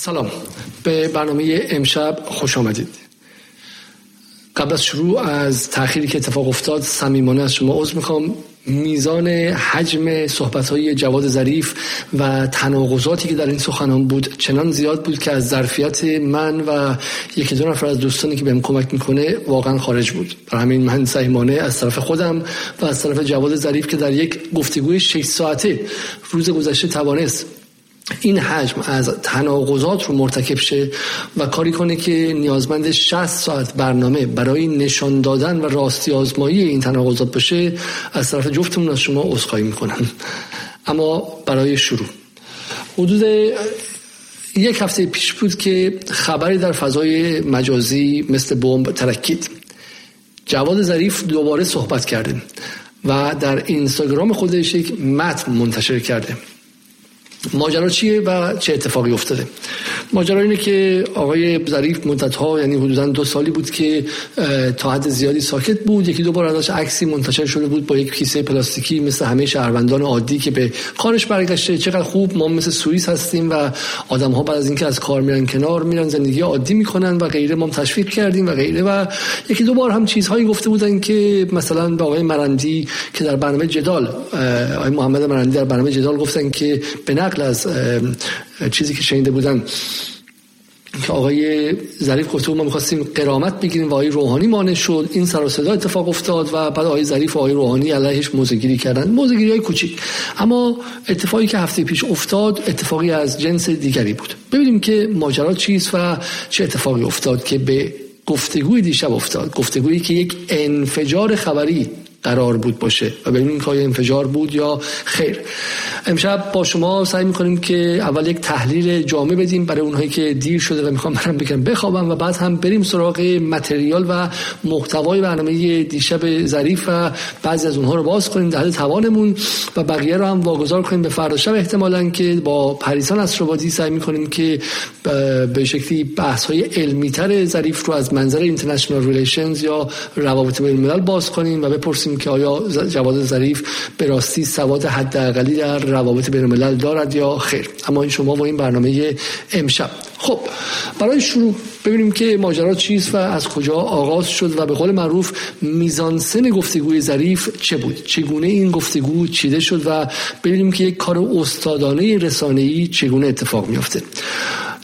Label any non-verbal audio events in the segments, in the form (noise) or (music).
سلام. به برنامه امشب خوش آمدید. قبل از شروع از تأخیری که اتفاق افتاد صمیمانه از شما عذر می‌خوام. میزان حجم صحبت های جواد ظریف و تناقضاتی که در این سخنان بود چنان زیاد بود که از ظرفیت من و یکی دو نفر از دوستانی که بهم کمک می‌کنه واقعا خارج بود. برای همین من صمیمانه از طرف خودم و از طرف جواد ظریف که در یک گفتگوی 6 ساعته روز گذشته توانست این حجم از تناقضات رو مرتکب شه و کاری کنه که نیازمند 60 ساعت برنامه برای نشان دادن و راستی آزمایی این تناقضات باشه از طرف جفتمون از شما عذرخواهی می‌کنم. اما برای شروع. حدود یک هفته پیش بود که خبری در فضای مجازی مثل بمب ترکید. جواد ظریف دوباره صحبت کرده و در اینستاگرام خودش یک متن منتشر کرده. ماجرا چیه و چه اتفاقی افتاده؟ ماجرا اینه که آقای ظریف مدت ها یعنی حدودا دو سالی بود که تا حد زیادی ساکت بود. یکی دو بار ازش عکسی منتشر شده بود با یک کیسه پلاستیکی مثل همه شهروندان عادی که به کارش برگشته. چقدر خوب ما مثل سوئیس هستیم و آدم ها بعد از اینکه از کار میرن کنار میرن زندگی عادی می‌کنن و غیره ما تشویق کردیم و غیره. و یکی دو بار هم چیزهایی گفته بودن که مثلا به آقای مرندی که در برنامه جدال آقای محمد مرندی در برنامه جدال گفتن که به نقل از چیزی که شنیده بودن که آقای ظریف گفته ما می‌خواستیم قرامت بگیریم و آقای روحانی مانع شد. این سر و صدا اتفاق افتاد و بعد آقای ظریف و آقای روحانی علیهش موزگیری کردن. موزگیری های کوچیک. اما اتفاقی که هفته پیش افتاد اتفاقی از جنس دیگری بود. ببینیم که ماجرا چیست و چه اتفاقی افتاد که به گفتگوی دیشب افتاد. گفتگویی که یک انفجار خبری قرار بود باشه. و ببینیم که انفجار بود یا خیر. امشب با شما سعی می‌کنیم که اول یک تحلیل جامع بدیم برای اونهایی که دیر شده و می‌خوام برم بگم بخوابم و بعد هم بریم سراغ متریال و محتوای برنامه دیشب ظریف و بعضی از اونها رو باز کنیم در حد توانمون و بقیه رو هم واگذار کنیم. به فردا شب احتمالا که با پریسان اسرابادی سعی می‌کنیم که به شکلی بحث های علمی تر ظریف رو از منظر international relations یا روابط بین الملل باز کنیم و بپرسیم که آیا جواد ظریف به راستی سواد حداقلی در روابط بین الملل دارد یا خیر؟ اما این شما با این برنامه امشب. خب برای شروع ببینیم که ماجرا چیست و از کجا آغاز شد و به قول معروف میزانسن گفتگوی ظریف چه بود؟ چگونه این گفتگو چیده شد و ببینیم که یک کار استادانه رسانه‌ای چگونه اتفاق میافته؟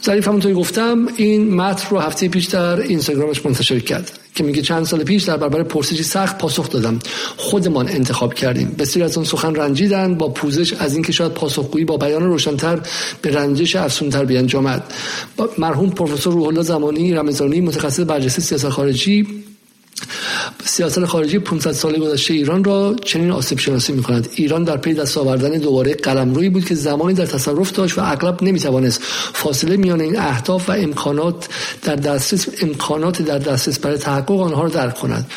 ظریف همونطوری گفتم این متن رو هفته پیش در اینستاگرامش منتشر کرد. که میگه چند سال پیش در برابر پرسشی سخت پاسخ دادم. خودمان انتخاب کردیم. بسیاری از اون سخن رنجیدن با پوزش از اینکه شاید پاسخگویی با بیان روشنتر به رنجش افسونتر بیانجامد. مرحوم پروفسور روح الله زمانی رمضانی متخصص برجسته سیاست خارجی سیاست خارجی 500 سال گذشته ایران را چنین آسیب شناسی می کند ایران در پی دست آوردن دوباره قلمرویی بود که زمانی در تصرف داشت و اغلب نمی توانست فاصله میان این اهداف و امکانات در دسترس امکانات در دسترس برای تحقق آنها را درک کند.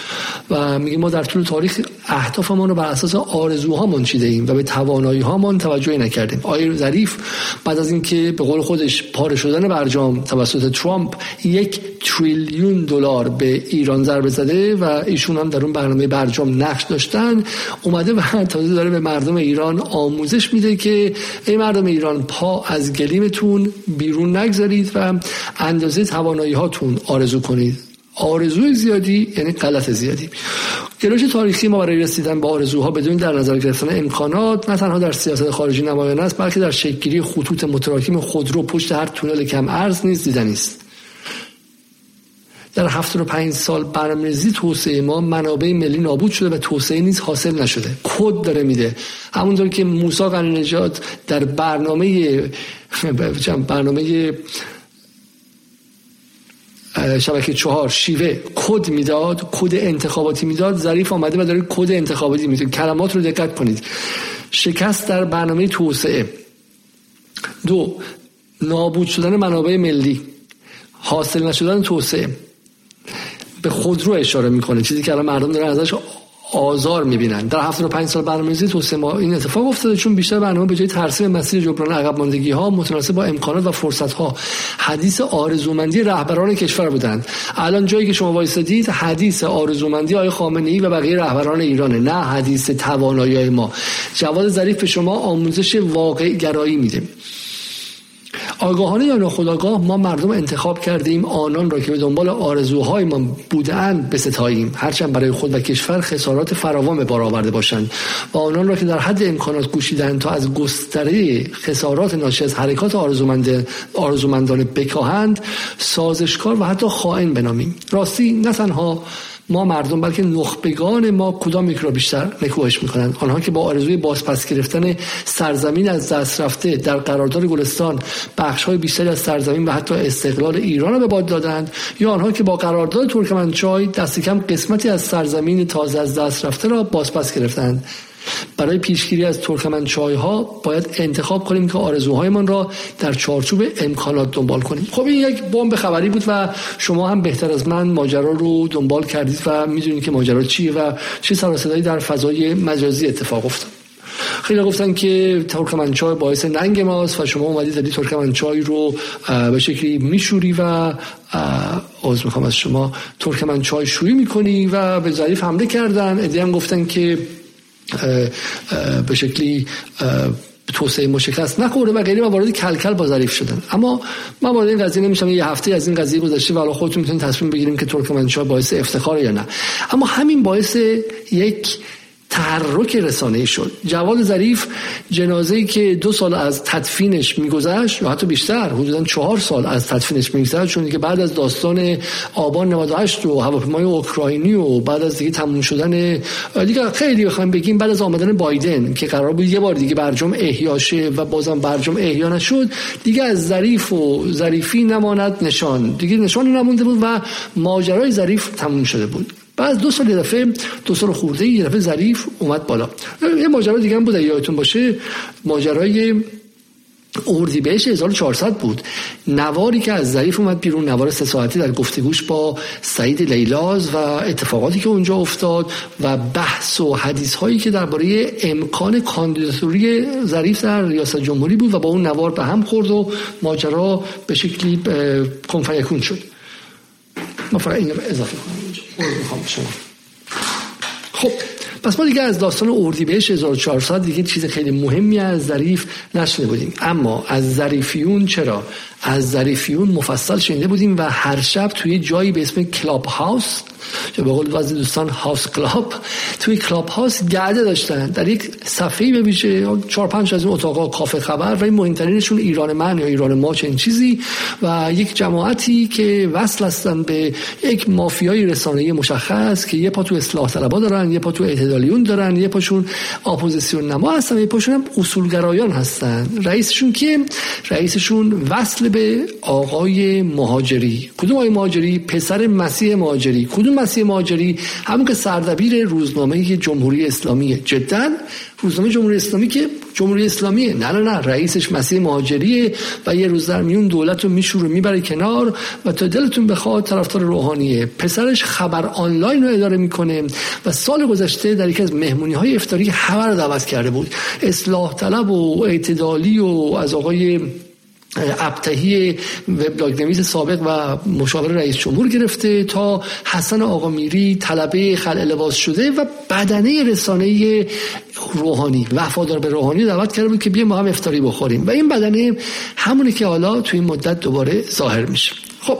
و میگه ما در طول تاریخ اهدافمان رو بر اساس آرزوها منچیده ایم و به توانایی هامان توجه نکردیم. آیر ظریف بعد از اینکه به قول خودش پاره شدن برجام توسط ترامپ یک تریلیون دلار به ایران ضربه زده و ایشون هم در اون برنامه برجام نقش داشتن. اومده و (laughs) تازه داره به مردم ایران آموزش میده که ای مردم ایران پا از گلیمتون بیرون نگذارید و اندازه توانایی هاتون آرزو کنید. آرزوی زیادی یعنی غلط زیادی. گرایش تاریخی ما برای رسیدن به آرزوها بدون در نظر گرفتن امکانات نه تنها در سیاست خارجی نمایان است بلکه در شکلگیری خطوط متراکم خودرو پشت هر تونل کم ارز نیز دیدنی است. در 75 سال برنامه‌ریزی توسعه ما منابع ملی نابود شده و توسعه نیز حاصل نشده. کد داره میده. همونطور که موسی قانی نجات در برنامه برنامه شبکه چهار شیوه کد می‌داد کد انتخاباتی می‌داد ظریف آمده و داره کد انتخاباتی میده. کلمات رو دقت کنید. شکست در برنامه توسعه. دو نابود شدن منابع ملی. حاصل نشدن توسعه. به خودرو اشاره می‌کنه. چیزی که الان مردم دارن ازش آزار می‌بینن. در 75 سال برنامه‌ریزی توسعه ما این اتفاق افتاده چون بیشتر برنامه به جای ترسیم مسیر جبران عقب ماندگی ها متناسب با امکانات و فرصت ها حدیث آرزومندی رهبران کشور بودند. الان جایی که شما وایسادید حدیث آرزومندی آقای خامنه ای و بقیه رهبران ایرانه نه حدیث توانایی ما. جواد ظریف به شما آموزش واقع گرایی میده. آگاهانه یا ناخودآگاه ما مردم انتخاب کردیم آنان را که به دنبال آرزوهای ما بودند بستاییم. هرچند برای خود و کشور خسارات فراوان به بار آورده باشند و آنان را که در حد امکانات کوشیدند تا از گستره خسارات ناشی از حرکات آرزومند آرزومندانه بکاهند سازشکار و حتی خائن بنامیم. راستی نه تنها ما مردم بلکه نخبگان ما کدام یک را بیشتر نکوهش می‌کنند آنها که با آرزوی بازپس گرفتن سرزمین از دست رفته در قرارداد گلستان بخش های بیشتری از سرزمین و حتی استقلال ایران را به باد دادند یا آنها که با قرارداد ترکمنچای دست کم قسمتی از سرزمین تازه از دست رفته را بازپس گرفتند؟ برای پیشگیری از ترکمنچای ها باید انتخاب کنیم که آرزوهایمان را در چارچوب امکانات دنبال کنیم. خب این یک بمب خبری بود و شما هم بهتر از من ماجرا رو دنبال کردید و می‌دونید که ماجرا چیه و چه سر صدایی در فضای مجازی اتفاق افتاد. خیلی گفتن که ترکمنچای باعث ننگ ماست و شما اومدید داری ترکمنچای رو به شکلی میشوری و عوض می‌خوام از شما ترکمنچای شوری می‌کنی و به ظریف حمله کردن. ادهی هم گفتن که به شکلی توسعه مشکست نخورده و غیره و وارد کلکل با ظریف شدن. اما من وارد این قضیه نمیشم. یه هفته از این قضیه گذشته و خودتون می‌تونید تصمیم بگیریم که ترکمنچای باعث افتخار یا نه. اما همین باعث یک تحرک رسانه شد. جواد ظریف جنازه که دو سال از تدفینش میگذشت یا حتی بیشتر حدودا چهار سال از تدفینش میگذشت چون که بعد از داستان آبان 98 و هواپیمای اوکراینی و بعد از دیگه تموم شدن دیگه خیلی بخوایم بگیم بعد از آمدن بایدن که قرار بود یه بار دیگه برجام احیا شه و بازم برجام احیا نشد دیگه از ظریف و ظریفی نماند نشان. دیگه نشانی نمونده بود و ماجرای ظریف تموم شده بود. بعد دو سال دفعه دو سال خورده یه دفعه ظریف اومد بالا. یه ماجرا دیگه هم بود یادتون باشه. ماجرای اردی بهش 1400 بود. نواری که از ظریف اومد بیرون نوار سه ساعتی در گفتگوش با سعید لیلاز و اتفاقاتی که اونجا افتاد و بحث و حدیث هایی که درباره امکان کاندیداتوری ظریف در ریاست جمهوری بود و با اون نوار به هم خورد و ماجرا به شکلی کنفیکون شد. ما این رو اضافه کنم خب پس ما دیگه از داستان اردیبهشت 1400 دیگه چیز خیلی مهمی از ظریف نشنیده بودیم. اما از ظریفیون چرا؟ از ظریفیون مفصل شنیده بودیم و هر شب توی جایی به اسم کلاب هاوس یا به قول بعضی دوستان هاوس کلاب توی کلاب هاوس گعده داشتن. در یک صفحه به ویژه چهار پنج از این اتاقا کافه خبر و این مهمترینشون ایران من یا ایران ما چنین چیزی و یک جماعتی که وصل هستن به یک مافیای رسانه‌ای مشخص که یه پا تو اصلاح طلبا دارن یه پا تو اعتدالیون دارن یه پاشون اپوزیسیون نما هستن یه پاشون هم اصولگرایان هستن. رئیسشون که رئیسشون وصل به آقای مهاجری. کدوم آقای مهاجری؟ پسر مسیح مهاجری. کدوم مسیح مهاجری؟ همون که سردبیر روزنامه جمهوری اسلامی جدا روزنامه جمهوری اسلامی که جمهوری اسلامیه نه نه نه رئیسش مسیح مهاجریه و یه روز در میون دولت رو میشوره می‌بره کنار و تا دلتون بخواد طرفدار روحانیه. پسرش خبر آنلاین رو اداره می‌کنه و سال گذشته در یکی از مهمونی های افتاری رو دعوت کرده بود. اصلاح طلب و اعتدالی و از آقای ابتهی وبلاگ نویس سابق و مشاور رئیس جمهور گرفته تا حسن آقا میری طلبه خلع لباس شده و بدنه رسانه روحانی وفادار به روحانی دعوت کرده بود که بیایم با هم افتاری بخوریم. و این بدنه همونی که حالا توی این مدت دوباره ظاهر میشه. خب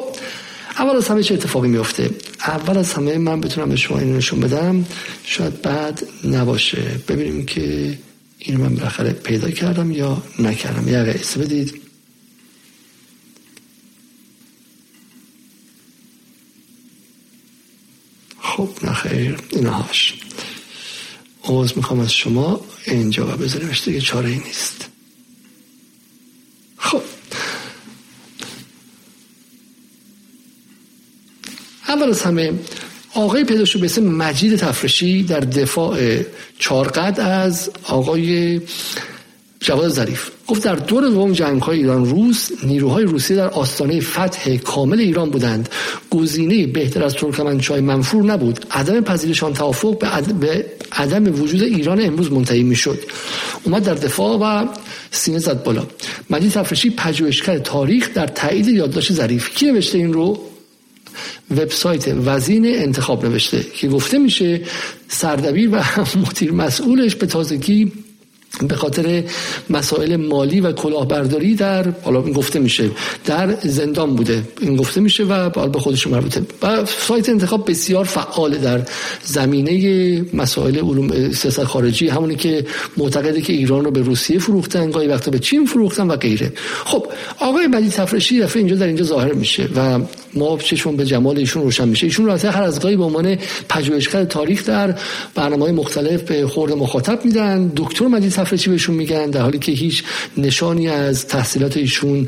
اول از همه چه اتفاقی میفته؟ اول از همه من بتونم به شما این نشون بدم شاید بعد نباشه. ببینیم که این من بالاخره پیدا کردم یا نکردم. یه بدید. خب نخیر اینهاش عوض می‌خوام از شما اینجا و بذاریمش دیگه چاره ای نیست. خب. اول از همه آقای پیدا شد به اسم مجید تفرشی در دفاع چارقد از آقای جواد ظریف گفت در دور دوم جنگ های ایران روس نیروهای روسی در آستانه فتح کامل ایران بودند. گزینه بهتر از ترکمنچای منفور نبود. عدم پذیرشان توافق به عدم وجود ایران امروز منتهی می‌شد. اومد در دفاع و سینه زد بالا. مجید تفرشی پژوهشگر تاریخ در تایید یادداشت ظریف. کی نوشته این رو؟ وبسایت وزین انتخاب نوشته که گفته میشه سردبیر و (laughs) مدیر مسئولش به تازگی به خاطر مسائل مالی و کلاهبرداری در حالا این گفته میشه در زندان بوده. این گفته میشه و به خودش مربوطه. و سایت انتخاب بسیار فعال در زمینه مسائل علوم سیاست خارجی همونی که معتقده که ایران رو به روسیه فروختن گاهی وقتا به چین فروختن و غیره. خب آقای مجید تفرشی دفعه اینجا در اینجا ظاهر میشه و ما چشمون به جمال ایشون روشن میشه. ایشون رو هر از گاهی به عنوان پژوهشگر تاریخ در برنامه‌های مختلف به خورد مخاطب میدن. دکتر مجید تفرشی بهشون میگن؟ در حالی که هیچ نشانی از تحصیلات ایشون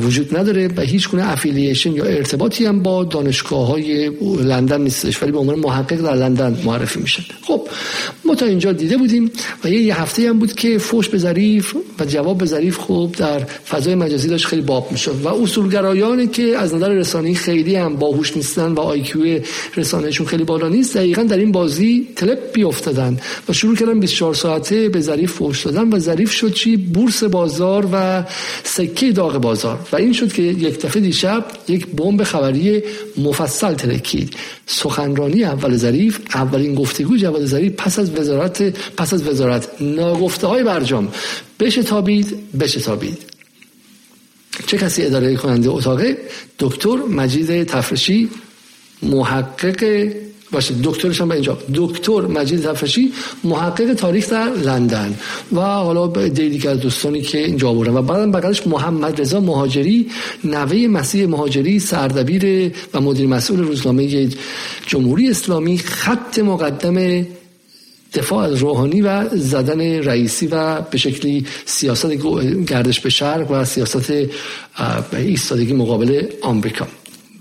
وجود نداره و هیچ گونه affiliation یا ارتباطی هم با دانشگاه های لندن نیستش ولی به عنوان محقق در لندن معرفی میشن خب ما تا اینجا دیده بودیم و یه هفته هم بود که فوش به ظریف و جواب به ظریف خوب در فضای مجازی داشت خیلی باب می‌شد و اصولگرایانی که از نظر رسانه‌ای خیلی هم باهوش نیستن و IQ رسانهشون خیلی بالا نیست. دقیقا در این بازی تلپ بیافتادن و شروع کردن 24 ساعته به ظریف فوش دادن و ظریف شد چی؟ بورس بازار و سکه داغ بازار. و این شد که یک دفعه دیشب یک بمب خبری مفصل ترکید. سخنرانی اول ظریف اولین گفتگو جواد ظریف پس از وزارت پس از وزارت. ناگفته های برجام. بشه تابید بشه تابید. چه کسی اداره کننده اتاقه دکتر مجید تفرشی محقق باشه دکترش هم اینجا. دکتر مجید تفرشی محقق تاریخ در لندن. و حالا دیگه از دوستانی که اینجا بودن و بعدم بغلش محمد رضا مهاجری نوه مسیح مهاجری سردبیر و مدیر مسئول روزنامه جمهوری اسلامی خط مقدم دفاع از روحانی و زدن رئیسی و به شکلی سیاست گردش به شرق و سیاست ایستادگی مقابل آمریکا.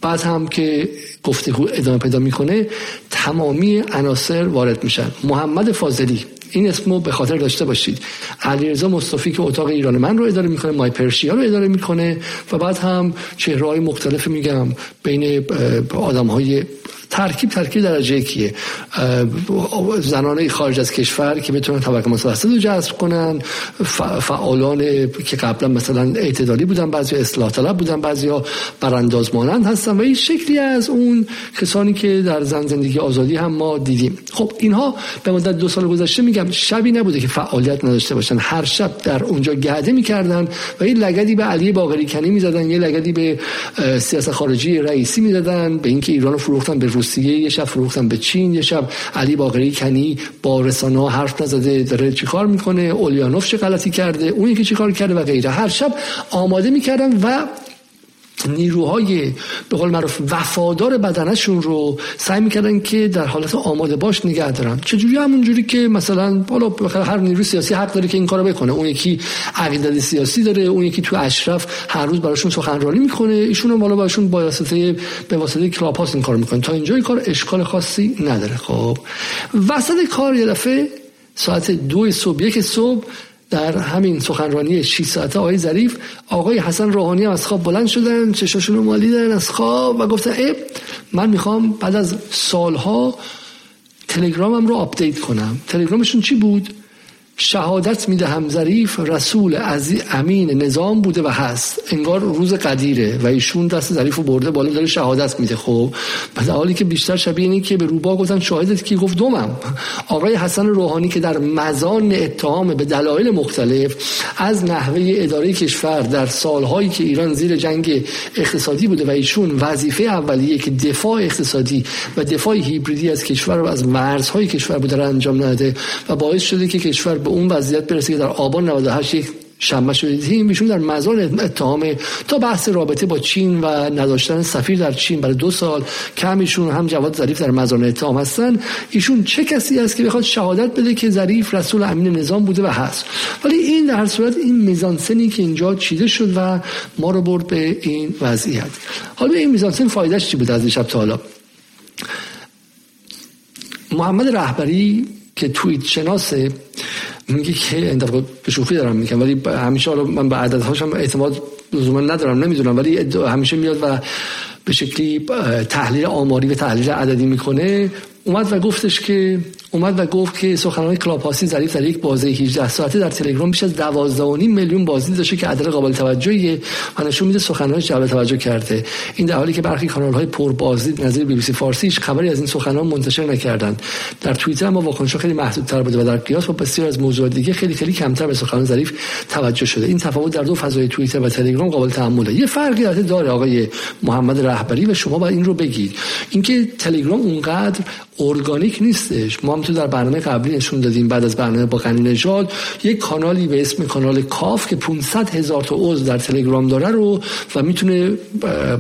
بعد هم که گفتگو ادامه پیدا می‌کنه تمامی عناصر وارد میشن. محمد فاضلی این اسمو به خاطر داشته باشید. علیرضا مصطفی که اتاق ایران من رو اداره می‌کنه مای پرشیا رو اداره می‌کنه و بعد هم چهره های مختلف میگم بین آدم های ترکیب ترکیب درجه کیه؟ زنانه خارج از کشور که بتونن طبقه متوسط رو جذب کنن فعالان که قبلا مثلا اعتدالی بودن بعضی اصلاح طلب بودن بعضی ها برانداز مانند هستن و این شکلی از اون کسانی که در زن زندگی آزادی هم ما دیدیم. خب اینها به مدت دو سال گذشته میگم شبی نبوده که فعالیت نداشته باشن. هر شب در اونجا گرده می‌کردن و یه لگدی به علی باقری کنی می‌زدن یه لگدی به سیاست خارجی رئیسی می‌زدن به اینکه ایران رو فروختن به روسیه یه شب فروختن به چین یه شب علی باقری کنی با رسانه حرف نزده داره چیکار می‌کنه؟ اولیانوف چه غلطی کرده؟ اون یکی چیکار کرده و غیره. هر شب آماده می‌کردن و نیروهای به قول معروف وفادار بدنشون رو سعی می‌کردن که در حالت آماده باش نگه دارن. چجوری همون جوری که مثلا بالا هر نیروی سیاسی حق داره که این کارو بکنه. اون یکی عقیده سیاسی داره اون یکی تو اشرف هر روز براشون سخنرانی می‌کنه. ایشون هم بالا براشون با واسطه به واسطه کلاب این کار می‌کنه تا اینجا این کار اشکال خاصی نداره. خب. وسط کار یه دفعه ساعت دو صبح یک صبح در همین سخنرانی 6 ساعته آقای ظریف آقای حسن روحانی از خواب بلند شدن چشاشون رو مالیدن از خواب و گفتن ای من می‌خوام بعد از سالها تلگرامم رو update کنم. تلگرامشون چی بود؟ شهادت می‌دهم ظریف رسول از امین نظام بوده و هست. انگار روز قدیره و ایشون دست ظریف رو برده بالا داره شهادت میده. خب در حالی که بیشتر شبیه اینه که به روبا گفتن شاهدت کی؟ گفت دومم. آقای حسن روحانی که در مزان اتهام به دلایل مختلف از نحوه اداره کشور در سالهایی که ایران زیر جنگ اقتصادی بوده و ایشون وظیفه اولیه که دفاع اقتصادی و دفاع هیبریدی از کشور و از مرزهای کشور بوده را انجام نده و باعث شده که کشور به اون وضعیت برسه که در آبان 98 یک شنبه شدیم ایشون در مزار اتهام تا بحث رابطه با چین و نداشتن سفیر در چین برای دو سال کمیشون هم جواد ظریف در مزار اتهام هستن. ایشون چه کسی است که بخواد شهادت بده که ظریف رسول امین نظام بوده و هست؟ ولی این در هر صورت این میزانسنی که اینجا چیده شد و ما رو برد به این وضعیت. حالا این میزانسن فایدهش چی بود از شب تا حالا؟ محمد رهبری که توییت شناسه میگه که این به شوخی دارم میگم ولی همیشه حالا من به عددهاشم اعتماد لزوما ندارم نمی‌دونم ولی همیشه میاد و به شکلی تحلیل آماری و تحلیل عددی می‌کنه. اومد و گفتش که اومد و گفت که سخنان کلاپاسی ظریف در یک بازه 18 ساعته در تلگرام بیش از 12.5 میلیون بازدید داشته که عدد قابل توجهیه و نشون میده سخنانش جلب توجه کرده. این در حالی که برخی کانال های پر بازدید نظیر بی بی سی فارسی هیچ خبری از این سخنان منتشر نکردند. در توییتر اما واکنش خیلی محدودتر بوده و در قیاس با بسیار از موضوعات دیگه خیلی خیلی کمتر به سخنان ظریف توجه شده. این تفاوت در دو فضای توییتر و تلگرام قابل تحمله. یه فرقی داره آقای محمد رهبری و شما باید این رو بگید. اینکه تلگرام اونقدر ارگانیک نیستش. ما هم تو در برنامه قبلی نشون دادیم بعد از برنامه با غنی نژاد یک کانالی به اسم کانال کاف که 500 هزار تا عضو در تلگرام داره رو و می‌تونه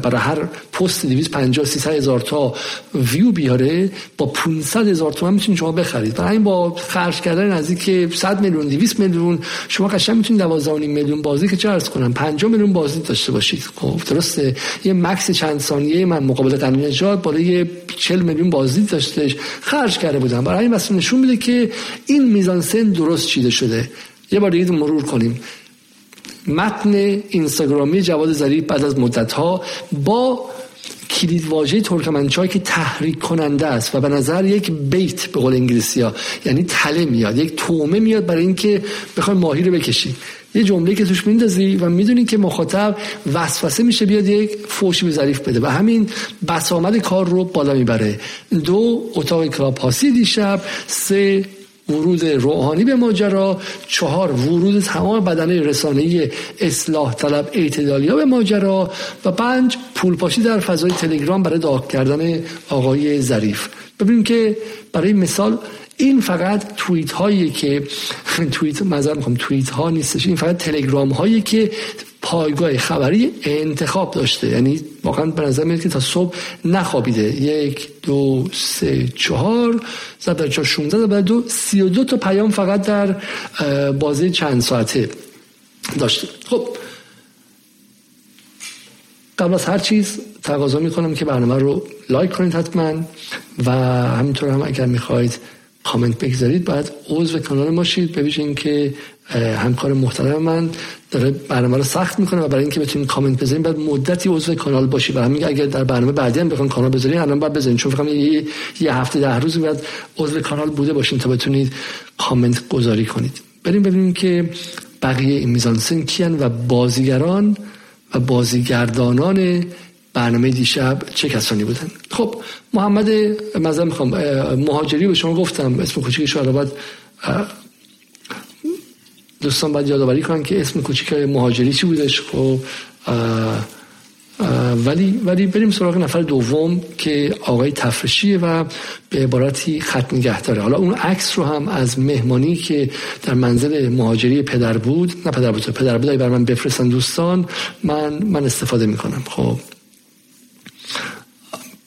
برای هر پست 250 300 هزار تا ویو بیاره با 500 هزار تومان می‌تونید شما بخرید. این با خرج کردن نزدیک 100 میلیون 200 میلیون شما قشنگ می‌تونید 12 میلیون بازی که ارز کنم 50 میلیون بازی داشته باشید. خب درسته. یه مکس چند ثانیه من مقابل غنی نژاد بالای 40 میلیون بازی داشتش خرج کرده بودم. برای این مثلا نشون میده که این میزان سن درست چیده شده. یه بار دیگه مرور کنیم. متن اینستاگرامی جواد ظریف بعد از مدت ها با کلید واژه ترکمنچای که تحریک کننده است و به نظر یک بیت به قول انگلیسی ها یعنی تله میاد یک تومه میاد برای اینکه بخوای ماهی رو بکشی یه جمله که توش میندازی و می‌دونی که مخاطب وسوسه میشه بیاد یک فوشی به ظریف بده و همین بسامد کار رو بالا می‌بره. دو اتاق کلاپاسی دیشب. سه ورود روحانی به ماجرا. چهار ورود تمام بدنه رسانه‌ای اصلاح طلب اعتدالیا به ماجرا. و پنج پولپاشی در فضای تلگرام برای داغ کردن آقای ظریف. ببینیم که برای مثال این فقط توییت هایی که (laughs) توییت مزر می‌خوام توییت ها نیستش. این فقط تلگرام هایی که پایگاه خبری انتخاب داشته. یعنی واقعا به نظر میاد که تا صبح نخوابیده. یک دو سه چهار زد در چهار شونزده زد دو سی و دو تا پیام فقط در بازه چند ساعته داشته. خب. قبل از هر چیز تقاضا می‌کنم که برنامه رو لایک کنید حتما و همینطور هم اگر می‌خواید کامنت بگذارید باید عضو کانال ما شید ببینید که همکار محترم من داره برنامه رو سخت می‌کنه و برای اینکه بتونید کامنت بذارین بعد مدتی عضو کانال باشی و همین اگر در برنامه بعدی هم بخوام کانال بذارین الان باید بذارین چون فقط یه, یه هفته ده روز بعد عضو کانال بوده باشین تا بتونید کامنت گذاری کنید. بریم ببینیم که بقیه این میزانسن کیان و بازیگران و بازیگردانان برنامه دیشب چه کسانی بودن؟ خب محمد مزه می‌خوام مهاجری به شما گفتم اسم کوچیکش رو بعد دوستان باید یادآوری کنن که اسم کوچیک مهاجری چی بودش؟ خب ولی ولی بریم سراغ نفر دوم که آقای تفرشیه و به عبارتی خط نگه داره. حالا اون عکس رو هم از مهمانی که در منزل مهاجری پدر بود نه پدر بود پدر بود بر من بفرستن دوستان من من استفاده می‌کنم. خب.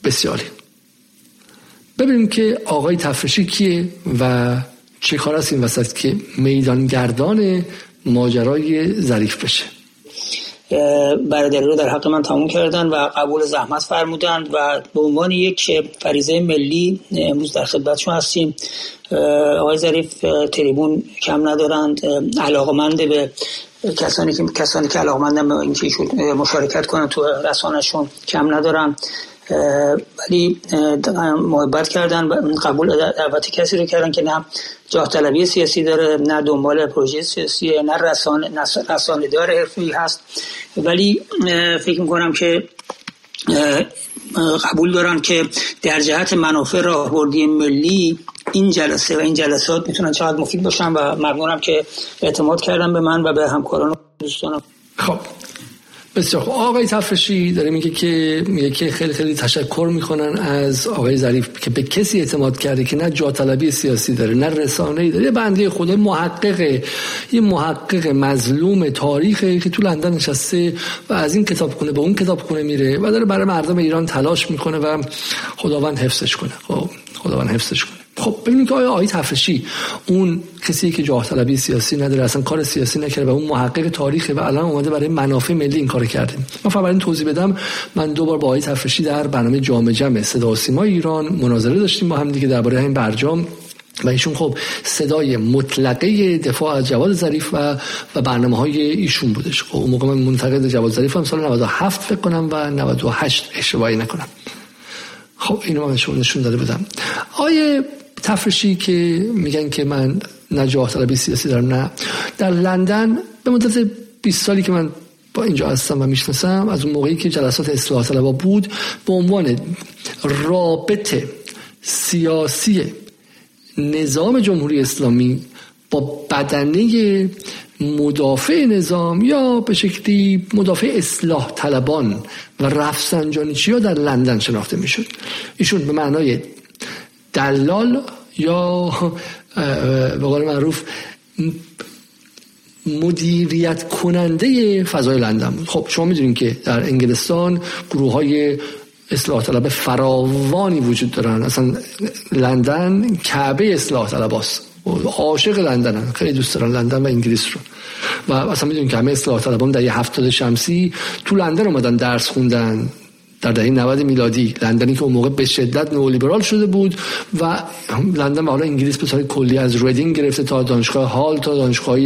بسیاری. ببینیم که آقای تفرشی کیه و چه کار است این وسط که میدانگردان ماجرای ظریف بشه. برادری رو در حق من تموم کردن و قبول زحمت فرمودند و به عنوان یک فریضه ملی امروز در خدمتشون هستیم. آقای ظریف تریبون کم ندارند. علاقمند به کسانی که کسانی که علاقمندن به اینکه مشارکت کنن تو رسانشون کم ندارن. ولی محبت کردن قبول دعوت کسی رو کردن که نه جاه طلبی سیاسی داره نه دنبال پروژه سیاسی نه رسانه رسانه دار حرفی هست. ولی فکر می‌کنم که قبول دارن که در جهت منافع راهبردی ملی این جلسه و این جلسات می‌تونن چقدر مفید باشن و ممنونم که اعتماد کردن به من و به همکاران و دوستانم. خب. بسیار خوب. آقای تفرشی داره میگه که میگه که خیلی خیلی تشکر می‌کنن از آقای ظریف که به کسی اعتماد کرده که نه جا طلبی سیاسی داره نه رسانه ای داره بنده خدا محقق یه محقق مظلوم تاریخی که تو لندن نشسته و از این کتابخونه به اون کتابخونه میره و داره برای مردم ایران تلاش می‌کنه و خداوند حفظش کنه. خب خداوند حفظش کنه. خب ببینیم که آیا آقای تفرشی اون کسی که جاه طلبی سیاسی نداره اصلا کار سیاسی نکرده و اون محقق تاریخه و الان اومده برای منافع ملی این کار کرده؟ من فقط این توضیح بدم من دو بار با آقای تفرشی در برنامه جامع جمع صدا و سیما ایران مناظره داشتیم با هم دیگه درباره این برجام و ایشون خب صدای مطلقه دفاع از جواد ظریف و و برنامه های ایشون بودش. خب اون موقع من منتقد جواد ظریف هم سال 97 فکر کنم و 98 اشتباهی نکنم. خب اینو من شما نشون داده بودم. آیه تفرشی که میگن که من نجاح طلبی سیاسی دارم نه. در لندن به مدت 20 سالی که من با اینجا هستم و می‌شناسم از اون موقعی که جلسات اصلاح طلبا بود به عنوان رابط سیاسی نظام جمهوری اسلامی با بدنه مدافع نظام یا به شکلی مدافع اصلاح طلبان و رفسنجانیچی ها در لندن شناخته می‌شد. ایشون به معنای دلال یا به قول معروف مدیریت کننده فضای لندن بود. خب شما می‌دونید که در انگلستان گروه های اصلاح طلب فراوانی وجود دارن. اصلا لندن کعبه اصلاح طلب هست. عاشق لندن خیلی دوست دارن لندن و انگلیس رو. و اصلا می‌دونید که همه اصلاح طلبان در یه هفتاد شمسی تو لندن اومدن درس خوندن. در دهه 90 میلادی لندنی که اون موقع به شدت نولیبرال شده بود و لندن و حالا انگلیس به طور کلی از ریدینگ گرفته تا دانشگاه هال تا دانشگاه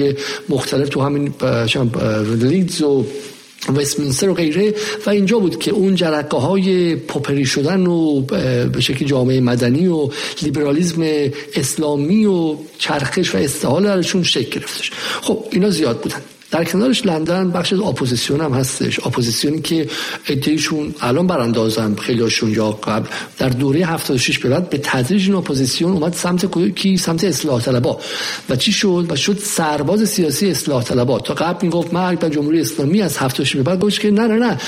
مختلف تو همین لیدز و وستمینستر و غیره. و اینجا بود که اون جرقه های پوپری شدن و به شکل جامعه مدنی و لیبرالیزم اسلامی و چرخش و استحاله درشون شکل گرفتش. خب اینا زیاد بودن. در کنارش لندن بخش اپوزیسیون هم هستش. اپوزیسیونی که عده‌ایشون الان براندازن خیلی هاشون یا قبل. در دوره 76 به به تدریج این اپوزیسیون اومد سمت کی؟ سمت اصلاح طلبا. و چی شد؟ و شد سرباز سیاسی اصلاح طلبا. تا قبل می‌گفت مرگ بر جمهوری اسلامی از 76 به بعد گفت که نه نه نه.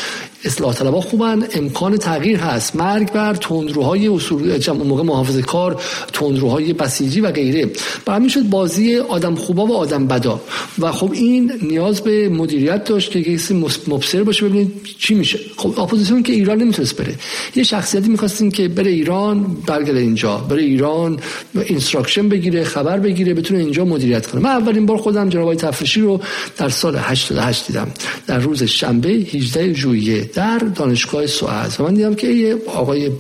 اصلاح طلبها خوبن امکان تغییر هست. مرگ بر تندروهای اصول موقع محافظه کار تندروهای بسیجی و غیره. برای شد بازی آدم خوبا و آدم بدا. و خب این نیاز به مدیریت داشت که کسی مبصر باشه ببینید چی میشه. خب اپوزیسیون که ایران نمی‌تونست بره. یه شخصیتی می‌خواستیم که بره ایران برگرده اینجا. بره ایران instruction بگیره خبر بگیره بتونه اینجا مدیریت کنه. من اولین بار خودم جناب تفریشی رو در سال 88 دیدم. در روز شنبه 18 ژوئیه در دانشگاه SOAS. من دیدم که یه آقای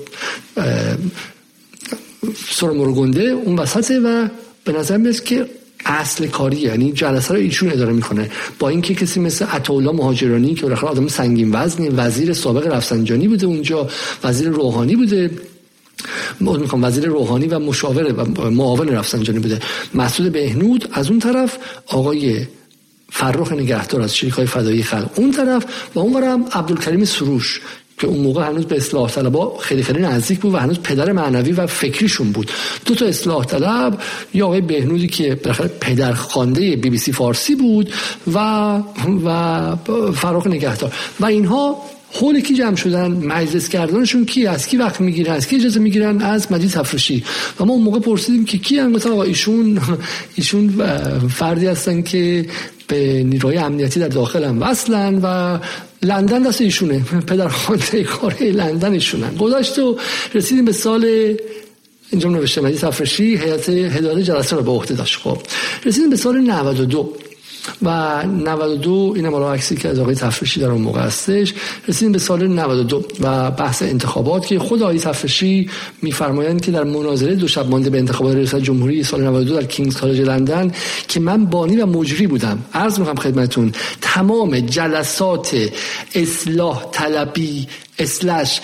سرمرگنده اون وسطه و به نظر میاد که اصل کاری یعنی جلسه رو ایشون اداره می‌کنه. با اینکه کسی مثل عطاالله مهاجرانی که بالاخره آدم سنگین وزنی وزیر سابق رفسنجانی بوده اونجا وزیر روحانی بوده. می‌خوام وزیر روحانی و مشاور و معاون رفسنجانی بوده. مسعود بهنود از اون طرف آقای فرخ نگهدار از شریک های فدایی خلق اون طرف و اون برم عبدالکریم سروش که اون موقع هنوز به اصلاح طلبا خیلی خیلی نزدیک بود و هنوز پدر معنوی و فکریشون بود. دو تا اصلاح طلب یا آقای بهنودی که بالاخره پدر خوانده بی بی سی فارسی بود و و فراخ نگهدار. و اینها حول کی جمع شدن؟ مجلس کردنشون کی از کی وقت می‌گیرن؟ از کی اجازه می‌گیرن؟ از مجید تفرشی و ما اون موقع پرسیدیم که کی هم آقا ایشون ایشون فردی هستن که به نیروهای امنیتی در داخل هم وصلن و لندن دست ایشونه. پدر خانده کاره لندن ایشونن. گذاشت و رسیدیم به سال اینجا نوشته مجید تفرشی هیئت هدایت جلسه رو به عهده داشت. خب رسیدیم به سال 92 و 92 این هم عکسی که از آقای تفرشی در اون موقع هستش. رسیدیم به سال 92 و بحث انتخابات که خود آقای تفرشی میفرمایند که در مناظره دو شب مانده به انتخابات ریاست جمهوری سال 92 در کینگز کالج لندن که من بانی و مجری بودم. عرض می‌کنم خدمتون تمام جلسات اصلاح طلبی slash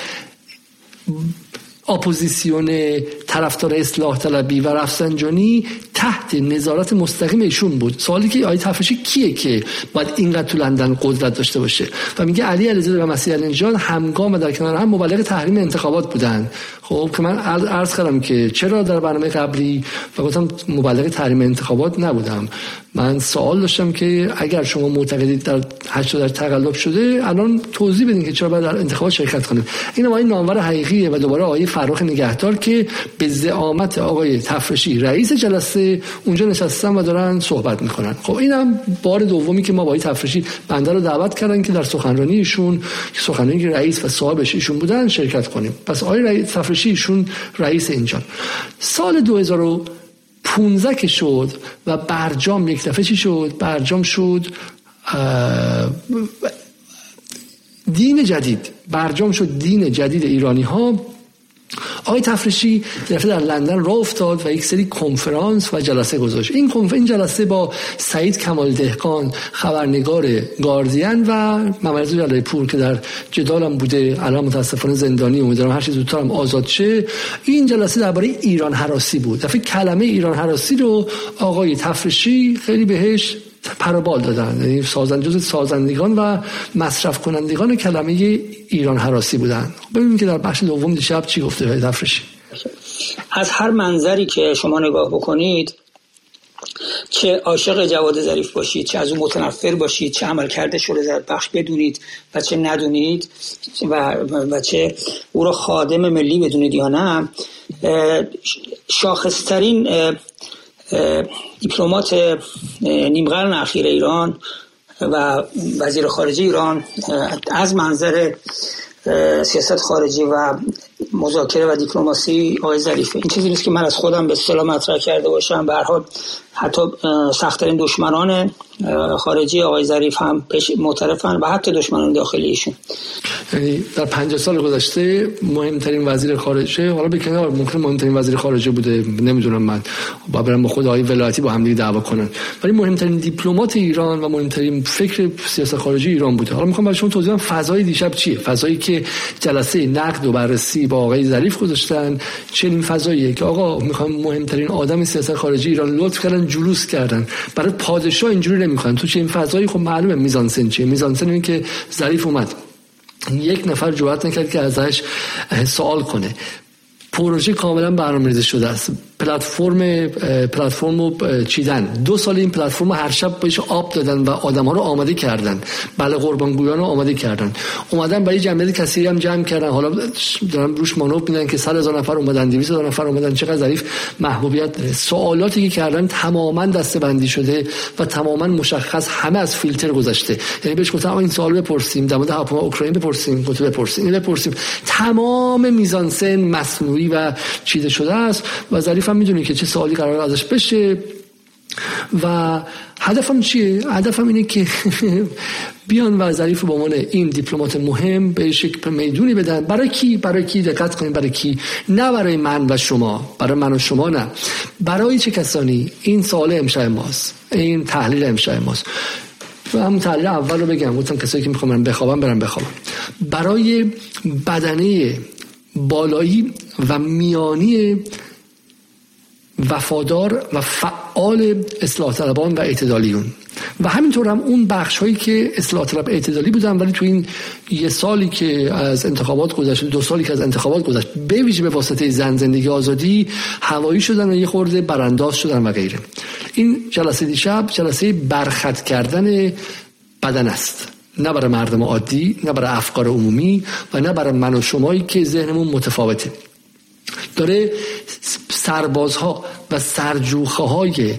اپوزیسیون طرفدار اصلاح طلبی و رفسنجانی تحت نظارت مستقیم ایشون بود. سوالی که آیه تفشی کیه که باید اینقدر تو لندن قدرت داشته باشه؟ و میگه علی علیزاده و مسیح نژاد همگام و در کنار هم مبلغ تحریم انتخابات بودن. خب که من عرض کردم که چرا در برنامه قبلی و گفتم مبلغ تحریم انتخابات نبودم؟ من سوال داشتم که اگر شما معتقدید در هشت در تقلب شده الان توضیح بدین که چرا باید در انتخابات شرکت کنیم. این آقای نامور حقیقیه و دوباره آقای فرخ نگهدار که به زعامت آقای تفرشی رئیس جلسه اونجا نشستن و دارن صحبت می‌کنن. خب اینم بار دومی که ما با آقای تفرشی بنده رو دعوت کردن که در سخنرانی ایشون سخنرانی رئیس و صاحبش ایشون بودن شرکت کنیم. پس آقای رئیس تفرشی ایشون رئیس اینجا. سال 2015 که شد و برجام یک دفعه چی شد؟ برجام شد دین جدید. برجام شد دین جدید ایرانی ها آقای تفریشی در لندن راه افتاد و یک سری کنفرانس و جلسه گذاشت. این این جلسه با سعید کمال دهقان خبرنگار گاردین و ممرز جلال پور که در جدالم بوده. الان متاسفانه زندانی امیدوارم هر چیز زودتر آزاد شه. این جلسه درباره ایران حراسی بود. دفعه کلمه ایران حراسی رو آقای تفریشی خیلی بهش پروبال دادن یعنی سازند جز سازندگان و مصرف کنندگان کلمه ایران حراسی بودن. ببینیم که در بخش دوم دیشب چی گفته های تفرشی از هر منظری که شما نگاه بکنید چه عاشق جواد ظریف باشید چه از اون متنفر باشید چه عمل کرده شده بخش بدونید و چه ندونید و, و چه او را خادم ملی بدونید یا نه شاخصترین دیپلمات نیم قرن اخیر ایران و وزیر خارجه ایران از منظر سیاست خارجی و مذاکره و دیپلماسی آقای ظریفه. این چیزی نیست که من از خودم به اصطلاح مطرح کرده باشم. به حال حتی سختترین دشمنان خارجی آقای ظریف هم معترفن و حتی دشمنان داخلی ایشون. یعنی در 50 سال گذشته مهمترین وزیر خارجه حالا به کنار ممکن مهمترین وزیر خارجه بوده نمی‌دونم من با برم با خود آقای ولایتی با هم دیگه دعوا کنن. ولی مهمترین دیپلمات ایران و مهمترین فکر سیاست خارجی ایران بوده. حالا می‌خوام برای شما توضیح بدم فضای دیشب چیه؟ فضایی که جلسه نقد و بررسی با آقای ظریف گذاشتن. چنین فضاییه که آقا می‌خوام مهمترین آدم سیاست خارجی ایران لطف کردن جلوس کردن. برای پادشاه اینجوری نمی‌خوان. تو چه این فضایی خب معلومه میزانسن چیه. میزانسن این که ظریف اومد. یک نفر جوات نکرد که ازش سوال کنه. پروژه کاملا برنامه‌ریزی شده است. پلتفرم پلتفرم رو چیدن. دو سال این پلتفرم هر شب بهش آب دادن و آدم ها رو آماده کردن. بله قربانگویان رو آماده کردن. اومدن برای جمعیت کثیری هم جمع کردن. حالا دارن روش مانور میدن که 100 هزار نفر اومدن 200 هزار نفر اومدن. چقدر ظریف محبوبیت. سوالاتی که کردن تماما دسته بندی شده و تماما مشخص همه از فیلتر گذشته. یعنی بهش گفتم این سوال بپرسیم. در مورد هواپیما اوکراین بپرسیم. گفت بپرسیم. این بپرسیم. تمام میزانسن مصنوعی و چیده شده است و ظریف هم می‌دونی که چه سوالی قرار ازش بشه. و هدفم چیه؟ هدفم اینه که (laughs) بیان و ظریف به عنوان این دیپلمات مهم به شکل می‌دونی بدن. برای کی؟ برای کی دقت کنید برای کی؟ نه برای من و شما. برای من و شما نه. برای چه کسانی؟ این سوال امشب ماست. این تحلیل امشب ماست. و همون تحلیل اول رو بگم. گفتم کسایی که می‌خوام بخوابم برم بخوابم. برای بدنه بالایی و میانی وفادار و فعال اصلاح طلبان و اعتدالیون. و همینطور هم اون بخش هایی که اصلاح طلب اعتدالی بودن ولی تو این یه سالی که از انتخابات گذشت دو سالی که از انتخابات گذشت به ویژه به واسطه زن زندگی آزادی هوایی شدن و یه خورده برانداز شدن و غیره. این جلسه دیشب جلسه برخط کردن بدن است. نه برای مردم عادی نه برای افکار عمومی و نه برای من و شمایی که ذهنمون متفاوته. داره سربازها و سرجوخه های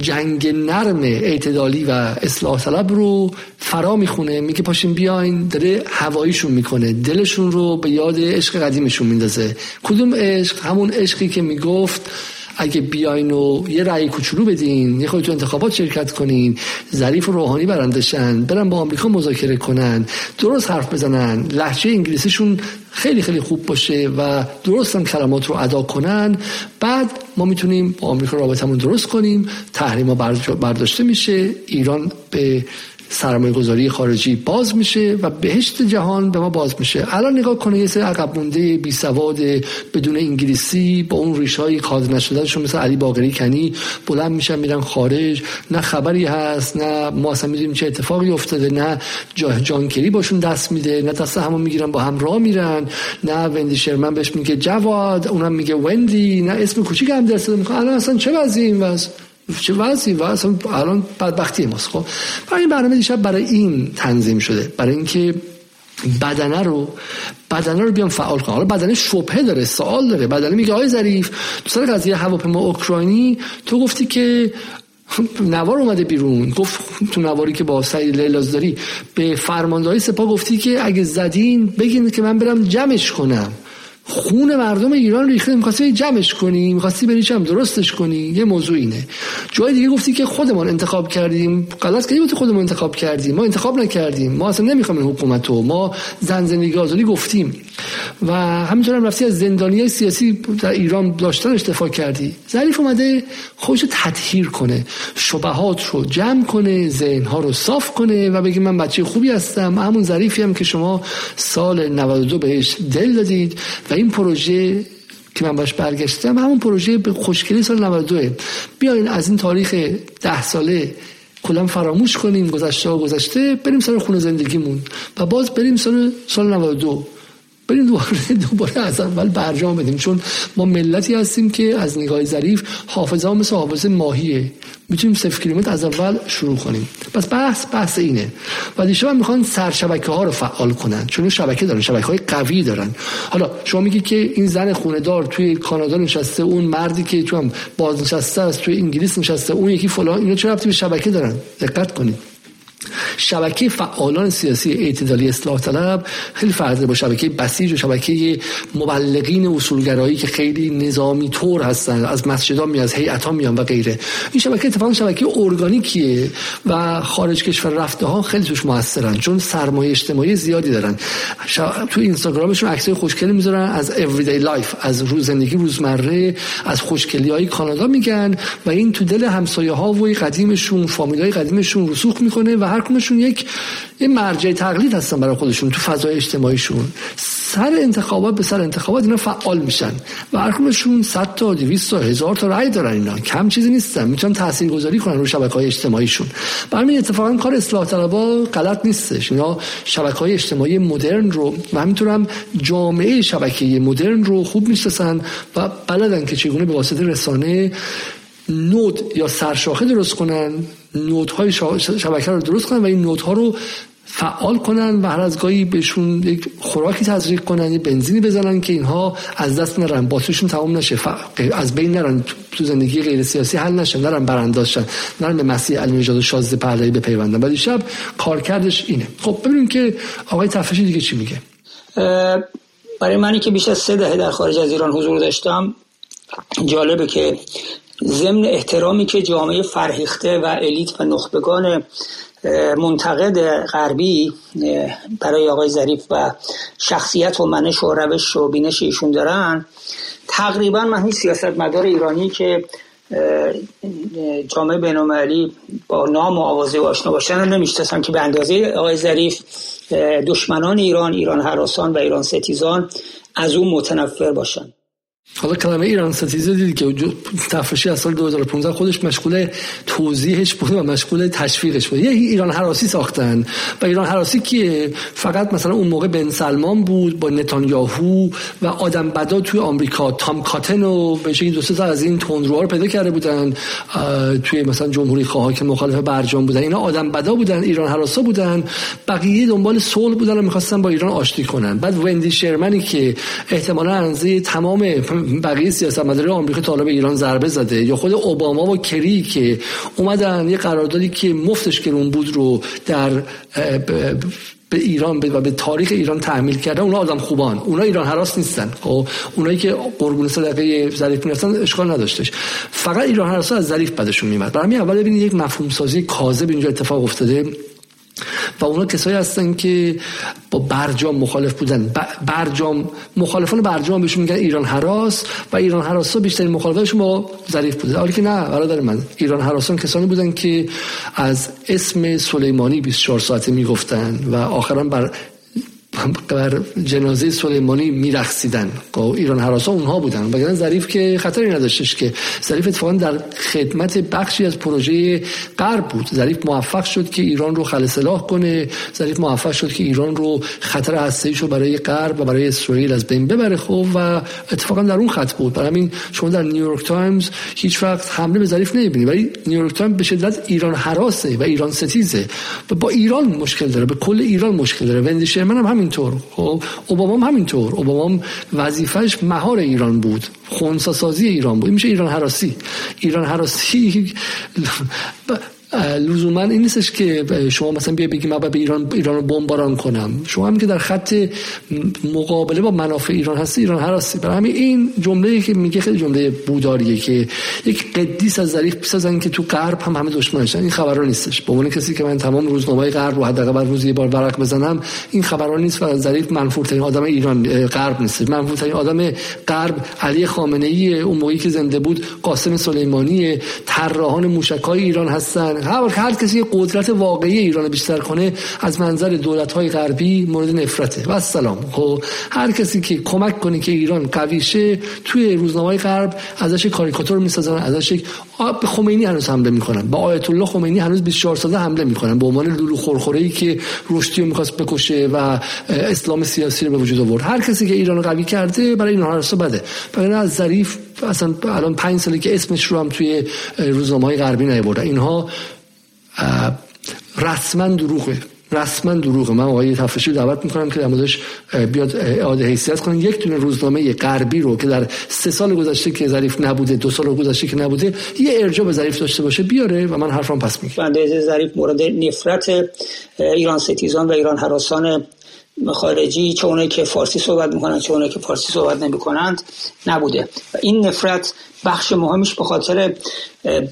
جنگ نرم اعتدالی و اصلاح طلب رو فرا می‌خونه. میگه پاشین بیاین. داره هواییشون می‌کنه. دلشون رو به یاد عشق قدیمشون میندازه. کدوم عشق؟ همون عشقی که می‌گفت اگه بیاین و یه رأی کوچولو بدین یه خودتون انتخابات شرکت کنین ظریف و روحانی برندشن برن با آمریکا مذاکره کنن درست حرف بزنن لحجه انگلیسیشون خیلی خیلی خوب باشه و درست هم کلمات رو ادا کنن. بعد ما می‌تونیم با آمریکا رابطمون درست کنیم تحریم برداشته میشه ایران به سرمایه گذاری خارجی باز میشه و بهشت جهان به ما باز میشه. الان نگاه کنه یه سری عقب مونده بی سواد بدون انگلیسی با اون ریش های کاد نشدهشون مثل علی باقری کنی بلند میشن میرن خارج. نه خبری هست نه ما اصلا می‌دونیم چه اتفاقی افتاده نه جانکری باشون دست میده نه دست همون می‌گیرن با هم راه میرن نه وندی شرمن بهش میگه جواد اونم میگه وندی نه اسم کوچیک هم درست می‌کنه الان اصلا چه وضعی این وضع؟ چه وضعی؟ و الان بدبختی ماست خب؟ برای این برنامه دیشب برای این تنظیم شده. برای اینکه بدنه رو بدنه رو بیام فعال کنم. حالا بدنه شبهه داره سوال داره. بدنه میگه آقای ظریف تو سر قضیه هواپیما اوکراینی تو گفتی که (laughs) نوار اومده بیرون. گفت تو نواری که با سعید لیلاز داری به فرماندهی سپاه گفتی که اگه زدین بگین که من برم جمعش کنم. خون مردم ایران ریخته. می‌خواستی جمعش کنی می‌خواستی بری چم درستش کنی. یه موضوع اینه. جای دیگه گفتی که خودمان انتخاب کردیم. غلط کردی تو خودمون انتخاب کردیم. ما انتخاب نکردیم. ما اصلا نمی‌خوام این حکومت ما زن زندگی آزادی گفتیم. و همینطور هم رفتی از زندانی سیاسی در ایران داشتنش دفاع کردی. ظریف اومده خودش تطهیر کنه شبهات رو جمع کنه ذهنها رو صاف کنه و بگه من بچه خوبی هستم. همون ظریفی هم که شما سال 92 بهش دل دادید و این پروژه که من باش برگشتم همون پروژه به خوشگلی سال 92 بیاین از این تاریخ ده ساله کلا فراموش کنیم گذشته و گذشته بریم سر خونه زندگیمون و باز بریم سال سال 92 بریم دوباره دوباره از اول برجام بدیم. چون ما ملتی هستیم که از نگاه ظریف حافظه ها مثل حافظه ماهیه. می‌تونیم صفر کیلومتر از اول شروع کنیم. پس بحث بحث اینه. و دیشب هم می‌خوان سرشبکه ها رو فعال کنن. چون شبکه دارن شبکه های قوی دارن. حالا شما میگی که این زن خونه دار توی کانادا نشسته اون مردی که تو هم بازنشسته است توی انگلیس نشسته اون یکی فلان اینا چرا به شبکه دارن؟ دقت کنید. شبکه فعالان سیاسی اعتدالی اصلاح طلب خیلی فرق با شبکه بسیج و شبکه مبلغین اصولگرایی که خیلی نظامی طور هستن از مسجد میان از هیئت میان و غیره. این شبکه اتفاقا شبکه ارگانیکیه و خارج کشور رفته ها خیلی توش موثرن چون سرمایه اجتماعی زیادی دارن. تو اینستاگرامشون عکسای خوشگلی می‌ذارن از everyday life از روز زندگی روزمره از خوشگلی های کانادا میگن و این تو دل همسایه ها و قدیمشون فامیل های قدیمشون رسوخ می‌کنه و هر یک یه مرجع تقلید هستن برای خودشون تو فضای اجتماعیشون. سر انتخابات به سر انتخابات اینا فعال میشن. و هر کمشون 100 تا 200 تا هزار تا رأی دارن اینا. کم چیزی نیستن. می‌تونن تاثیرگذاری کنن رو شبکه های اجتماعیشون. برای اتفاقا کار اصلاح طلبا غلط نیستش. اینا شبکه های اجتماعی مدرن رو و همینطور هم جامعه شبکه مدرن رو خوب می‌شناسن و بلدن که چگونه به واسطه رسانه نود یا سرشاخه درست کنن نودهای شبکه رو درست کنن و این نودها رو فعال کنن و هر از گاهی بهشون یک خوراکی تزریق کنن یه بنزینی بزنن که اینها از دست نرن. باتریشون تمام نشه. از بین نرن. تو زندگی غیر سیاسی حل نشن نرن شن. نرن به مسیح علی نژاد و شازده پهلوی بپیوندن. ولی شب کارکردش اینه. خب ببینیم که آقای تفشی دیگه چی میگه؟ برای منی که بیش از سه دهه در خارج از ایران حضور داشتم جالبه که ضمن احترامی که جامعه فرهیخته و الیت و نخبگان منتقد غربی برای آقای ظریف و شخصیت و منش و روش و بینش ایشون دارن. تقریبا من سیاست مدار ایرانی که جامعه بینالمللی با نام و آوازه و آشنا باشن نمیشتسن که به اندازه آقای ظریف دشمنان ایران ایران حراسان و ایران ستیزان از اون متنفر باشن. حالا کلمه ایران ستیزه دیدی که تفرشی از سال 2015 خودش مشغول توضیحش بود و مشغول تشویقش بود. یه ایران حراسی ساختن. و ایران حراسی که فقط مثلا اون موقع بن سلمان بود با نتانیاهو و آدم بدا توی آمریکا. تام کاتن و به شکلی دو از این تندروها رو پیدا کرده بودن. توی مثلا جمهوری خواه که مخالف برجام بودن. اینا آدم بدا بودن ایران حراسا بودن. بقیه دنبال صلح بودن و می‌خواستن با ایران آشتی کنن. بعد وندی شرمنی که احتمالاً انزه تمام بقیه سیاستمدارای آمریکا طالب ایران ضربه زده یا خود اوباما و کری که اومدن یه قراردادی که مفتش گرون بود رو در به ایران و به تاریخ ایران تحمیل کرده اونا آدم خوبان. اونا ایران حراس نیستن خب؟ اونایی که قربون صدقه ظریف می‌رفتن اشکال نداشتش. فقط ایران حراس از ظریف بدشون میمد برای اول ببینید یک مفهوم سازی کاذب اینجا اتفاق افتاده. و اونا کسایی هستن که با برجام مخالف بودن. برجام مخالفان برجام بهشون میگن ایران حراس و ایران حراس ها بیشترین مخالفانشون با ظریف بوده. حالی که نه برادر من. ایران حراسان کسانی بودن که از اسم سلیمانی 24 ساعته می‌گفتن و آخرا بر (laughs) بر جنازه سلیمانی میرقصیدن خب، ایران حراسا اونها بودن. وگرنه ظریف که خطری نداشتش که ظریف اتفاقا در خدمت بخشی از پروژه غرب بود. ظریف موفق شد که ایران رو خلع سلاح کنه. ظریف موفق شد که ایران رو خطر هسته‌ایش رو برای غرب و برای اسرائیل از بین ببره. خب و اتفاقا در اون خط بود. برای همین شما در نیویورک تایمز هیچ وقت حمله به ظریف نمی‌بینید ولی نیویورک تایمز به شدت ایران هراسه و ایران ستیزه. با ایران مشکل داره. به کل ایران مشکل داره. وندی شرمن هم همینطور. خب اوباما هم همینطور. اوباما وظیفش مهار ایران بود. خونسا سازی ایران بود. این میشه ایران حراسی. ایران حراسی لزوما این نیستش که شما مثلا بیا بگی من به ایران ایران رو بمباران کنم. شما هم که در خط مقابله با منافع ایران هستی ایران هستی. برای همین این جمله که میگه خیلی جمله بوداریه که یک قدیس از ظریف بسازن که تو غرب هم همه دشمنشن. این خبران نیستش. به عنوان کسی که من تمام روزنامه غرب رو حداقل بر روز یه بار ورق بزنم این خبران نیست و ظریف منفورترین آدم ایران غرب نیست. منفورترین آدم غرب علی خامنه ای اون موقعی که زنده بود قاسم سلیمانی طراحان موشکای ایران هستن. هر هر کسی قدرت واقعی ایران بیشتر کنه از منظر دولت های غربی مورد نفرته. و سلام. خب هر کسی که کمک کنه که ایران قوی شه توی روزنامه غرب ازش کاریکاتور می‌سازن ازش به خمینی هنوز حمله می‌کنن. با آیت الله خمینی هنوز 24 ساله حمله می‌کنن. به عنوان لولو خورخوره ای که رشدی رو می‌خواست بکشه و اسلام سیاسی رو به وجود آورد. هر کسی که ایران قوی کرده برای اینها هر بده. برای از ظریف اصلا الان پنج ساله که اسمش رو هم توی روزنامه های غربی نیاورده. اینها رسما دروغه. رسما دروغه. من آقای تفرشی دعوت می‌کنم که در موردش بیاد اعاده حیثیت کنه یک دونه روزنامه غربی رو که در سه سال گذشته که ظریف نبوده دو سال گذشته که نبوده یه ارجاع به ظریف داشته باشه بیاره و من حرفم پس میگم بنده ظریف مورد نفرت ایران ستیزان و ایران حراسان خارجی چه اونایی که فارسی صحبت می‌کنند چه اونایی که فارسی صحبت نمی‌کنند نبوده. و این نفرت بخش مهمش به خاطر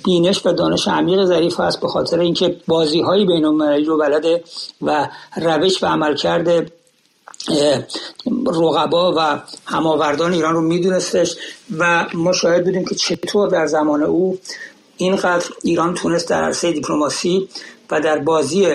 بینش و دانش عمیق ظریف است به خاطر اینکه بازی های بین رو بلده و روش و عملکرد رقبا و هماوردان ایران رو میدونستش و ما شاهد بودیم که چطور در زمان او اینقدر ایران تونست در عرصه دیپلماسی و در بازی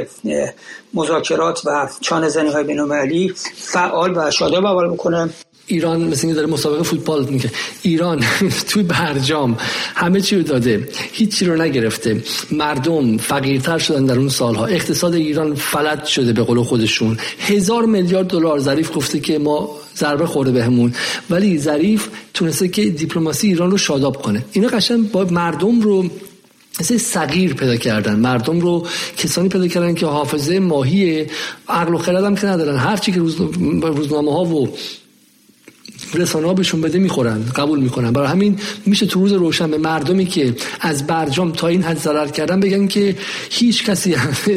مذاکرات و چانه زنی های بینالمللی فعال و شاداب اول بکنه ایران مثل اینکه داره مسابقه فوتبال میگه ایران (laughs) توی برجام همه چی رو داده هیچی رو نگرفته. مردم فقیرتر شدن در اون سالها. اقتصاد ایران فلج شده به قول خودشون. هزار میلیارد دلار ظریف گفته که ما ضربه خورده بهمون. ولی ظریف تونسته که دیپلماسی ایران رو شاداب کنه. اینا قشنگ با مردم رو مثل صغیر پیدا کردن. مردم رو کسانی پیدا کردن که حافظه ماهی عقل و خرد هم که ندارن. هرچی که روزنامه ها و رسانه ها بهشون بده می‌خورن قبول می‌کنن. برای همین میشه تو روز روشن به مردمی که از برجام تا این حد ضرر کردن بگن که هیچ کسی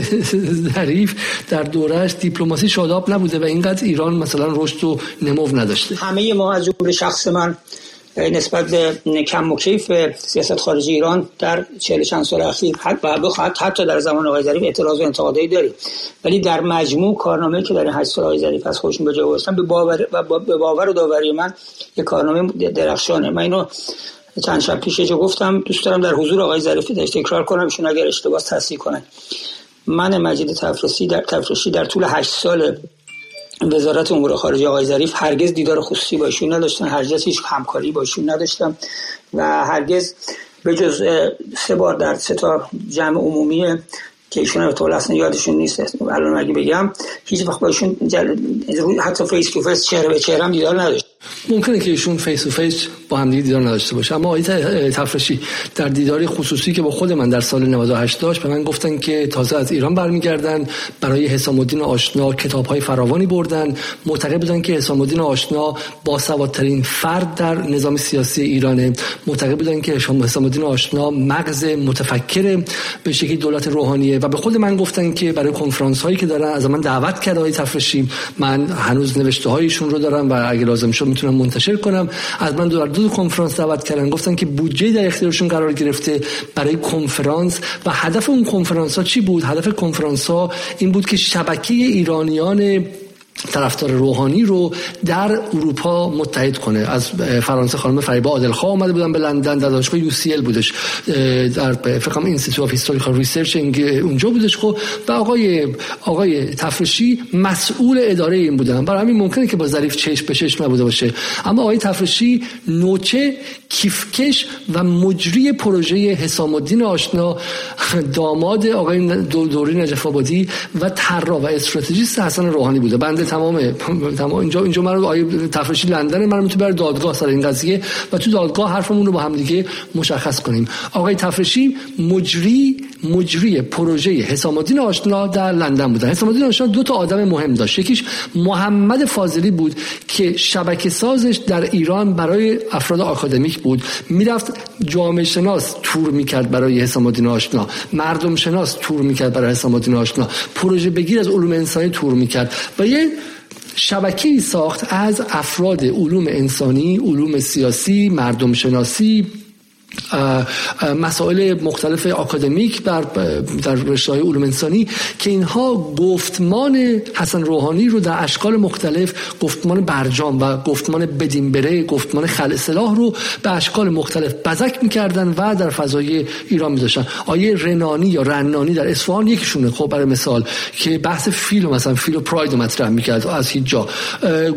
(laughs) ظریف در دورش دیپلماسی شاداب نبوده و اینقدر ایران مثلا رشد و نمو نداشته. همه ما از جمله شخص من نسبت به کم و کیف سیاست خارجی ایران در چهل چند سال اخیر حتی در زمان آقای ظریف اعتراض و انتقادایی داریم. ولی در مجموع کارنامه که در این هشت سال آقای ظریف از خودشون به جا به باور و به باور و داوری من یک کارنامه درخشانه. من اینو چند شب پیش جو گفتم دوست دارم در حضور آقای ظریف تکرار کنم ایشون اگر اشتباه تصحیح کنن. من مجید تفرسی در تفرشی در طول هشت سال وزارت امور خارجه آقای ظریف هرگز دیدار خصوصی با ایشون نداشتن. هرگز هیچ همکاری با ایشون نداشتم و هرگز به جز سه بار در سه تا جمع عمومی که ایشون رو اصلا یادشون نیست الان اگه بگم هیچ وقت با ایشون جل... حتی face to face چهره به چهره هم دیدار نداشت ممکنه که ایشون face to face با هم دیدار نداشته باشه. اما آقای تفرشی در دیداری خصوصی که با خود من در سال 98 داشت به من گفتن که تازه از ایران برمیگردن برای حسام الدین آشنا کتاب های فراوانی بردن. معتقد بودن که حسام الدین آشنا با سوادترین فرد در نظام سیاسی ایرانه. معتقد بودن که حسام الدین آشنا مغز متفکر به شکلی دولت روحانیه. و به خود من گفتن که برای کنفرانس هایی که دارن از من دعوت کرده های تفرشی. من هنوز نوشته هایشون رو دارم و اگه لازم شد می‌تونم منتشر کنم. از من دو دو کنفرانس دعوت کردن. گفتن که بودجه در اختیارشون قرار گرفته برای کنفرانس. و هدف اون کنفرانس ها چی بود؟ هدف کنفرانس ها این بود که شبکه ایرانیان طرفدار روحانی رو در اروپا متحد کنه. از فرانسه خانم فریبا عادلخواه اومده بودن به لندن در دانشگاه UCL بودش. در فکر کنم Institute of Historical Research اونجا بودش خب. و آقای آقای تفرشی مسئول اداره این بودن. برای همین ممکنه که با ظریف چشم به چشم نبوده باشه. اما آقای تفرشی نوچه کیفکش و مجری پروژه حسام الدین آشنا داماد آقای دوری نجف آبادی و طراح و استراتژیست حسن روحانی بوده. بنده تمام تمام اینجا اینجا من آیه تفرشی لندن من تو بر دادگاه سر این قضیه و تو دادگاه حرفمون رو با هم دیگه مشخص کنیم. آقای تفرشی مجری مجری پروژه حسام الدین آشنا در لندن بودن. حسام الدین آشنا دو تا آدم مهم داشت. یکیش محمد فاضلی بود که شبکه سازش در ایران برای افراد آکادمیک بود. می‌رفت جامعه شناس تور می‌کرد برای حسام الدین آشنا. مردم شناس تور می‌کرد برای حسام الدین آشنا. پروژه بگیر از علوم انسانی تور می‌کرد. و یه شبکه ساخت از افراد علوم انسانی علوم سیاسی مردم شناسی مسائل مختلف آکادمیک در در رشته های علوم انسانی که اینها گفتمان حسن روحانی رو در اشکال مختلف گفتمان برجام و گفتمان بدین بره گفتمان خل سلاح رو به اشکال مختلف بزک می‌کردن و در فضای ایران میذاشتن. آیه رنانی یا رنانی در اصفهان یکیشونه خب برای مثال که بحث فیل مثلا فیل پراید مطرح می‌کرد از هیچ جا.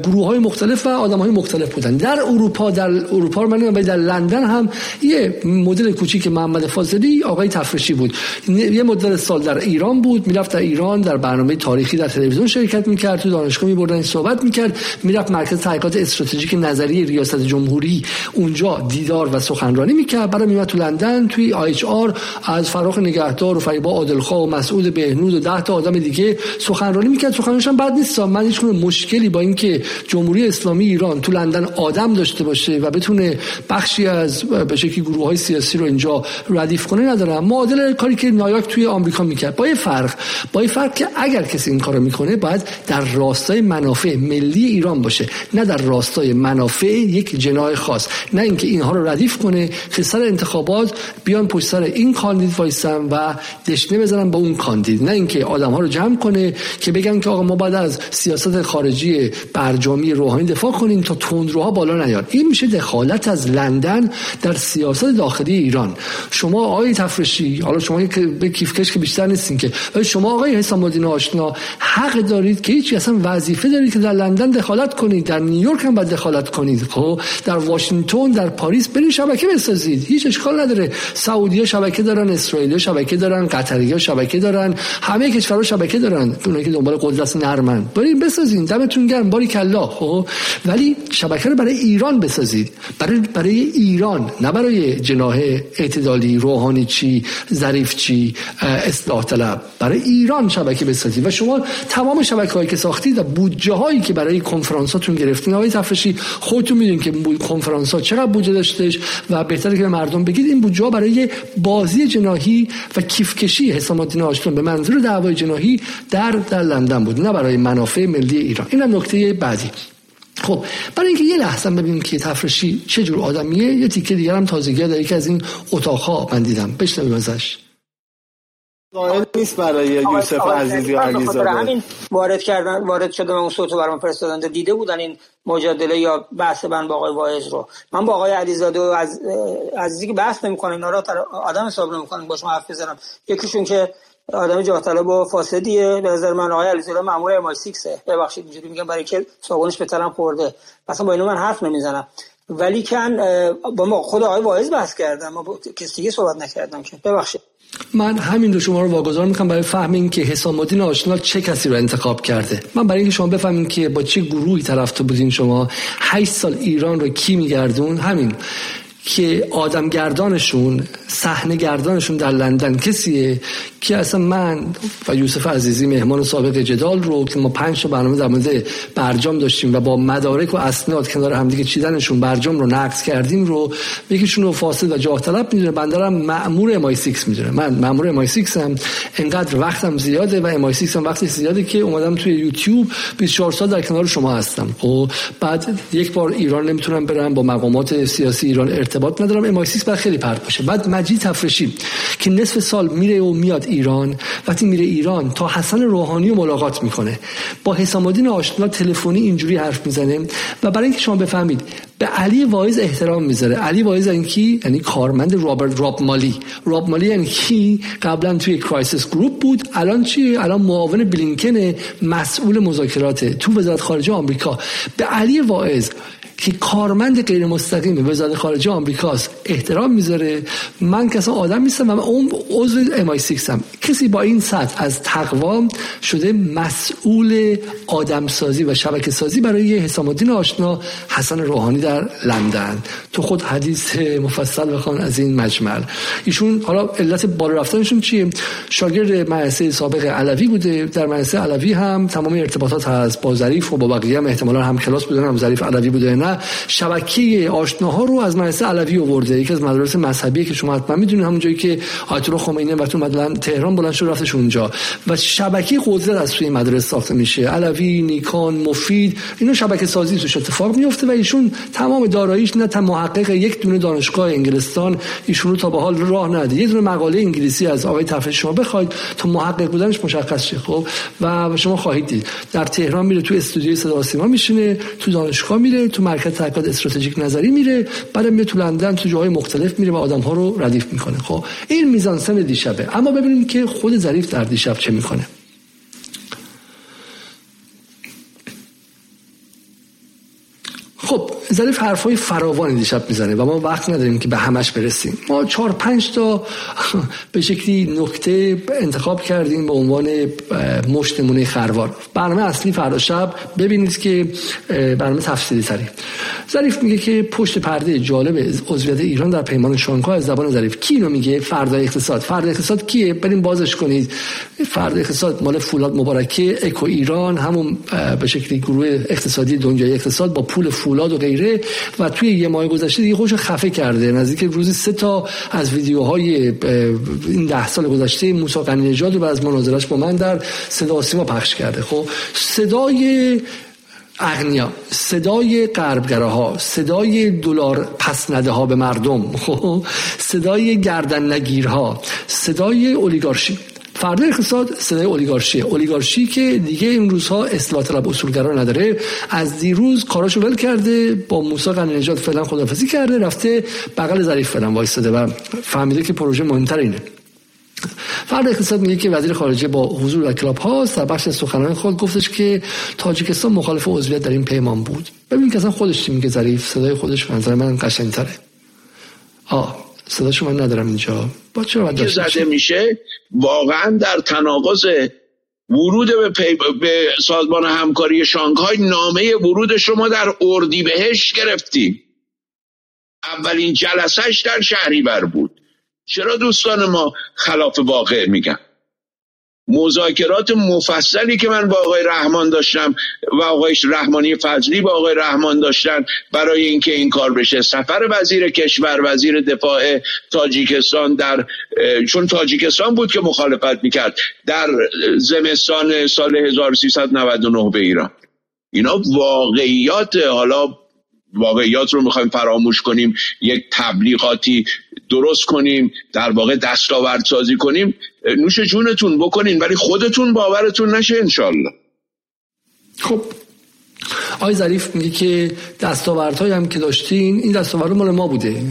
گروه های مختلف و آدم های مختلف بودن. در اروپا در اروپا من در لندن هم یه مدل کوچیک محمد فاضلی آقای تفرشی بود. یه مدل سال در ایران بود. می‌رفت در ایران در برنامه تاریخی در تلویزیون شرکت می‌کرد. تو دانشگاه میبردن صحبت می‌کرد. می‌رفت مرکز تحقیقات استراتژیک نظری ریاست جمهوری. اونجا دیدار و سخنرانی می‌کرد. برای میومد تو لندن توی آیچ آر از فراخ نگهدار و فریبا عادلخواه و مسعود بهنود و ده تا آدم دیگه سخنرانی می‌کرد. سخنرانیش هم بد نیست. من هیچ مشکلی با اینکه جمهوری اسلامی ایران تو لندن آدم داشته باشه و بتونه بخشی از به شکلی گروه های سیاسی رو اینجا ردیف کنه ندارم. معادل کاری که نایاک توی آمریکا می‌کرد. با یه فرق. با یه فرق که اگر کسی این کارو می‌کنه باید در راستای منافع ملی ایران باشه. نه در راستای منافع یک جناح خاص. نه اینکه اینها رو ردیف کنه که سر انتخابات بیان پشت سر این کاندید وایسن و دشنه بزنن با اون کاندید. نه اینکه آدم ها رو جمع کنه که بگن که آقا ما بعد از سیاست خارجی برجامی روحانی دفاع کنیم تا تندروها بالا نیاد این میشه دخالت از لندن در سیاست داخلی ایران. شما آقای تفرشی حالا شما که به کیفکش که بیشتر نیستین که شما آقای حسام الدین آشنا حق دارید که هیچ اصلا وظیفه دارید که در لندن دخالت کنید در نیویورک هم باید دخالت کنید. خب در واشنگتن در پاریس برید شبکه بسازید. هیچ اشکال نداره. سعودی شبکه دارن اسرائیل شبکه دارن قطری شبکه دارن همه کشورها شبکه دارن. اونایی که دنبال قدرت نرمن. برید بسازید دمتون گرم. باری کلا. خب ولی شبکه رو برای ایران بسازید. برای برای ایران نه برای جناه اعتدالی روحانی چی ظریف چی اصلاح طلب. برای ایران شبکه بسازید و شما تمام شبکه هایی که ساختید و بودجه هایی که برای کنفرانساتون گرفتین آقای تفرشی خودتون می‌دونید که کنفرانس ها چقدر بودجه داشتش و بهتره که به مردم بگید این بودجه برای بازی جناهی و کیفکشی حسام الدین به منظور دعوای جناهی در در لندن بود نه برای منافع ملی ایران. اینم نکته بعدی. خب برای اینکه یه لحظه ببینیم که تفرشی چه جور آدمیه یه تیکه دیگر هم تازگی در یکی از این اتاقها من دیدم بشنویم ازش. قائل نیست برای یوسف عزیزی و علیزاده همین وارد کردن وارد شده من اون صوتو برام فرستادن دیده بودن این مجادله یا بحث من با آقای واعظ رو. من با آقای علیزاده و از عزیزی که بحث نمی‌کنم اینا رو آدم حساب نمی‌کنم با شما حرف بزنم. یکیشون که آدم جاه طلب و فاسدیه. به نظر من آقای علیزاده مامور ام 6 ببخشید اینجوری میگم برای که صابونش به تلم خورده. مثلا با اینو من حرف نمی‌زنم. ولی کن با ما خود آقای واعظ بحث کردم ما با کسی دیگه صحبت نکردم که. ببخشید. من همین رو شما رو واگذار می‌کنم برای فهم که حسام الدین آشنا چه کسی رو انتخاب کرده. من برای اینکه شما بفهمین که با چه گروهی طرف بودین شما. 8 سال ایران رو کی میگردون همین. که آدمگردانشون صحنه گردانشون در لندن کسیه که اصلا من و یوسف عزیزی مهمان سابق جدال رو که ما پنج تا برنامه در مورد برجام داشتیم و با مدارک و اسناد کنار همدیگه چیدنشون برجام رو نقض کردیم رو یکیشون رو فاسد و جاه طلب می‌دونه. بندرم مأمور ام 6 می‌دونه. من مأمور ام 6 هم انقدر وقتم زیاده و ام 6 هم وقتی زیاده که اومدم توی یوتیوب 24 سال در کنار شما هستم. خب، بعد یک بار ایران نمی‌تونم برم. با مقامات سیاسی ایران ندارم. MI6 باید خیلی پرت باشه. بعد مجید تفرشی که نصف سال میره و میاد ایران وقتی میره ایران تا حسن روحانی رو ملاقات می‌کنه. با حسام الدین آشنا تلفنی اینجوری حرف می‌زنه و برای اینکه شما بفهمید به علی وایز احترام می‌ذاره. علی وایز یعنی کی؟ یعنی کارمند رابرت راب مالی. راب مالی یعنی کی؟ قبلا توی Crisis Group بود. الان چی؟ الان معاون بلینکن مسئول مذاکرات تو وزارت خارجه آمریکا. به علی وایز که کارمند غیر مستقیم وزارت خارجه آمریکاست. احترام می‌ذاره. من کسا آدم نیستم و اون عضو ام 6 هم کسی با این سطح از تقوام شده مسئول آدمسازی و شبکه سازی برای حسام الدین آشنا حسن روحانی در لندن. تو خود حدیث مفصل بخوان از این مجمل. ایشون حالا علت بالا رفتنشون چیه؟ شاگرد مدرسه سابق علوی بوده. در مدرسه علوی هم تمام ارتباطات هست. با ظریف و با بقیه هم احتمالا هم کلاس بودن هم ظریف علوی بوده نه؟ شبکه آشناها رو از مدرسه علوی آورده. یکی از مدارس مذهبی که شما حتما می‌دونید همون جایی که آیت الله خمینی وقتی مثلا تهران بلند شد رفتش اونجا. و شبکه قدرت از توی مدرسه ساخته میشه. علوی نیکان مفید اینا شبکه سازی توش اتفاق میفته و ایشون تمام داراییش نه محقق یک دونه دانشگاه انگلستان ایشون رو تا به حال راه نده یه دونه مقاله انگلیسی از آقای طرف شما بخواید. تا محقق بودنش مشخص شه خب؟ و شما خواهید دید. در تهران میره تو استودیوی صدا سیما میشینه تو دانشگاه میره تو مرکز تحقیقات استراتژیک نظری میره بعد میره تو لندن تو جاهای مختلف میره و آدم ها رو ردیف می‌کنه. خب این میزانسن دیشبه. اما ببینید که خود ظریف در دیشب چه می‌کنه. خب ظریف حرفای فراوانی دیشب می‌زنه و ما وقت نداریم که به همش برسیم. ما چهار پنج تا به شکلی نکته انتخاب کردیم به عنوان مشتمونه خروار. برنامه اصلی فردا شب. ببینید که برنامه تفصیلی تری. ظریف میگه که پشت پرده جالب عضویت ایران در پیمان شانگهای از زبان ظریف. کی اینو میگه؟ فردا اقتصاد. فردا اقتصاد کیه؟ بریم بازش کنید. فردا اقتصاد مال فولاد مبارکه اکو ایران همون به شکلی گروه اقتصادی دنیای اقتصاد با پول فولاد و غیره. و توی یه ماه گذشته دیگه خوش خفه کرده. نزدیک روزی سه تا از ویدیوهای این ده سال گذشته موسی قنی نژاد و از مناظرش با من در صدا سیما پخش کرده. خب صدای اغنیا صدای غربگراها صدای دلار پس نده ها به مردم (laughs) خب صدای گردن نگیرها صدای اولیگارشی فردا اقتصاد صدای اولیگارشی اولیگارشی که دیگه این روزها اصلاح طلب اصولگرا نداره. از دیروز کاراشو ول کرده با موسی قنی نژاد فعلا خدافظی کرده رفته بغل ظریف فعلا وایساده و فهمیده که پروژه مهمتر اینه. فرد اقتصاد میگه که وزیر خارجه با حضور در کلاب هاست در بخش سخنان خود گفتش که تاجیکستان مخالف عضویت در این پیمان بود. ببین که اصلا خودش میگه ظریف؟ صدای خودش منظر من قشنگتره. آه. صداشو من ندارم اینجا. با چرا باید زده میشه؟ واقعا در تناقض ورود به, پی... به سازمان همکاری شانگهای نامه ورود شما در اردیبهشت گرفتیم. اولین جلسش در شهریور بود. چرا دوستان ما خلاف واقع میگن؟ مذاکرات مفصلی که من با آقای رحمان داشتم و آقای رحمانی فضلی با آقای رحمان داشتن برای اینکه این کار بشه. سفر وزیر کشور وزیر دفاع تاجیکستان در چون تاجیکستان بود که مخالفت می‌کرد در زمستان سال 1399 به ایران. اینا واقعیات حالا واقعیات رو می‌خوایم فراموش کنیم یک تبلیغاتی درست کنیم در واقع دستاورد سازی کنیم. نوش جونتون بکنین ولی خودتون باورتون نشه انشالله. خب. آقای ظریف میگه که دستاوردهایی هم که داشتین این دستاورد مال ما بوده.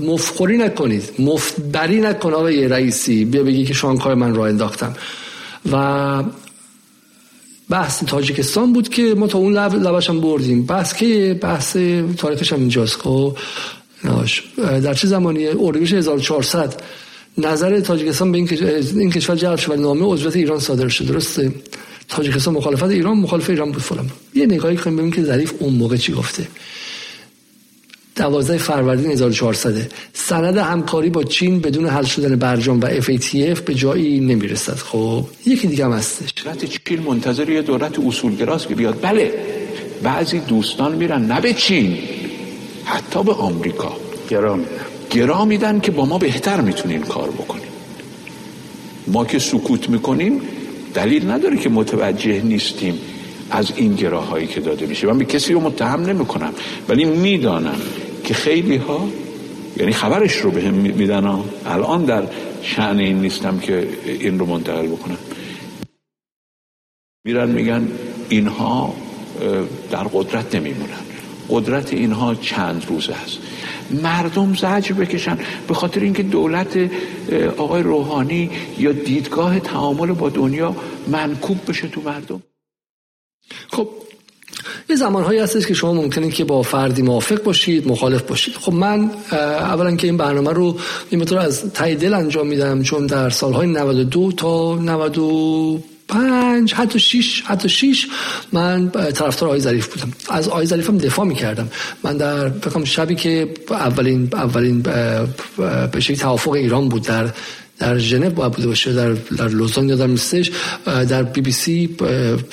مفخوری نکنید. مفبری نکن آقای رئیسی. بیا بگی که شانکای من را انداختم. و بحث تاجیکستان بود که ما تا اون لب لبش هم بردیم. بحث که بحث تاریخش هم اینجاست. خب در چه زمانی؟ اردیبهشت 1400 نظر تاجیکستان به این کشور جلب شد و نامه عضویت ایران صادر شد. درسته؟ تاجیکستان مخالفت ایران مخالف ایران بود فلان. یه نگاهی کنیم ببینیم که ظریف اون موقع چی گفته. دوازده فروردین 1400 سند همکاری با چین بدون حل شدن برجام و FATF به جایی نمی‌رسد. خب یکی دیگه هم هستش. دولت چین منتظر یه دولت اصولگراست که بیاد. بله بعضی دوستان میرن نه به چین حتی به آمریکا. گرا میدن. گرا میدن که با ما بهتر می‌تونین کار بکنیم ما که سکوت می‌کنیم دلیل نداره که متوجه نیستیم از این گراهایی که داده میشه. من به کسی رو متهم نمی‌کنم ولی می‌دانم که خیلی ها یعنی خبرش رو به میدن الان در شعن این نیستم که این رو منتقل بکنم. میرن میگن اینها در قدرت نمیمونن. قدرت اینها چند روزه است. مردم زجر بکشن. به خاطر اینکه دولت آقای روحانی یا دیدگاه تعامل با دنیا منکوب بشه تو مردم. خب به زمانهایی هستش که شما ممکنه که با فردی موافق باشید مخالف باشید. خب من اولا که این برنامه رو این از تای دل انجام میدم چون در سالهای 92 تا 90 پنج حتی شیش حتی شیش من طرفدار آقای ظریف بودم. از آقای ظریف هم دفاع می‌کردم. من در فکرم شبی که اولین اولین به توافق ایران بود در در ژنو بوده باشه در در لوزان یادم نیستش در بی بی سی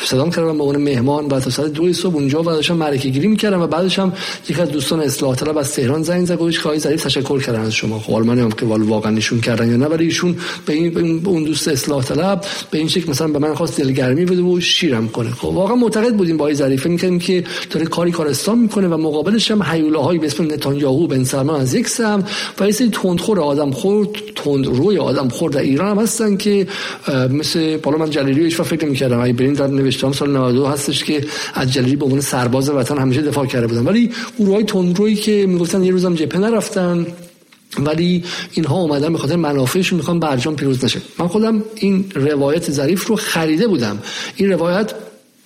صدام کردم به عنوان مهمان بعد تا ساعت دو صبح اونجا و داشتم معرکه گیری می‌کردم و بعدش هم یک از دوستان اصلاح طلب از تهران زنگ زد گفتش که ظریف تشکر کردن از شما. خب من هم که واقعا نشون کردن یا نه ولی ایشون به این اون دوست اصلاح طلب به این شکل مثلا به من خواست دلگرمی بده و شیرم کنه. خب واقعا معتقد بودیم با ظریف. می‌کنیم که داره کاری کارستان می‌کنه و مقابلش هم هیولاهایی به اسم نتانیاهو بن سلمان از یک سم و یه سری تندخور آدم خورد تند روی خورد ایران هم هستن که مثل بالا من جلیلی هیچ فکر نمی‌کردم. اگه برین در نوشتم سال 92 هستش که از جلیلی به عنوان سرباز وطن همیشه دفاع کرده بودن. ولی گروهای تندرویی که می‌گفتن یه روزم جبهه نرفتن ولی اینها اومدن به خاطر منافعشون می‌خوان برجام پیروز نشه. من خودم این روایت ظریف رو خریده بودم. این روایت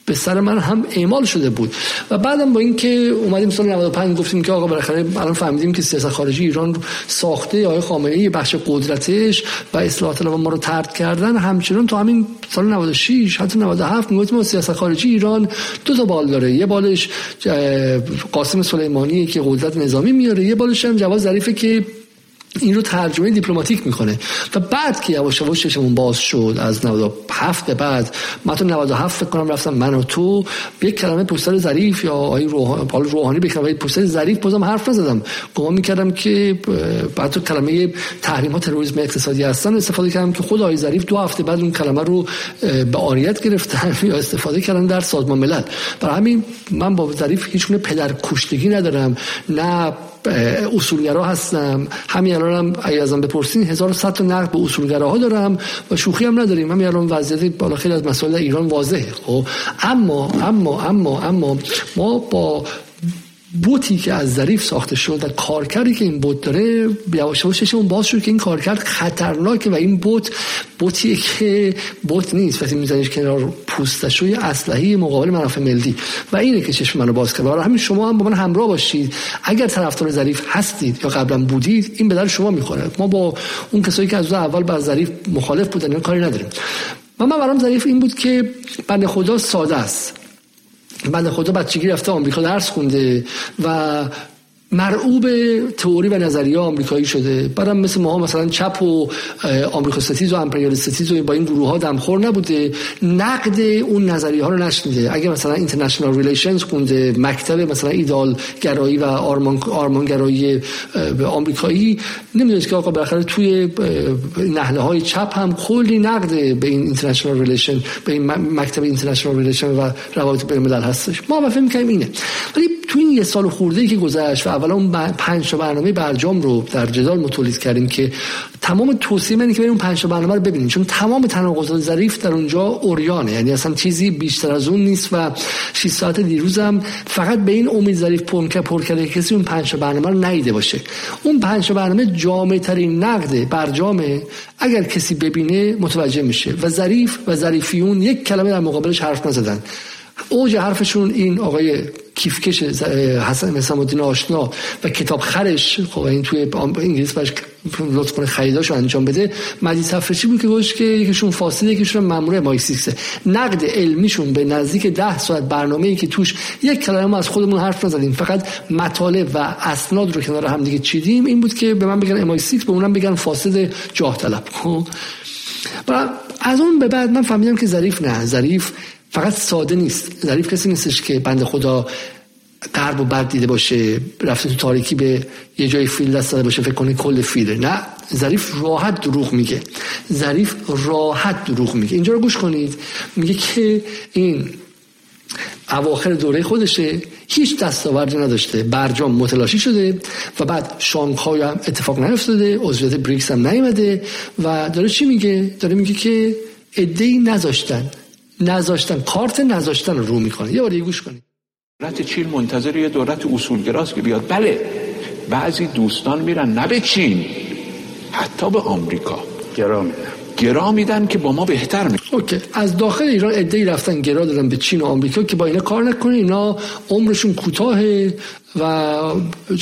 به سر من هم اعمال شده بود. و بعدم با اینکه اومدیم سال 95 گفتیم که آقا بالاخره الان فهمیدیم که سیاست خارجی ایران ساخته آقای خامنه ای بخش قدرتش و اصلاحات و ما رو ترد کردن. همچنان تا همین سال 96 حتی 97 می‌گفتیم سیاست خارجی ایران دو تا بال داره. یه بالش قاسم سلیمانی که قدرت نظامی میاره یه بالش هم جواز ظریفه که این رو ترجمه دیپلماتیک می‌کنه. و بعد که یواش یواش چشمون باز شد از 97 به بعد من تو 97 فکر کنم رفتم من و تو یک کلمه پوستر ظریف یا آقای روحانی روحانی به کلمه پوستر ظریف بازم حرف نزدم. گمان می‌کردم که بعد تو کلمه تحریم ها تروریسم اقتصادی هستن استفاده کردم که خود آقای ظریف دو هفته بعد اون کلمه رو به آریت گرفتن (laughs) یا استفاده کردن در سازمان ملل. برای همین من با ظریف هیچ پدر کشتگی ندارم. نه اصولگرا هستم. همین الان هم اگه ازم بپرسین 1100 تا نقد به اصولگراها دارم و شوخی هم نداریم. همین الان وضعیت بالا خیلی از مسائل ایران واضحه خب؟ اما اما اما اما ما با بوتی که از ظریف ساخته شد و کارکردی که این بوت داره یواش یواش اون باز شد که این کارکرد خطرناکه و این بوت بوتیه که بوت نیست. وقتی میزنیش کنار پوستش روی اسلحه مقابل منافع ملی. و اینه که چشم منو باز کرد برای همین شما هم با من همراه باشید. اگر طرفدار ظریف هستید یا قبلا بودید این به درد شما می‌خوره. ما با اون کسایی که از اول با ظریف مخالف بودن کاری نداریم. و من برام ظریف این بود که بنده خدا ساده است. بنده خدا بچگی رفته آمریکا درس خونده و مرعوب تئوری و نظریه آمریکایی شده. بعدم مثل ما مثلا چپ و آمریکا ستیز و امپریال ستیز و با این گروه ها دمخور نبوده. نقد اون نظریه ها رو نشنیده. اگه مثلا international relations خونده مکتب مثلا ایده‌آل گرایی و آرمان آرمان گرایی آمریکایی نمی‌دونه که آقا بالاخره توی نحله های چپ هم کلی نقد به این international relation به این مکتب international relation و روابط بین الملل هستش. ما فکر می‌کنیم اینه. ولی تو این یه سال خورده که گذشت و اول اون پنج برنامه برجام رو در جدال متولید کردیم که تمام توصیه من که بریم اون پنج برنامه رو ببینیم. چون تمام تناقضات ظریف در اونجا اوریانه یعنی اصلا چیزی بیشتر از اون نیست و 6 ساعت دیروزم فقط به این امید ظریف پونکه پر کرده کسی اون پنج برنامه رو نیده باشه. اون پنج برنامه جامع ترین نقد برجامه اگر کسی ببینه متوجه میشه. و ظریف و ظریفیون یک کلمه در مقابلش حرف نزدن. اوج حرفشون این آقای کیفکش حسن حسام الدین آشنا و کتاب خرش خب این توی انگلیس باش لطف کنه خریداشو انجام بده. مجید سفرچی بود که گوش که یکیشون فاصله یکیشون مامور مایسیکسه نقد علمیشون به نزدیک ده ساعت برنامه‌ای که توش یک کلمه از خودمون حرف نزدیم. فقط مطالب و اسناد رو کنار هم دیگه چیدیم. این بود که به من بگن امایسیکس به اونم بگن فاسد جاه طلب. خب. از اون به بعد من فهمیدم که ظریف نه. ظریف فقط ساده نیست. ظریف کسی نیستش که بند خدا قرب و بد دیده باشه رفته تو تاریکی به یه جای فیل دست داده باشه فکر کنه کل فیله نه ظریف راحت دروغ میگه. ظریف راحت دروغ میگه. اینجا رو گوش کنید. میگه که این اواخر دوره خودشه هیچ دستاوردی نداشته. برجام متلاشی شده و بعد شانگهای هم اتفاق نیفتاده عضویت بریکس هم نیومده و داره چی میگه؟ داره میگه که ادهی نذاشتن. نذاشتن کارت نذاشتن رو رو می‌کنه یه بار یه گوش کنید. دولت چین منتظر یه دولت اصولگراست که بیاد. بله بعضی دوستان میرن نه به چین حتی به آمریکا. گرا گرا میدن که با ما بهتر می اوکی. از داخل ایران ادعی رفتن گرا دادن به چین و آمریکا که با اینا کار نکنه. اینا عمرشون کوتاهه و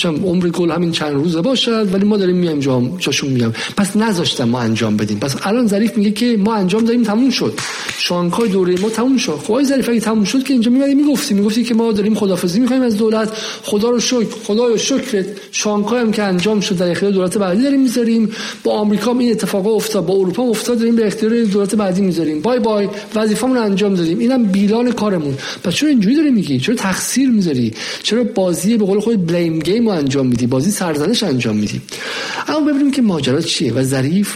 عمر گل همین چند روزه باشد ولی ما داریم میایم جام جاشون میام. پس نذاشتن ما انجام بدیم. پس الان ظریف میگه که ما انجام دادیم تموم شد. شانگهای دوره ما تموم شد. خب ظریف اگه تموم شد که اینجا میمدی می‌گفتی. می‌گفتی که ما داریم خدافظی می‌کنیم از دولت. خدا رو شکر خدا رو شکرت. شانگهای هم که انجام شد در اختیار دولت بعدی داریم می‌ذاریم. با آمریکا این اتفاقا افتاد با اروپا افتاد. داریم به اختیار دولت بعدی می‌ذاریم. بای بای وظیفمون انجام دادیم. اینم بیلان کارمون. پس چرا اینجوری داری میگی؟ چرا تقصیر می‌ذاری؟ چرا بازی به قول خود بلیم گیم رو انجام میدی؟ بازی سرزنش انجام میدی؟ اما ببینیم که ماجرا چیه و ظریف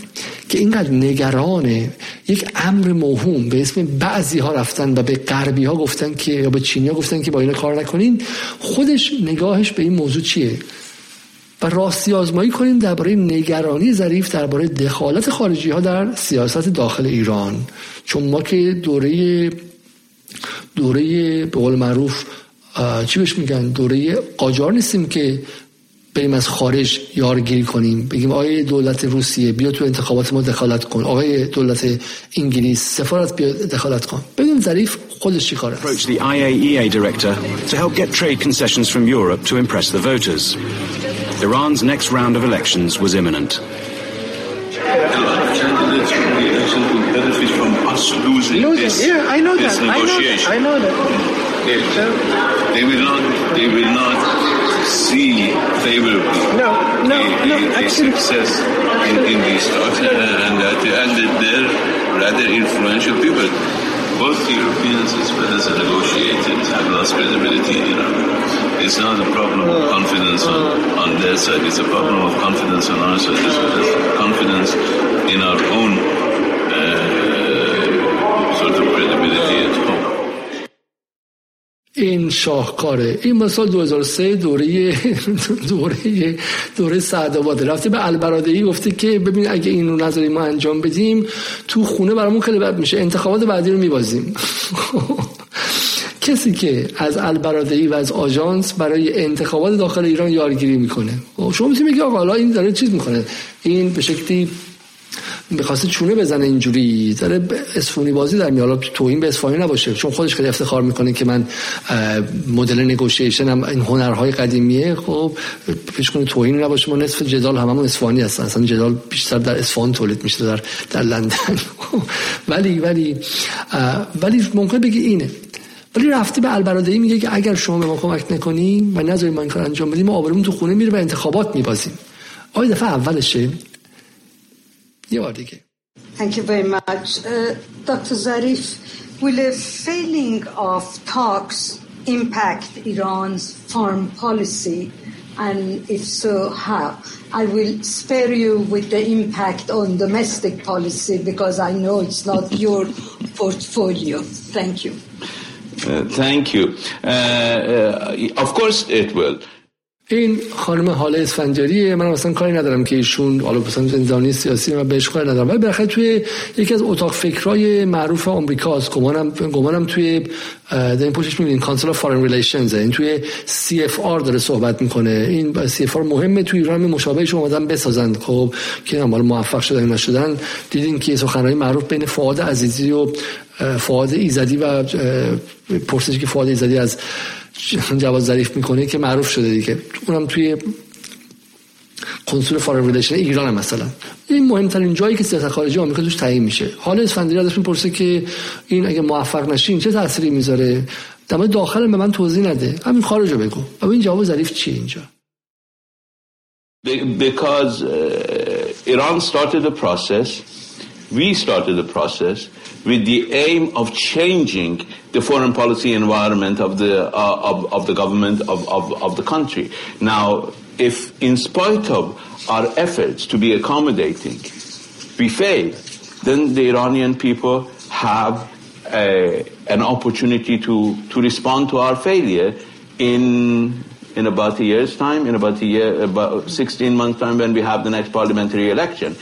که اینقدر نگرانه. یک امر موهوم به اسم بعضی ها رفتن و به غربی ها گفتن که یا به چینی ها گفتن که با اینا کار نکنین. خودش نگاهش به این موضوع چیه؟ و راستی آزمایی کنیم درباره نگرانی ظریف درباره دخالت خارجی ها در سیاست داخل ایران. چون ما که دوره دوره به قول معروف چی بهش میگن؟ دوره قاجار نیستیم که بریم از خارج یارگیری کنیم. بگیم آقای دولت روسیه بیا تو انتخابات ما دخالت کن. آقای دولت انگلیس سفارت بیا دخالت کن. ببین ظریف خودش چی کاره approached Iran's next round of elections was imminent. Losing, losing. yeah, I know that. I know that. I know that. They, so, they will not. They will not see. They will. No, no, no. Success in, in these talks, and, and, and they're rather influential people. Both Europeans as well as the negotiators have lost credibility in Iran. It's not a problem of confidence on, on their side, it's a problem of confidence on our side as well as confidence in our own این شاهکاره. این مثال 2003 (laughs) دوره دوره دوره سعدآباد رفته به البرادعی گفته که ببین اگه این رو نظری ما انجام بدیم تو خونه برامون خیلی بد میشه. انتخابات بعدی رو میبازیم. (laughs) کسی که از البرادعی و از آژانس برای انتخابات داخل ایران یارگیری می‌کنه. خب شما می‌تونید بگید آقا حالا این داره چیز می‌کنه. این به شکلی می‌خواسته چونه بزنه اینجوری داره اسفونی بازی در حالا توهین به اصفهانی نباشه. چون خودش خیلی افتخار می‌کنه که من مدل نگوشیشن هم این هنرهای قدیمیه. خب پیش کنه توهین نباشه. ما نصف جدال هممون اصفهانی هستن. اصلا جدال بیشتر در اصفهان تولید میشه در در لندن. (laughs) ولی ولی ولی ممکن بگی اینه. ولی رفته به البرادعی میگه که اگر شما به ما کمک نکنیم و نذاریم ما این کار انجام بدیم ما آبرومون تو خونه میره و انتخابات میبازیم. آیا دفعه اولشه. DK. Thank you very much. Uh, Dr. Zarif, will a failing of talks impact Iran's foreign policy? And if so, how? I will spare you with the impact on domestic policy because I know it's not your portfolio. Thank you. Uh, thank you. Uh, uh of course, it will. این خانم هاله اسفندیاریه من اصلا کاری ندارم که ایشون حالا مثلا زندانی سیاسی من بهش کاری ندارم. ولی بالاخره توی یکی از اتاق فکرای معروف آمریکاست گمانم گمانم توی در این پشتش می‌بینین Council Foreign Relations این توی CFR داره صحبت می‌کنه. این CFR مهمه. توی ایران مشابهش اومدن بسازند خب که هم موفق شدن نشدن. دیدین که سخنرانی معروف بین فؤاد عزیزی و فؤاد ایزدی و پرسشی که فؤاد ایزدی از جواد ظریف می‌کنه که معروف شده دیگه. اونم توی Council Foreign Relation ایران مثلا. این مهمترین جایی که سیاست خارجی آمریکا توش تعیین میشه. حالا اسفندیاری ازش می‌پرسه که این اگه موفق نشین چه تأثیری می‌ذاره؟ در داخل به من توضیح نده. همین خارجو بگو. و این جواب ظریف چیه اینجا؟ Because uh, Iran started the process we started the process with the aim of changing the foreign policy environment of the uh, of, of the government of, of, of the country. Now, if in spite of our efforts to be accommodating, we fail, then the Iranian people have a, an opportunity to, to respond to our failure in in about a year's time, in about a year, about 16 months time when we have the next parliamentary election.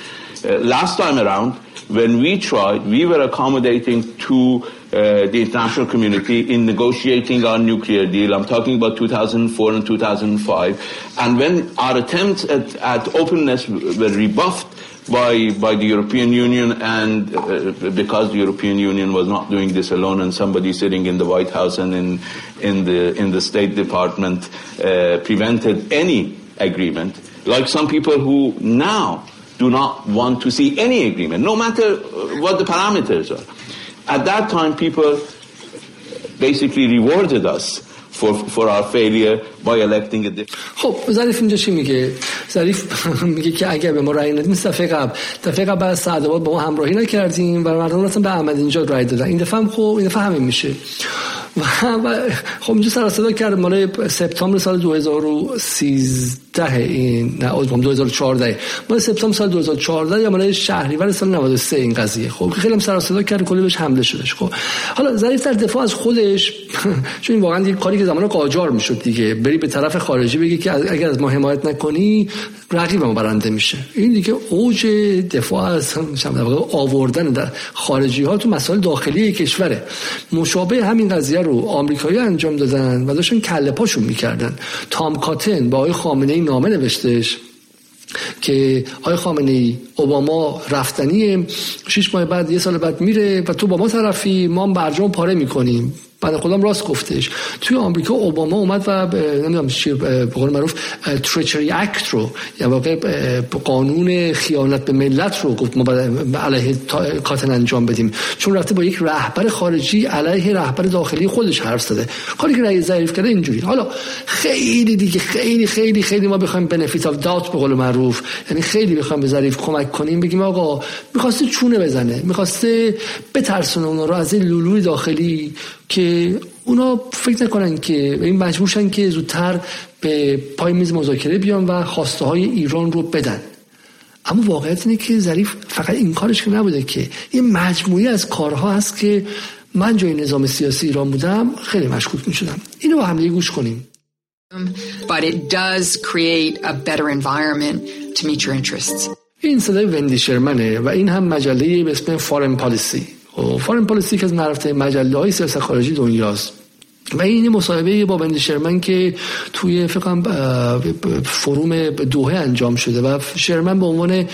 Uh, last time around, when we tried, we were accommodating to uh, the international community in negotiating our nuclear deal. I'm talking about 2004 and 2005. And when our attempts at, at openness were rebuffed by by the European Union, and uh, because the European Union was not doing this alone, and somebody sitting in the White House and in in the in the State Department uh, prevented any agreement, like some people who now do not want to see any agreement, no matter what the parameters are. At that time, people basically rewarded us for, for our failure by electing a different خب ظریف اینجا چی میگه؟ ظریف (laughs) میگه که اگر به ما رأی ندیم دفعه قبل. دفعه قبل بعد سعدآباد با ما همراهی نکردیم و مردم رفتن به احمد اینجا رأی دادن. این دفعه هم خب این دفعه همین میشه. (laughs) و, خب اینجا سر صدا کرد مال سپتامبر سال 2013 این نه عذرم 2014 مال سپتامبر سال 2014 یا مال شهریور سال 93 این قضیه. خب خیلی هم سر صدا کرد کلی بهش حمله شدش خب حالا ظریف در دفاع از خودش (laughs) چون این واقعا یک کاری که زمان قاجار می‌شد دیگه. بری به طرف خارجی بگی که اگر از ما حمایت نکنی رقیب ما برنده میشه. این دیگه اوج دفاع از آوردن در خارجی ها تو مسائل داخلی کشوره. مشابه همین قضیه رو آمریکایی انجام دادن و داشتن کله پاشون می‌کردن. تام کاتن با آقای خامنه ای نامه نوشتش که آقای خامنه ای اوباما رفتنی شش ماه بعد یه سال بعد میره و تو با ما طرفی ما برجام پاره می‌کنیم. بعد خودم راست گفتش. توی آمریکا اوباما اومد و نمی‌دونم چی به قول معروف تریچری اکت رو یا واقع قانون خیانت به ملت رو گفت ما علیه کاتن انجام بدیم. چون رفته با یک رهبر خارجی علیه رهبر داخلی خودش حرف زده. کاری که رئیس ضعیف کرده اینجوری. حالا خیلی دیگه خیلی خیلی خیلی ما بخوایم بنفیت اف دات به قول معروف. یعنی خیلی بخوایم به ظریف کمک کنیم بگیم آقا می‌خواسته چونه بزنه؟ می‌خواسته بترسونه اونا رو از این لولوی داخلی که اونا فکر نکنن که این مجبورشن که زودتر به پای میز مذاکره بیان و خواسته های ایران رو بدن. اما واقعیت اینه که ظریف فقط این کارش که نبوده که یه مجموعی از کارها هست که من جای نظام سیاسی ایران بودم خیلی مشکوک می شدم اینو با هم گوش کنیم. But it does create a better environment to meet your interests. این صدای وندی شرمنه و این هم مجله به اسم فارن پالیسی فارن پالیسی که از نرفته مجله های سیاست خارجی دنیاست. و این مصاحبه با بند شرمن که توی فکرم فروم دوهه انجام شده و شرمن به عنوان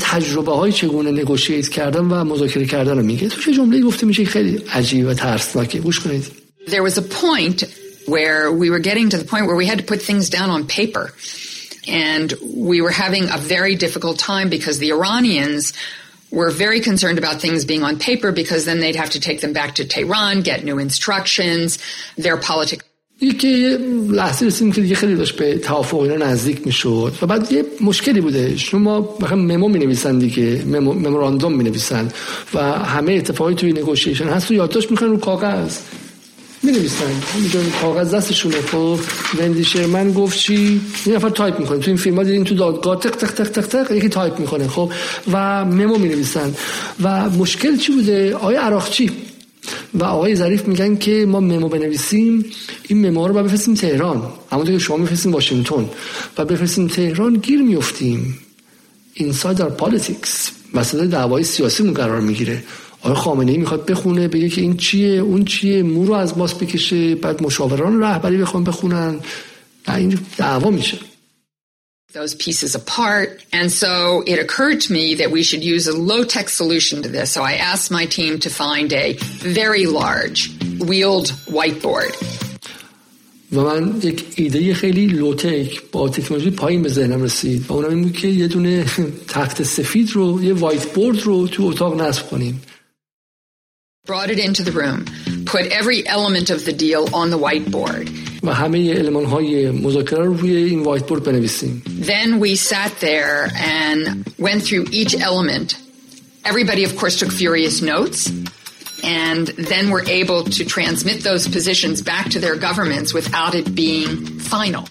تجربه های چگونه نگوشیت کردن و مذاکره کردن رو میگه. تو چه جمله گفته میشه خیلی عجیب و ترسناکه؟ گوش کنید. There was a point where we were getting to the point where we had to put things down on paper. And we were having a very difficult time because the Iranians were very concerned about things being on paper because then they'd have to take them back to Tehran, get new instructions, their politics. یه لحظه رسیدیم که دیگه خیلی داشت به توافق اینا نزدیک می‌شد و بعد یه مشکلی بوده شما بخوام memo می نویسن دیگه memorandum می نویسن و همه اتفاقی توی negotiation هست تو یادداشت می‌خوان رو کاغذ می نویسن کاغذ دستشونه. خب وندی شرمن گفت چی؟ یه نفر تایپ می‌کنه. تو این فیلم ها دیدین تو دادگاه تق تق تق تق تق یکی تایپ می‌کنه. خب و memo می نویسن و مشکل چی بوده؟ آقای عراقچی و آقای ظریف میگن که ما memo بنویسیم. این memo رو بفرستیم تهران. اما که شما میفرستیم واشنگتن. و بفرستیم تهران گیر میفتیم insider politics مسئله دعوای سیاسی قرار می‌گیره. آقای خامنه ای می‌خواد بخونه بگه که این چیه اون چیه مو رو از ماست بکشه بعد مشاوران رهبری بخوان بخونن این دعوا میشه those pieces apart. And so it occurred to me that we should use a low tech solution to this. So I asked my team to find a very large wheeled whiteboard. و من یک ایده خیلی لوتک با تکنولوژی پایین به ذهنم رسید و اونم این بود که یه دونه (laughs) تخت سفید رو یه وایت بورد رو تو اتاق نصب کنیم brought it into the room, put every element of the deal on the whiteboard. و همه المان های مذاکره رو روی این وایت بورد بنویسیم. Then we sat there and went through each element. Everybody of course took furious notes and then were able to transmit those positions back to their governments without it being final.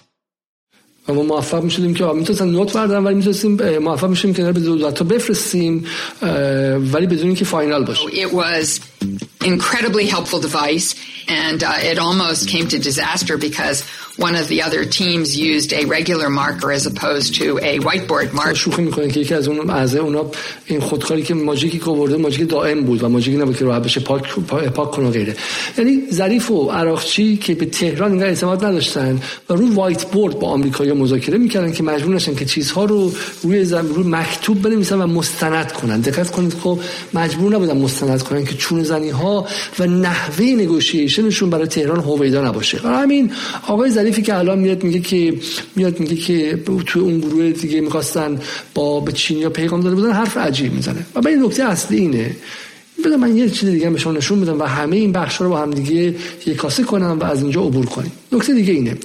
و ما موفق می‌شدیم که می‌تونستن نوت بردارن ولی می‌تونستیم موفق میشیم که به دولت بفرستیم ولی بدون اینکه فاینال باشه. Incredibly helpful device, and uh, it almost came to disaster because one of the other teams used a regular marker as opposed to a whiteboard marker. شوخی می‌کنه که یکی از اون اعضای اونا این خودکاری که ماجیکی که آورده ماجیک دائم بود و ماجیکی نبود که راحت بشه پاک پاک کنه غیره یعنی ظریف و عراقچی که به تهران اینقدر اعتماد نداشتن و روی وایت بورد با آمریکایی مذاکره می‌کردن که مجبور نشن که چیزها رو روی زم... روی مکتوب بنویسن و مستند کنن دقت کنید خب مجبور نبودن مستند کنن که چون زنی ها و نحوه نگوشیشنشون برای تهران هویدا نباشه. همین آقای ظریفی که الان میاد میگه که میاد میگه که تو اون گروه دیگه می‌خواستن با به چینیا پیغام داده بودن حرف عجیب می‌زنه. و این نکته اصلی اینه بذار من یه چیز دیگه به شما نشون بدم و همه این بخش رو با هم دیگه یک کاسه کنم و از اینجا عبور کنیم. نکته دیگه اینه.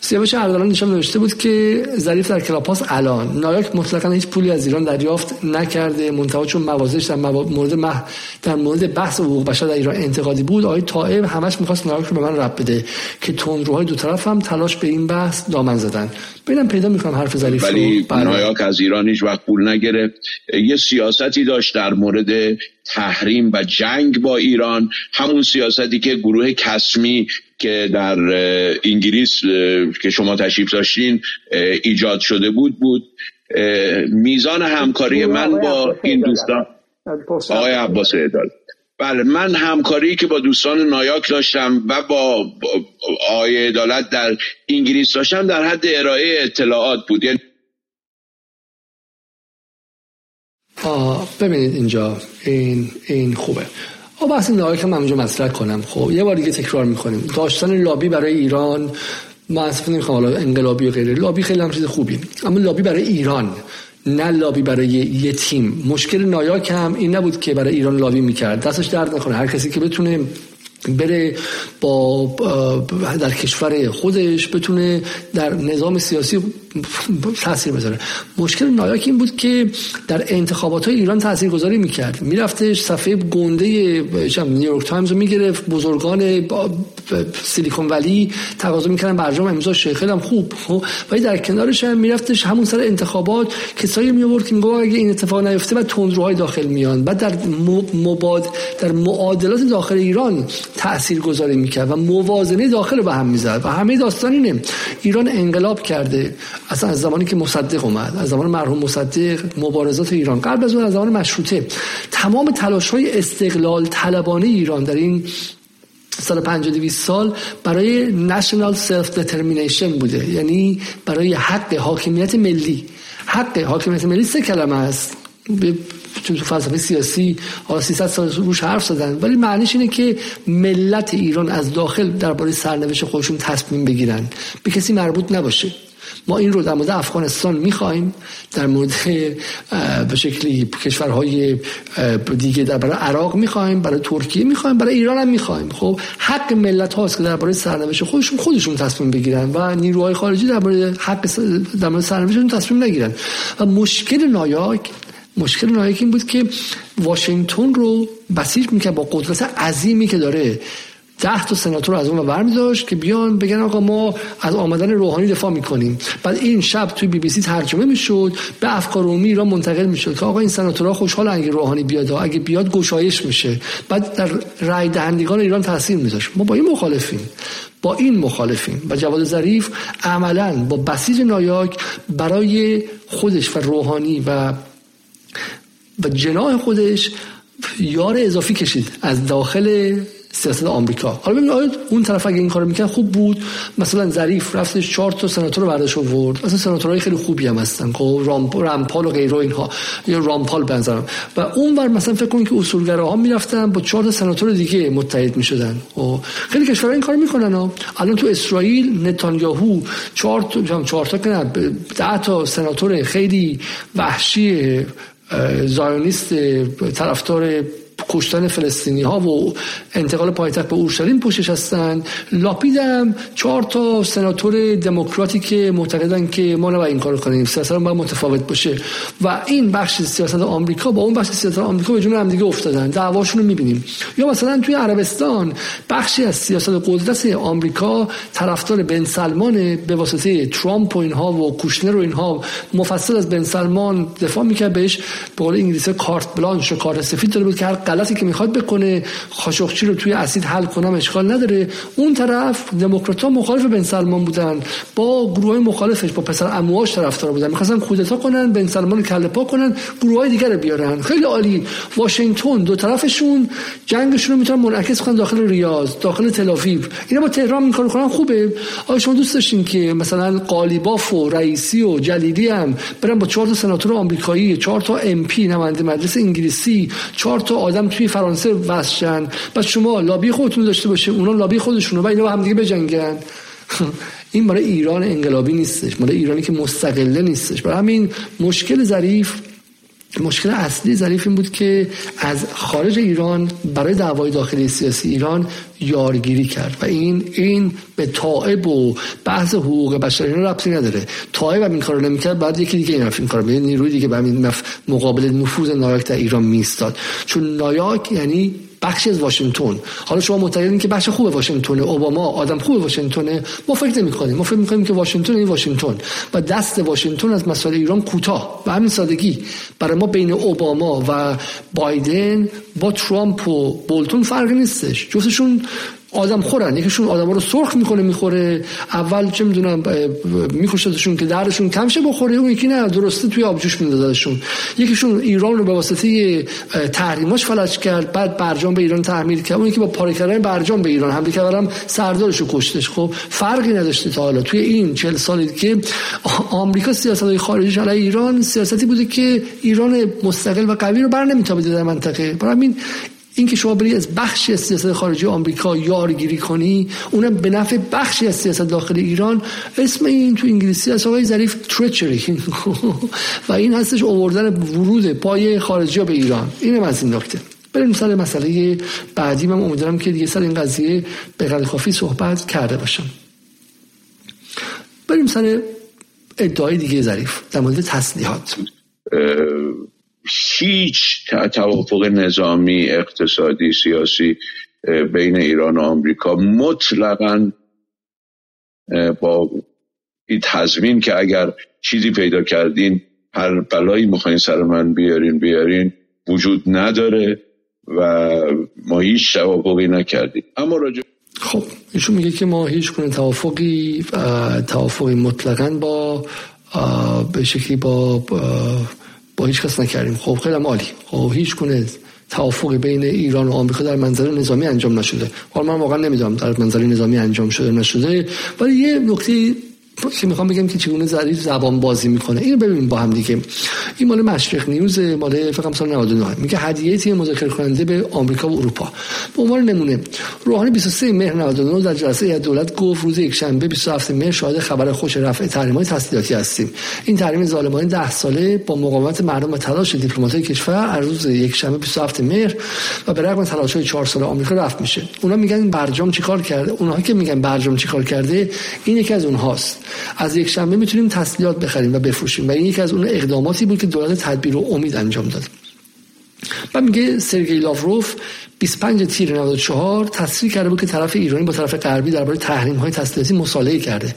سیاوش اردلان نشان نوشته بود که ظریف در کلاپاس الان. نایاک مطلقا هیچ پولی از ایران دریافت نکرده. منتها چون موازش در مورد مح... در مورد بحث حقوق بشر در ایران انتقادی بود آقای طائب همش می‌خواست نایاک رو به من رب بده که تندروهای دو طرف هم تلاش به این بحث دامن زدن. ببینم پیدا می‌کنم حرف ظریف ولی نایاک از ایران هیچ وقت پول نگرفت. یه سیاستی داشت در مورد تحریم و جنگ با ایران همون سیاستی که گروه کسمی که در انگلیس که شما تشریف داشتین ایجاد شده بود بود. میزان همکاری من با این دوستان آقای عباس ادال بله من همکاری که با دوستان نایاک داشتم و با آقای عدالت در انگلیس داشتم در حد ارائه اطلاعات بود. یعنی ببینید اینجا این این خوبه. خب بحث که من اونجا مطرح کنم. خب یه بار دیگه تکرار می‌کنیم. داشتن لابی برای ایران اصلا نمی‌خوام حالا انقلابی و غیره. لابی خیلی هم چیز خوبی. اما لابی برای ایران نه لابی برای یه تیم. مشکل نایاک هم این نبود که برای ایران لابی می‌کرد. دستش درد نکنه. هر کسی که بتونه بره با در کشور خودش بتونه در نظام سیاسی تاثیر بذاره مشکل نایاک این بود که در انتخابات های ایران تاثیر گذاری می‌کرد. میرفتش صفحه گنده نیویورک تایمز رو می‌گرفت. بزرگان سیلیکون ولی تقاضا می‌کردن. برجام امضا شه خیلی هم خوب خب. ولی در کنارش هم میرفتش همون سر انتخابات کسایی می آورد که اگه این اتفاق نیفته بعد تندروهای داخل میان. بعد در مباد در معادلات داخل ایران تأثیر گذاری می‌کرد و موازنه داخل رو به هم می‌زد. و همه داستان اینه. ایران انقلاب کرده. اصلا از زمانی که مصدق اومد از زمان مرحوم مصدق مبارزات ایران قبل از اون از زمان مشروطه تمام تلاش های استقلال طلبانه ایران در این سال 50 سال برای نشنال سلف determination بوده. یعنی برای حق حاکمیت ملی. حق حاکمیت ملی سه کلمه است. چون تو فلسفه سیاسی حالا 300 سال روش حرف زدن. ولی معنیش اینه که ملت ایران از داخل درباره سرنوشت خودشون تصمیم بگیرن. به کسی مربوط نباشه. ما این رو در مورد افغانستان می‌خوایم در مورد به شکلی کشورهای دیگه در برای عراق می‌خوایم برای ترکیه می‌خوایم برای ایران هم می‌خوایم خب حق ملت هاست که درباره سرنوشت خودشون خودشون تصمیم بگیرن و نیروهای خارجی درباره حق در سرنوشتشون تصمیم نگیرن. و مشکل نایاک مشکل نایاک این بود که واشنگتن رو بسیج می‌کرد با قدرت عظیمی که داره. ده تا سناتور از اون برمی داشت که بیان بگن آقا ما از آمدن روحانی دفاع می‌کنیم. بعد این شب توی بی بی سی ترجمه می‌شد به افکار عمومی ایران منتقل می‌شد که آقا این سناتورها خوشحال اگه روحانی بیاد اگه بیاد گشایش میشه. بعد در رای دهندگان ایران تاثیر میذاشت. ما با این مخالفیم. با این مخالفیم. و جواد ظریف عملا با بسیج نایاک برای خودش و روحانی و و جناح خودش یار اضافی کشید از داخل سیاست آمریکا. حالا اون طرف اگه این کارو می‌کنه خوب بود؟ مثلا ظریف رفتش چهار تا سناتور رو برداشت آورد. مثلا سناتورهای خیلی خوبی هم هستن. خب رامپال و غیره اینها. یا رامپال بنظرم و اون ور مثلا فکر کنید که اصولگراها می‌رفتن با چهار تا سناتور دیگه متحد می‌شدن. خب خیلی کشورها این کار می‌کنن ها. الان تو اسرائیل نتانیاهو چهار تا چهار تا کنه ده تا سناتور خیلی وحشی زایونیست طرفدار کشتن فلسطینی ها و انتقال پایتخت به اورشلیم پوشش هستن. لاپیدم چهار تا سناتور دموکراتی که معتقدن که ما نباید این کارو کنیم. سیاست باید متفاوت باشه. و این بخش سیاست آمریکا با اون بخش سیاست آمریکا به جون هم دیگه افتادن. دعواشون رو می‌بینیم. یا مثلا توی عربستان بخشی از سیاست قدرت آمریکا طرفدار بن سلمان به واسطه ترامپ و اینها و کوشنر و اینها مفصل از بن سلمان دفاع می‌کرد. بهش به قول انگلیسی کارت بلانش و کارت سفید داره بود که هر غلطی که می‌خواد بکنه خاشقچی رو توی اسید حل کنم اشکال نداره. اون طرف دموکرات مخالف بن سلمان بودن. با گروه مخالفش با پسر امواش طرفدار بودن. می‌خواستن کودتا کنن بن سلمان کله پا کنن گروه های دیگر رو بیارن. خیلی عالی. واشنگتن دو طرفشون جنگشون رو می‌تونن منعکس کنن داخل ریاض داخل تل‌آویو اینا با تهران کارو کنن خوبه. آیا شما دوست داشتین که مثلا قالیباف و رئیسی و جلیلی هم برن با چهار تا سناتور آمریکایی چهار تا ام پی نماینده مجلس انگلیسی چهار تا آدم توی فرانسه واسشن بعد شما لابی خودتون داشته باشه اونا لابی خودشونو و اینا با هم دیگه بجنگن. (laughs) این برای ایران انقلابی نیستش برای ایرانی که مستقله نیستش. برای همین مشکل ظریف مشکل اصلی ظریف این بود که از خارج ایران برای دعوای داخلی سیاسی ایران یارگیری کرد. و این این به طائب و بحث حقوق بشر اینا ربطی نداره. طائب هم این کارو نمی‌کرد بعد یکی دیگه این این کارو. نیروی دیگه به همین مقابل نفوذ نایاک در ایران میستاد چون نایاک یعنی بخشی از واشنگتن. حالا شما معتقدین که بخش خوب واشنگتن اوباما آدم خوب واشنگتن ما فکر نمی کنیم ما فکر می‌کنیم که واشنگتن این واشنگتن. و دست واشنگتن از مسائل ایران کوتاه. و همین سادگی. برای ما بین اوباما و بایدن با ترامپ و بولتون فرق نیستش. جفتشون آدم خورن. یکیشون آدم رو سرخ می‌کنه می‌خوره. اول چه می‌دونم میکشتشون که درشون کمشه بخوره اون یکی نه درسته توی آبجوش میدادشون یکیشون ایران رو به واسطه تحریماش فلج کرد بعد برجام به ایران تحمیل کرد. اون یکی با پاره کردن برجام به ایران حمله کردم سردارش رو کشتش. خب فرقی نداشته تا حالا. توی این 40 سالی که آمریکا سیاست های خارجیش علیه ایران سیاستی بوده که ایران مستقل و قوی رو بر نمیتابه در منطقه. برای همین اینکه شما بری از بخشی از سیاست خارجی آمریکا یارگیری کنی اونم به نفع بخشی از سیاست داخل ایران. اسم این تو انگلیسی از آقای ظریف تریچری. (laughs) و این هستش اووردن ورود پای خارجی به ایران. اینم از این نکته. بریم سر مسئله بعدی. من امیدوارم که دیگه سر این قضیه به قدر کافی صحبت کرده باشم. بریم سر ادعای دیگه ظریف در مورد تسلیحات. هیچ توافق نظامی اقتصادی سیاسی بین ایران و آمریکا مطلقا با تضمین که اگر چیزی پیدا کردین هر بلایی می‌خواین سر من بیارین بیارین وجود نداره و ما هیچ توافقی نکردیم. اما راجع خب ایشون میگه که ما هیچ کنه توافقی توافقی مطلقا با به شکلی با با هیچ کس نکردیم. خب خیلی عالی. خب هیچ کنه توافقی بین ایران و آمریکا در منظر نظامی انجام نشده. حالا من واقعا نمی‌دونم در منظر نظامی انجام شده نشده. ولی یه نکته که می‌خوام بگم که چگونه ظریف زبان بازی می‌کنه. اینو ببینیم با هم دیگه. این مال مشرق نیوز مال فکر سال 99 میگه هدیه تیم مذاکره کننده به آمریکا و اروپا. به عنوان نمونه روحانی 23 مهر 99 در جلسه دولت گفت روز یک شنبه 27 مهر شاهد خبر خوش رفع تحریم های تسلیحاتی هستیم. این تحریم ظالمانه 10 ساله با مقاومت مردم و تلاش دیپلمات‌های کشور از روز یک شنبه 27 مهر و به رغم تلاش های 4 ساله آمریکا رفع میشه. اونا میگن برجام چیکار کرده؟ اونها که میگن برجام چیکار کرده این یکی از اونهاست. از یک شنبه می‌تونیم تسلیحات بخریم و بفروشیم. و این یکی از اون اقداماتی بود که دولت تدبیر و امید انجام داد. و میگه سرگئی لاوروف 25 تیر 94 تصریح کرده بود که طرف ایرانی با طرف غربی درباره تحریم های تسلیحاتی مصالحه کرده.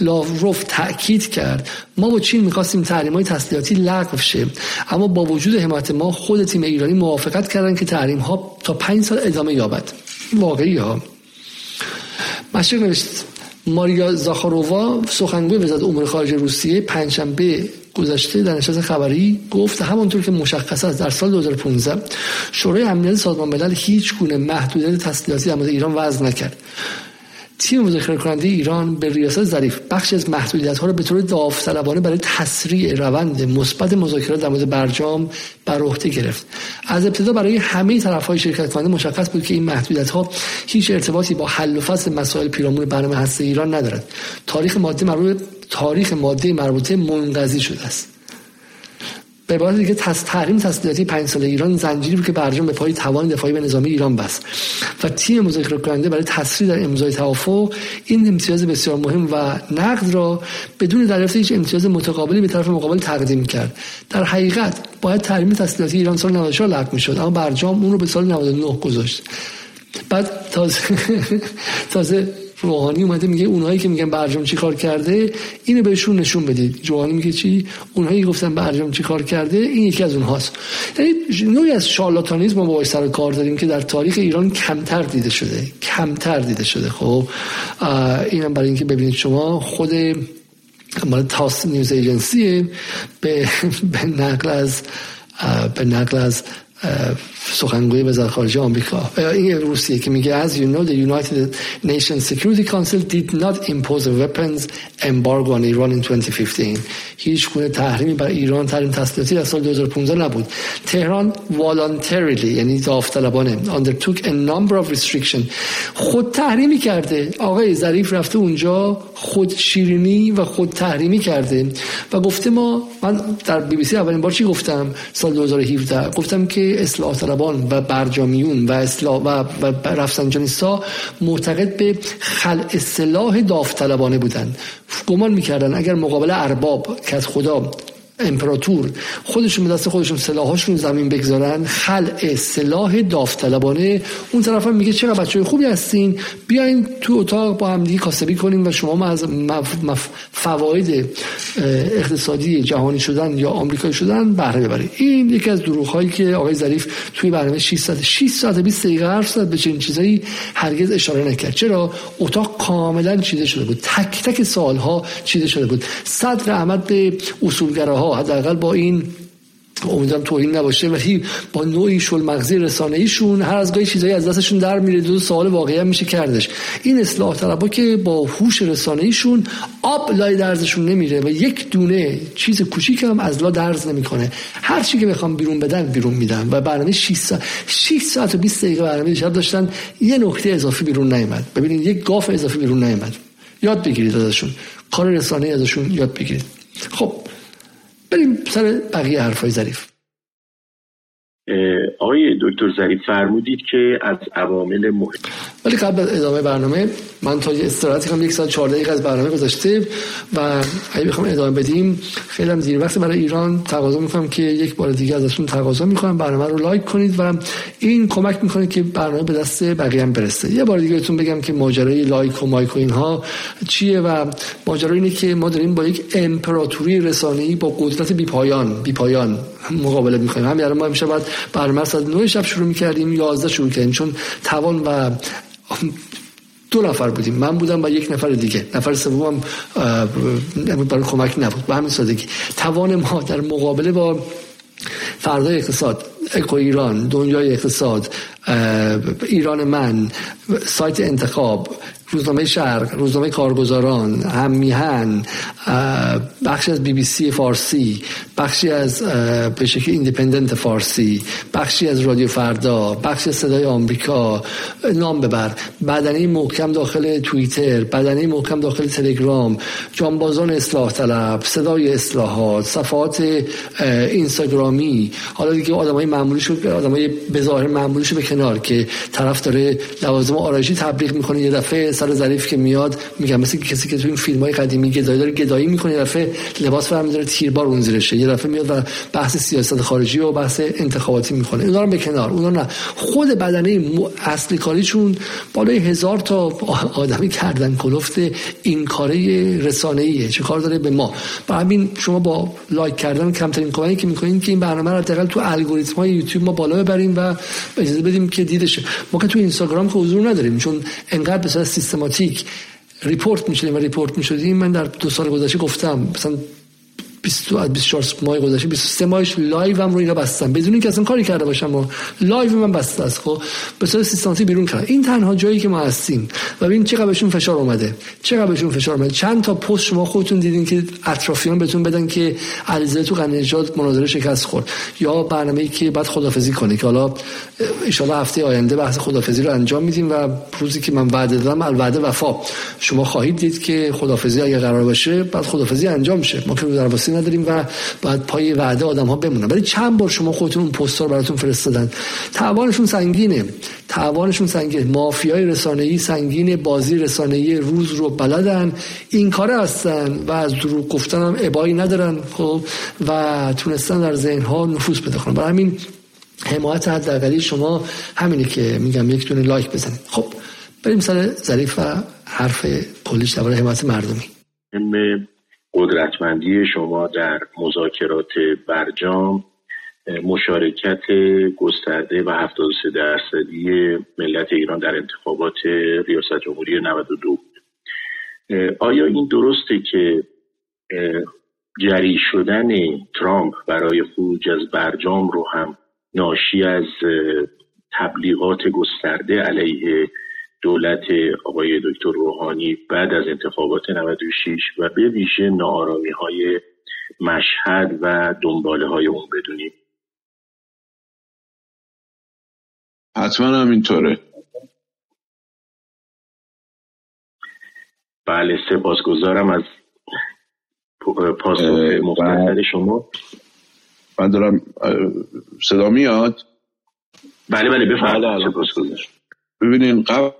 لاوروف تاکید کرد ما با چین می‌خواستیم تحریم های تسلیحاتی لغو شه اما با وجود حمایت ما خود تیم ایرانی موافقت کردن که تحریم ها تا 5 سال ادامه یابد. واقعی ها مشرق ماریا زاخارووا سخنگوی وزارت امور خارجه روسیه پنجشنبه گذشته در نشست خبری گفت همانطور که مشخص است در سال 2015 شورای امنیت سازمان ملل هیچ گونه محدودیت تسلیحاتی در ایران وضع نکرد. تیم مذاکره کننده ایران به ریاست ظریف. بخش از محدودیت ها را به طور داوطلبانه برای تسریع روند مثبت مذاکرات در مورد برجام بر عهده گرفت. از ابتدا برای همه طرف های شرکت کننده مشخص بود که این محدودیت ها هیچ ارتباطی با حل و فصل مسائل پیرامون برنامه هسته ایران ندارد. تاریخ ماده مربوط تاریخ ماده مربوطه منقضی شده است. به عبارت دیگه تس تحریم تسلیحاتی پنج ساله ایران زنجیری بود که برجام به پای توان دفاعی به نظامی ایران بست. و تیم مذاکره کننده برای تسریع در امضای توافق این امتیاز بسیار مهم و نقد را بدون دریافت هیچ امتیاز متقابلی به طرف مقابل تقدیم کرد. در حقیقت باید تحریم تسلیحاتی ایران سال 94 لغو می‌شد اما برجام اون رو به سال 99 گذاشت. بعد تازه (laughs) تازه روحانی اومده میگه اونایی که میگن برجام چی کار کرده اینو بهشون نشون بدید. روحانی میگه چی؟ اونایی گفتن برجام چی کار کرده این یکی از اونهاست. یعنی نوعی از شارلاتانیسم ما با سر کار داریم که در تاریخ ایران کمتر دیده شده. کمتر دیده شده. خب اینم برای اینکه ببینید شما خود مال تاس نیوز ایجنسی به, به نقل از به نقل از سخنگوی وزارت خارجه آمریکا. این روسیه که میگه as you know the United Nations Security Council did not impose a weapons embargo on Iran in 2015 هیچ گونه تحریمی بر ایران تحریم تسلیحاتی در سال 2015 نبود. تهران voluntarily یعنی داوطلبانه undertook a number of restriction. خود تحریمی کرده. آقای ظریف رفته اونجا خود شیرینی و خود تحریمی کرده. و گفته ما من در بی بی سی اولین بار چی گفتم؟ سال 2017 گفتم که اصلاح طلبان و برجامیون و اصلاح و, و رفسنجانیستا معتقد به خل اصلاح داوطلبانه بودند. گمان می‌کردن اگر مقابل ارباب که از خدا امپراتور خودشون به دست خودشون سلاحاشون زمین بگذارن خلع سلاح داوطلبانه. اون طرف هم میگه چرا بچه خوبی هستین؟ بیاین تو اتاق با هم دیگه کاسبی کنیم و شما از فواید اقتصادی جهانی شدن یا آمریکایی شدن بهره ببرید. این یکی از دروغ که آقای ظریف توی برنامه 6 ساعت 6 ساعت 20 دقیقه حرف زد به چنین چیزایی هرگز اشاره نکرد. چرا؟ اتاق کاملا چیده شده بود. تک تک سوال ها چیده شده بود. صدر احمد به حداقل با این امیدوارم توهین نباشه. ولی با نوعی شل مغزی رسانه ایشون هر از گاهی چیزایی از دستشون در میره. دو سوال واقعی میشه کردش. این اصلاح طلبا که با هوش رسانه ایشون آب لای درزشون نمیره و یک دونه چیز کوچیک هم از لا درز نمی‌کنه. هر چی که بخوام بیرون بدن بیرون میدن و برنامه 6 ساعت 6 ساعت و 20 دقیقه برنامه شب داشتن. یه نکته اضافی بیرون نیومد. ببینید یک گاف اضافی بیرون نیومد. یاد بگیرید ازشون. کار رسانه ازشون یاد بگیرید. خب بریم سر بقیه حرفای ظریف. آقای دکتر ظریف فرمودید که از عوامل مهم ولی قبل از ادامه برنامه من تا استراحتی کنم یک ساعت 14 دقیقه از برنامه گذاشته و اگه بخوام ادامه بدیم خیلی هم دیر وقت برای ایران تقاضا می‌کنم که یک بار دیگه ازتون تقاضا می‌کنم. برنامه رو لایک کنید و این کمک می‌کنه که برنامه به دست بقیه هم برسه. یه بار دیگه بهتون بگم که ماجرای لایک و مایک و اینها چیه و ماجرا اینه که ما داریم با یک امپراتوری رسانه‌ای با قدرت بیپایان بیپایان مقابله می‌کنیم. همین الان ما امشب بعد برنامه از 9 شب شروع می‌کردیم 11 شروع کردیم چون توان و دو نفر بودیم. من بودم و یک نفر دیگه. نفر سومم برای کمک نبود. به همین سادگی. توان ما در مقابله با فردای اقتصاد اکو ایران دنیای اقتصاد ایران من سایت انتخاب روزنامه شرق روزنامه کارگزاران هم میهن بخشی از بی بی سی فارسی بخشی از به شکل ایندیپندنت فارسی بخشی از رادیو فردا بخشی از صدای آمریکا نام ببر. بدنه محکم داخل توییتر بدنه محکم داخل تلگرام جانبازان اصلاح طلب صدای اصلاحات صفحات اینستاگرامی. حالا دیگه آدمای معمولیشو آدمای به ظاهر معمولیشو به کنار که طرف داره لوازم آرایشی تبلیغ می‌کنه یه دفعه سر ظریف که میاد میگم مثل کسی که تو این فیلم های قدیمی گدایی داره گدایی می‌کنه یه دفعه لباس برمیداره تیربار اون زیرشه یه دفعه میاد و بحث سیاست خارجی و بحث انتخاباتی می‌کنه. اونا رو به کنار اونا نه. خود بدنه اصلی کاریشون بالای هزار تا آدمی کردن کلفت این کاره رسانه ایه چه کار داره به ما؟ برای همین شما با لایک کردن کمترین کمکی که می‌کنین که این برنامه رو حداقل تو الگوریتم های یوتیوب ما بالا ببریم و اجازه بدیم که دیده ما که تو اینستاگرام که حضور نداریم چون انقدر به سیستماتیک report می‌شدیم و report می‌شدیم. من در دو سال گذشته گفتم مثلا 20 از 24 ماه گذشته 23 ماهش live هم رو اینا بستم. بدون اینکه اصلا کاری کرده باشم و live من بسته است خب؟ به صورت سیستماتیک بیرون کرد این تنها جایی که ما هستیم. و ببین چقدر بهشون فشار اومده. چقدر بهشون فشار اومده. چند تا پست شما خودتون دیدین که اطرافیان بهتون بدن که علیزاده تو قنیجات مناظره شکست خورد. یا برنامه‌ای که بعد خدافظی کنه که حالا ان هفته آینده بحث خدافظی رو انجام میدیم و روزی که من وعده دادم الوعده وفا. شما خواهید دید که خدافظی اگه قرار باشه بعد خدافظی انجام شه. ما که در نداریم و باید پای وعده آدم ها بمونن. ولی چند بار شما خودتون اون پست رو براتون فرستادن. توانشون سنگینه. توانشون سنگینه. مافیای رسانه‌ای سنگینه. بازی رسانه‌ای روز رو بلدن. این کاره هستن و از دروغ گفتن هم ابایی ندارن خب و تونستن در ذهن ها نفوذ پیدا کنن. برای همین حمایت حداقلی شما همینه که میگم یک دونه لایک بزنید. خب بریم سر ظریف و حرف پلیس درباره حمایت مردمی. قدرتمندی شما در مذاکرات برجام مشارکت گسترده و 73 درصدی ملت ایران در انتخابات ریاست جمهوری 92 بود. آیا این درسته که جری شدن ترامپ برای خروج از برجام رو هم ناشی از تبلیغات گسترده علیه دولت آقای دکتر روحانی بعد از انتخابات 96 و به ویژه نارامی های مشهد و دنباله های اون بدونیم حتما هم اینطوره. بله سپاسگزارم از پاسخ مختصر شما. من دارم صدا میاد؟ بله بله بفرمایید. ببینین قبل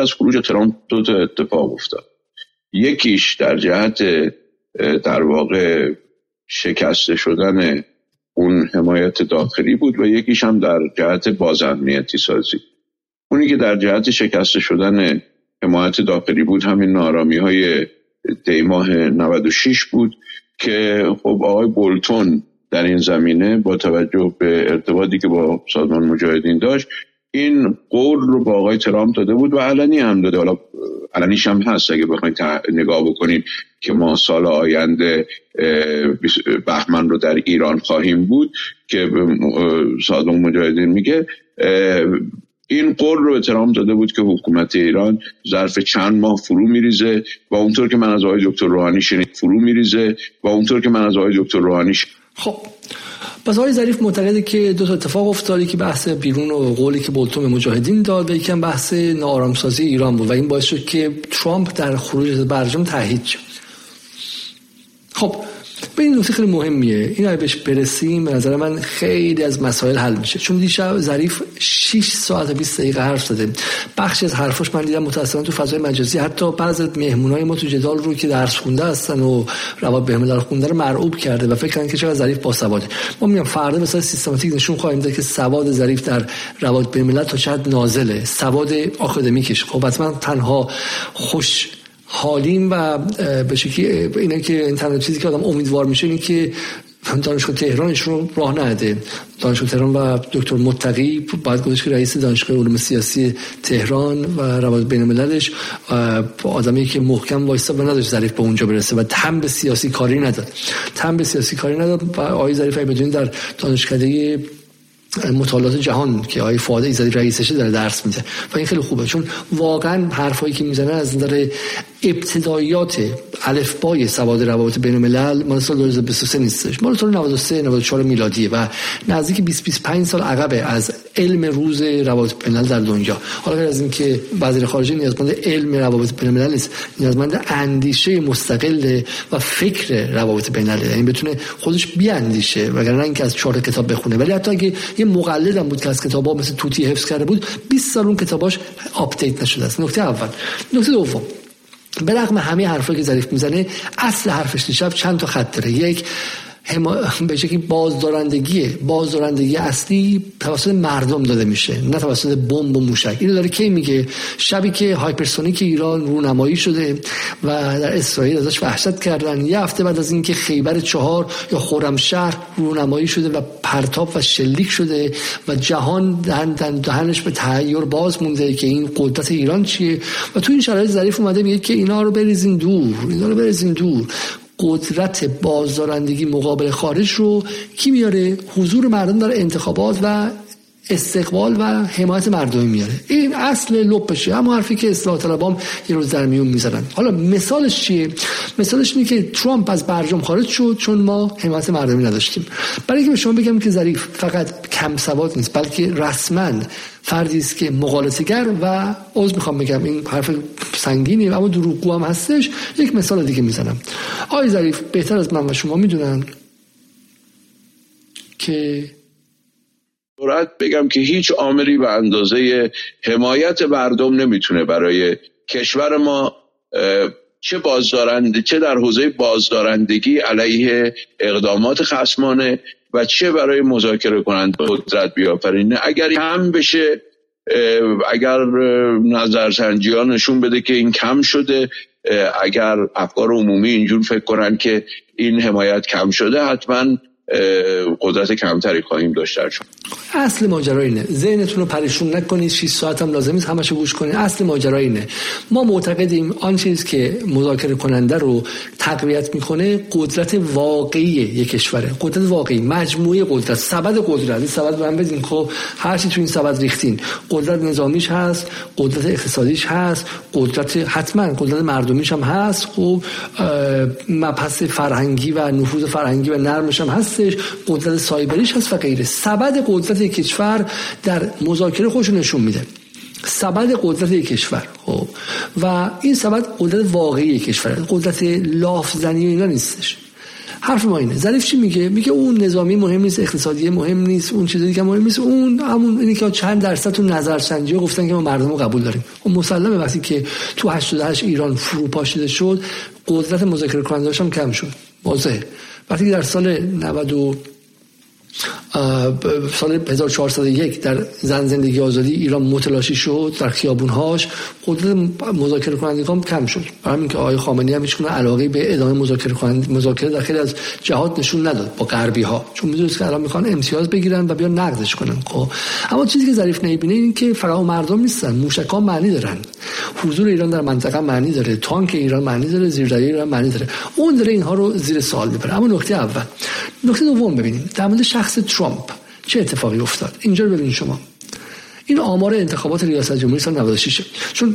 از خروج ترامپ دو تا اتفاق افتاد. یکیش در جهت در واقع شکسته شدن اون حمایت داخلی بود و یکیش هم در جهت بازامنیتی سازی اونی که در جهت شکسته شدن حمایت داخلی بود همین نارامی های دیماه 96 بود که خب آقای بولتون در این زمینه با توجه به ارتباطی که با سازمان مجاهدین داشت این قول رو با آقای ترامپ داده بود و علنی هم داده. حالا علنیش هم هست اگه بخواید نگاه بکنید که ما سال آینده بهمن رو در ایران خواهیم بود که سازمان مجاهدین میگه این قول رو به داده بود که حکومت ایران ظرف چند ماه فرو میریزه و اونطور که من از آقای دکتر روحانی شنید فرو میریزه و اونطور که من از آقای دکتر روحانی خب پس آقای ظریف معتقده که دو تا اتفاق افتاده که بحث بیرون و قولی که بولتون مجاهدین داد و یکم بحث ناآرامسازی ایران بود و این باعث شد که ترامپ در خروج برجام تایید شد. خب به این نکته خیلی مهمیه. این اگه بهش برسیم. به نظر من خیلی از مسائل حل میشه. چون دیشب ظریف 6 ساعت و 20 دقیقه حرف زده. بخشی از حرفاش من دیدم متأسفانه تو فضای مجازی. حتی بعض از مهمونای ما تو جدال رو که درس خونده هستن و روابط بهمون خونده رو مرعوب کرده و فکر که چقدر ظریف با سواده ما میگم فردا مثلا سیستماتیک نشون خواهیم داد که سواد ظریف در روابط بین تا چقدر نازله. سواد آکادمیکش. خب حتما تنها خوش حالیم و به شکلی اینه که این تنها چیزی که آدم امیدوار میشه اینه که دانشگاه تهرانش رو راه نده. دانشگاه تهران و دکتر متقی باید گذاشت که رئیس دانشگاه علوم سیاسی تهران و روابط بین المللش آدمی که محکم وایسا و نداشت ظریف به اونجا برسه و تم به سیاسی کاری نداد. تم به سیاسی کاری نداد و آقای ظریف بدون در دانشکده مطالعات جهان که آقای فاده ایزدی رئیسشه داره درس میده. و این خیلی خوبه چون واقعا حرفایی که می‌زنه از نظر ابتدایات الفبای سواد روابط بین الملل مال سال 2023 نیستش. مال سال 93 94 میلادیه و نزدیک 20 25 سال عقبه از علم روز روابط بین الملل در دنیا. حالا غیر از اینکه وزیر خارجه نیازمند علم روابط بین الملل نیست نیازمند اندیشه مستقل و فکر روابط بین الملل. یعنی بتونه خودش بیاندیشه وگرنه اینکه از چهار کتاب بخونه. ولی حتی اگه یه مقلد هم بود که از کتابا مثل طوطی حفظ کرده بود 20 سال اون کتاباش update نشده است. نکته اول. نکته دوم. به رغم همه حرفایی که ظریف می‌زنه اصل حرفش دیشب چند تا خط داره یک. به شکلی بازدارندگی بازدارندگی اصلی توسط مردم داده میشه نه توسط بمب و موشک. اینو داره کی میگه؟ شبی که هایپرسونیک ایران رونمایی شده و در اسرائیل ازش وحشت کردن. یه هفته بعد از اینکه خیبر چهار یا خرمشهر رونمایی شده و پرتاب و شلیک شده و جهان دهن دهنش به تحیر باز مونده که این قدرت ایران چیه؟ و تو این شرایط ظریف اومده میگه که اینا رو بریزین دور اینا رو بریزین دور. قدرت بازدارندگی مقابل خارج رو کی میاره؟ حضور مردم در انتخابات و استقبال و حمایت مردمی میاره. این اصل لپشه. اما حرفی که اصلاح طلبام یه روز در میون می‌زنن حالا مثالش چیه؟ مثالش اینه که ترامپ از برجام خارج شد چون ما حمایت مردمی نداشتیم. برای اینکه به شما بگم که ظریف فقط کم سواد نیست بلکه رسما فردی است که مقالطه‌گر و عذر می‌خوام بگم. این حرف سنگینی اما دروغگو هم هستش. یک مثال دیگه می‌زنم. آقای ظریف بهتر از من و شما می‌دونن که جرأت بگم که هیچ عاملی به اندازه حمایت مردم نمی‌تونه برای کشور ما چه بازدارنده چه در حوزه بازدارندگی علیه اقدامات خصمانه و چه برای مذاکره کنند قدرت بیافرینه اگر هم بشه اگر نظرسنجی ها نشون بده که این کم شده اگر افکار عمومی اینجور فکر کنن که این حمایت کم شده حتما قدرت کمتری خواهیم داشت در اصل ماجرا اینه. ذهنتون رو پریشون نکنید. 6 ساعت هم لازم نیست همشو گوش کنید. اصل ماجرا اینه. ما معتقدیم آن چیز که مذاکره کننده رو تقویت می‌کنه قدرت واقعی یک کشوره. قدرت واقعی. مجموعه قدرت. سبد قدرت. این سبد رو هم بدین. خب هر چی تو این سبد ریختین. قدرت نظامیش هست. قدرت اقتصادیش هست. قدرت حتما قدرت مردمیش هم هست. خب مبحث فرهنگی و نفوذ فرهنگی و نرمش هم هستش قدرت سایبریش هست و غیره. سبد قدرت کشور در مذاکره خوش نشون میده. سبد قدرت کشور خب. و این سبد قدرت واقعی کشور قدرت لاف زنی و اینا نیستش. حرف ما اینه. ظریف چی میگه؟ میگه اون نظامی مهم نیست اقتصادی مهم نیست اون چیزی که مهم نیست اون همون اینی که چند درصد تو نظرسنجی گفتن که ما مردم رو قبول داریم. اون مسلمه وقتی که تو 88 ایران فروپاشیده شد قدرت مذاکره کننده هم کم شد. واضحه. وقتی در سال 90 سال 1401 در زن زندگی آزادی ایران متلاشی شد در خیابونهاش. قدرت مذاکره کنندگان کم شد. برای اینکه آقای خامنه‌ای هم هیچ علاقه به ادامه مذاکره کنند مذاکره در خیلی از جهات نشون نداد با غربی ها چون می‌دونید که الان می‌خوان امتیاز بگیرن و بیان نقدش کنن. خب. اما چیزی که ظریف نمی‌بینه این که فقط مردم نیستن. موشک‌ها معنی دارن. حضور ایران در منطقه معنی داره. تانک ایران معنی داره. زیردریایی ایران معنی داره. اون داره اینها رو زیر سوال می‌بره. اما نکته اول. نکته دوم ببینیم. در مورد شخص ترامپ چه اتفاقی افتاد؟ اینجا رو ببینید شما. این آمار انتخابات ریاست جمهوری سال 96 چون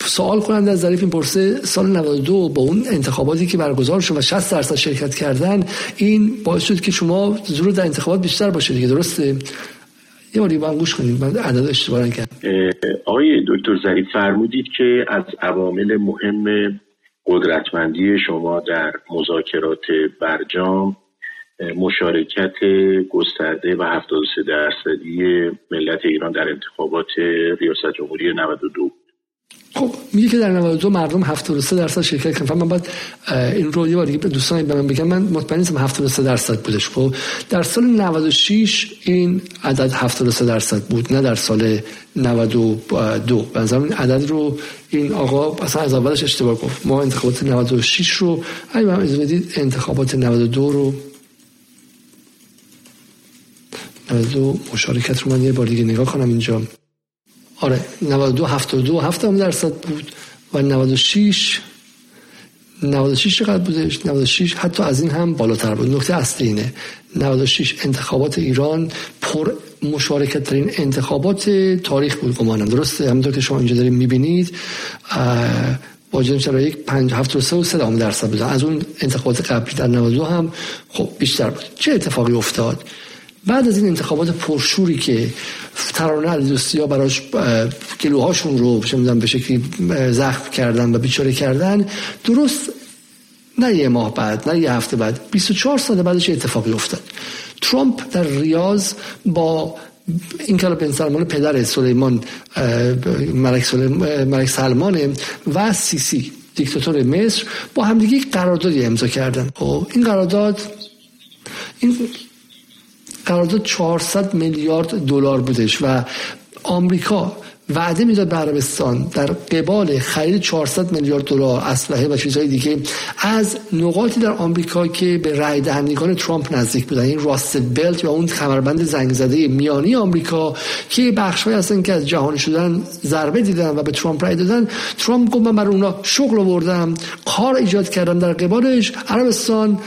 سوال کننده از ظریف این پرسه سال 92 با اون انتخاباتی که برگزار شد و 60 درصد شرکت کردن این باعث شد که شما زور در انتخابات بیشتر باشه دیگه درسته؟ یه باری با گوش کنید من عدد اشتباه کردم. آقای دکتر ظریف فرمودید که از عوامل مهم قدرتمندی شما در مذاکرات برجام مشارکت گسترده و 73 درصدی ملت ایران در انتخابات ریاست جمهوری 92 خب میگه که در 92 مردم 73 درصد شرکت کردن. من بعد این رو یه بار دیگه به دوستان به من بگم. من مطمئن نیستم 73 درصد بودش. خب در سال 96 این عدد 73 درصد بود نه در سال 92 به این عدد رو این آقا اصلا از اولش اشتباه گفت. ما انتخابات 96 رو اگه من انتخابات 92 رو دو مشارکت رو من یه بار دیگه نگاه کنم اینجا. آره 92 72 7 درصد بود و 96 96 چقدر بودش؟ 96 حتی از این هم بالاتر بود. نکته اصلی اینه. 96 انتخابات ایران پر مشارکت ترین انتخابات تاریخ بود گمانم. درسته؟ همونطور که شما اینجا داریم می‌بینید با جنب یک 5 73 و 3 درصد بود از اون انتخابات قبلی در 92 هم خب بیشتر بود. چه اتفاقی افتاد؟ بعد از این انتخابات پرشوری که ترانه علی ها براش گلوهاشون رو به شکلی زخم کردن و بیچاره کردن درست نه یه ماه بعد نه یه هفته بعد 24 سال بعدش اتفاقی افتاد. ترامپ در ریاض با این که بن سلمان پدر سلیمان ملک, ملک سلمان و سیسی دیکتاتور مصر با همدیگه قراردادی امضا کردن. و خب، این قرارداد این قرارداد 400 میلیارد دلار بودش و آمریکا وعده می‌داد به عربستان در قبال خرید 400 میلیارد دلار اسلحه و چیزهای دیگه از نقاطی در آمریکا که به رای دهندگان ترامپ نزدیک بودن این راست بلت و اون کمربند زنگ زده میانی آمریکا که بخشهایی هستن که از جهان شدن ضربه دیدن و به ترامپ رای دادن ترامپ گفت من برای اونا شغل آوردم کار ایجاد کردم در قبالش. عربستان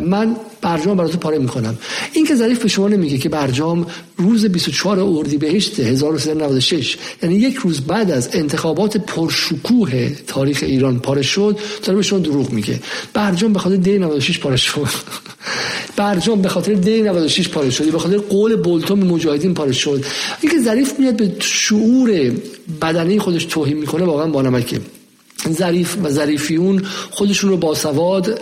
من برجام براتون پاره می‌کنم. این که ظریف به شما نمیگه که برجام روز 24 اردیبهشت 1396 یعنی یک روز بعد از انتخابات پرشکوه تاریخ ایران پاره شد داره به شما دروغ میگه. برجام به خاطر دی 96 پاره شد. (laughs) برجام به خاطر دی 96 پاره شد. به خاطر قول بولتون مجاهدین پاره شد. اینکه ظریف میاد به شعور بدنه خودش توهین می‌کنه واقعا بانمکه ظریف و ظریفیون خودشون رو با سواد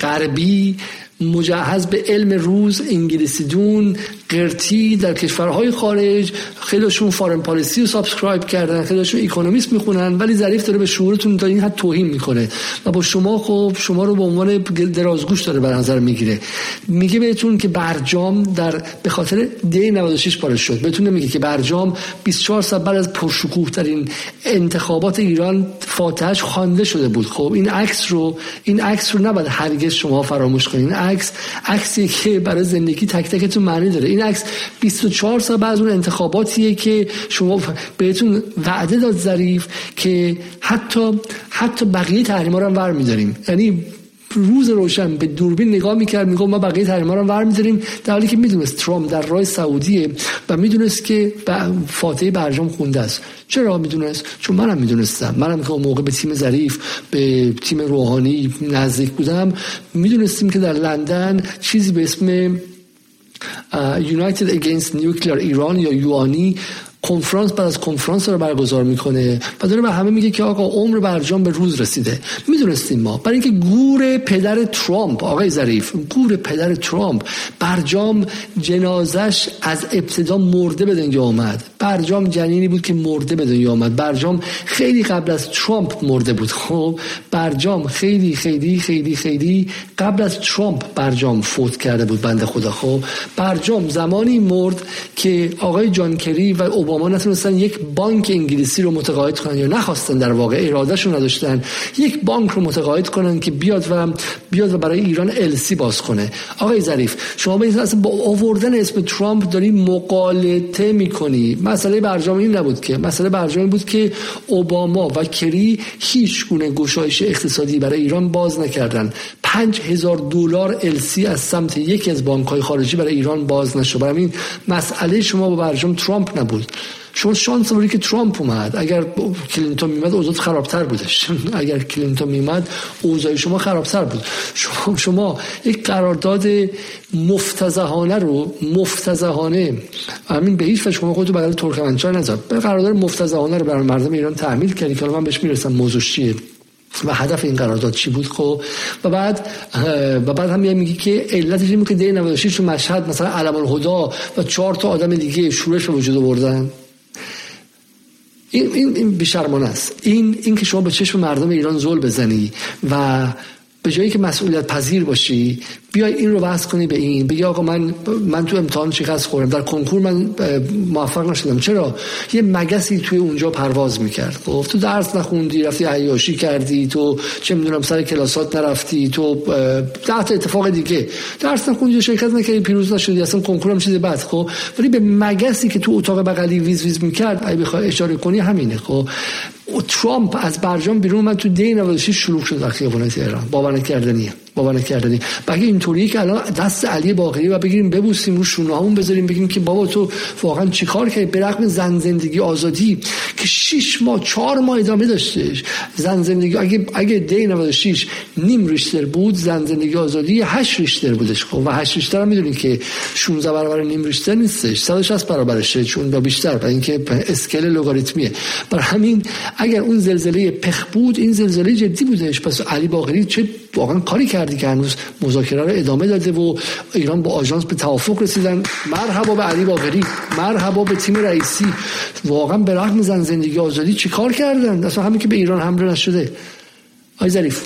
غربی مجهز به علم روز انگلیسی دون قرتی در کشورهای خارج. خیلیشون Foreign Policy رو subscribe کردن خیلیشون اکونومیست می‌خونن ولی ظریف داره به شعورتون تا این حد توهین می‌کنه. و با شما خب شما رو به عنوان درازگوش داره به نظر می‌گیره. میگه بهتون که برجام در به خاطر دی 96 پارش شد. بهتون نمیگه که برجام 24 سال بعد از پرشکوه ترین انتخابات ایران فاتحش خوانده شده بود. خب این عکس رو این عکس رو نباید هرگز شما فراموش کنید این عکس عکسی که برای زندگی تک تکتون معنی داره. این عکس 24 سال بعد اون انتخاباتیه که شما بهتون وعده داد ظریف که حتی حتی بقیه تحریما رو هم ور میداریم. یعنی روز روشن به دوربین نگاه می‌کرد می‌گفت ما بقیه تحریما رو ور میداریم در حالی که می‌دونست ترامپ در راه سعودیه و می‌دونست که فاتحه برجام خونده است. چرا می‌دونست؟ چون منم می‌دونستم. منم که اون موقع به تیم ظریف به تیم روحانی نزدیک بودم می‌دونستیم که در لندن چیزی به اسم United Against Nuclear ایران یا یوانی کنفرانس بعد از کنفرانس رو برگزار می‌کنه و داره به همه میگه که آقا عمر برجام به روز رسیده. می‌دونستیم ما. برای اینکه گور پدر ترامپ آقای ظریف گور پدر ترامپ برجام جنازش از ابتدا مرده به دنیا آمد. برجام جنینی بود که مرده به دنیا آمد. برجام خیلی قبل از ترامپ مرده بود. خب برجام خیلی خیلی خیلی خیلی قبل از ترامپ برجام فوت کرده بود بنده خدا. خب برجام زمانی مرد که آقای جان کری و اوباما نتونستن یک بانک انگلیسی رو متقاعد کنن یا نخواستن در واقع ارادهشون نداشتن یک بانک رو متقاعد کنن که بیاد و بیاد و برای ایران السی باز کنه. آقای ظریف شما به اصلا با آوردن اسم ترامپ داری مقالطه می‌کنی؟ مسئله برجام این نبود که مسئله برجام بود که اوباما و کری هیچ گونه گشایش اقتصادی برای ایران باز نکردن. پنج هزار دلار LC از سمت یکی از بانک های خارجی برای ایران باز نشد. برای این مسئله شما با برجام ترامپ نبود. شما شانس آوردی که ترامپ اومد. اگر کلینتون میمد اوضاع خرابتر بودش. (laughs) اگر کلینتون میمد اوضاع شما خرابتر بود. شما شما یک قرارداد مفتضحانه رو مفتضحانه همین به هیچ شما خودتو بغل ترکمنچای نذار. به قرارداد مفتضحانه رو برای مردم ایران تحمیل کردی. که من بهش می‌رسم موضوع چیه؟ و هدف این قرارداد چی بود؟ خب و بعد و بعد هم میگی که علتش این که دی 96 تو مشهد مثلا علم الهدا و چهار تا آدم دیگه شورش به وجود آوردن. این این این بیشرمانه است. این این که شما به چشم مردم ایران زل بزنی و به جایی که مسئولیت پذیر باشی بیای این رو بحث کنی به این. بگی آقا من من تو امتحان شکست خوردم. در کنکور من موفق نشدم. چرا؟ یه مگسی توی اونجا پرواز می‌کرد. خب تو درس نخوندی رفتی عیاشی کردی تو چه می‌دونم سر کلاسات نرفتی تو ده تا اتفاق دیگه. درس نخوندی شرکت نکردی پیروز نشدی. اصلا کنکور هم چیز بد خب؟ ولی به مگسی که تو اتاق بغلی ویز ویز می‌کرد اگه بخوای اشاره کنی همینه خب؟ ترامپ از برجام بیرون من تو دی 96 شروع شد در خیابان تهران. باور نکردنیه. باور نکردنی. بگه اینطوریه که الان دست علی باقری و بگیریم ببوسیم رو شونه همون بذاریم بگیم که بابا تو واقعا چیکار کردی؟ به رغم زن زندگی آزادی که 6 ماه 4 ماه ادامه داشتش. زن زندگی اگه اگه دی 96 نیم ریشتر بود زن زندگی آزادی 8 ریشتر بودش. خب و 8 ریشتر هم می‌دونید که 16 برابر نیم ریشتر نیستش. 160 برابرشه چون با بیشتر برای اینکه اسکل لگاریتمیه برای همین اگر اون زلزله پخ بود این زلزله جدی بودش. پس علی باقری چه واقعا کاری کردی که هنوز مذاکره رو ادامه داده و ایران با آژانس به توافق رسیدن. مرحبا به علی باقری. مرحبا به تیم رئیسی. واقعا به رغم زن زندگی آزادی چیکار کردن اصلا همین که به ایران حمله نشده. آی ظریف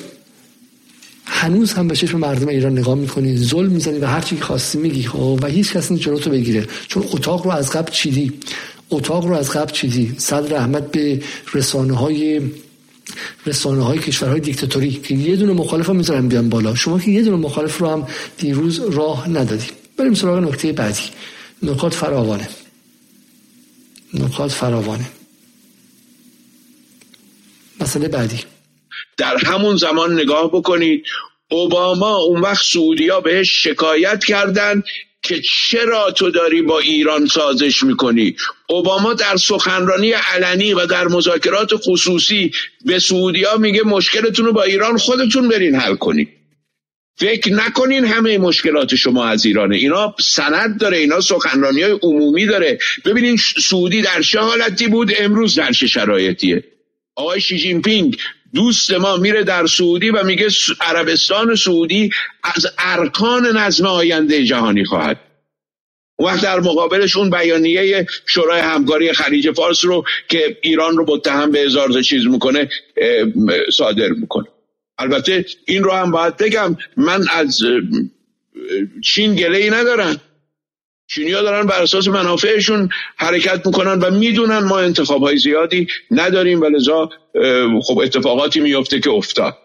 هنوز هم به چشم مردم ایران نگاه می‌کنی؟ ظلم می‌زنی و هر چی خواستی میگی خب؟ و هیچ کس نیست تو بگیره. چون اتاق رو از قبل چیدی. اتاق رو از قبل چیدی. صدر رحمت به رسانه های رسانه های کشورهای دیکتاتوری که یه دونه مخالف هم می‌ذارن بیان بالا. شما که یه دونه مخالف رو هم دیروز راه ندادی. بریم سراغ نکته بعدی. نکات فراوانه. نکات فراوانه. مسئله بعدی. در همون زمان نگاه بکنید اوباما اون وقت سعودیا بهش شکایت کردن که چرا تو داری با ایران سازش می‌کنی؟ اوباما در سخنرانی علنی و در مذاکرات خصوصی به سعودیا میگه مشکلتون رو با ایران خودتون برین حل کنید. فکر نکنین همه مشکلات شما از ایرانه. اینا سند داره اینا سخنرانی های عمومی داره. ببینین سعودی در چه حالتی بود؟ امروز در چه شرایطیه؟ آقای شی جین پینگ دوست ما میره در سعودی و میگه عربستان سعودی از ارکان نظم آینده جهانی خواهد. وقت در مقابلش اون بیانیه شورای همکاری خلیج فارس رو که ایران رو متهم به هزار چیز می‌کنه صادر می‌کنه. البته این رو هم باید بگم من از چین گله ای ندارم. چینی ها دارن بر اساس منافعشون حرکت می‌کنن و می‌دونن ما انتخاب های زیادی نداریم و لذا خب اتفاقاتی میفته که افتاد.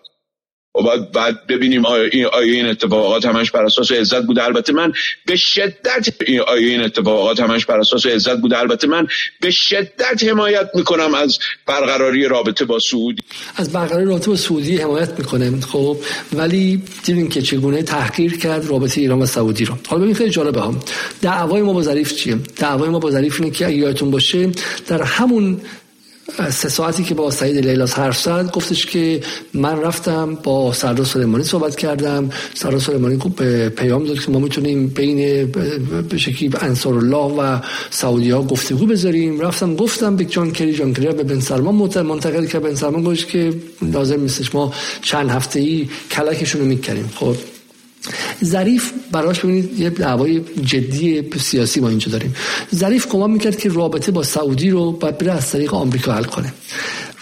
بعد, بعد ببینیم آیا این, آیا این اتفاقات همش بر اساس عزت بوده. البته من به شدت آیا این اتفاقات همش بر اساس عزت بوده. البته من به شدت حمایت می‌کنم از برقراری رابطه با سعودی. از برقراری رابطه با سعودی حمایت می‌کنم. خب ولی دیدیم که چگونه تحقیر کرد رابطه ایران و سعودی رو. حالا ببین خیلی جالبه هم. دعوای ما با ظریف چیه؟ دعوای ما با ظریف اینه که اگه یادتون باشه در همون سه ساعتی که با سعید لیلاس حرف زد گفتش که من رفتم با سردار سلیمانی صحبت کردم. سردار سلیمانی به پیام داد که ما می‌تونیم بین به شکلی انصار الله و سعودی ها گفتگو بذاریم. رفتم گفتم به جان کری جان کری به بن سلمان منتقل که بن سلمان گفت که لازم نیستش ما چند هفته ای کلکشون رو می‌کنیم خب ظریف براش ببینید یه دعوای جدی سیاسی ما اینجا داریم. ظریف کمک می‌کرد که رابطه با سعودی رو باید بره از طریق آمریکا حل کنه.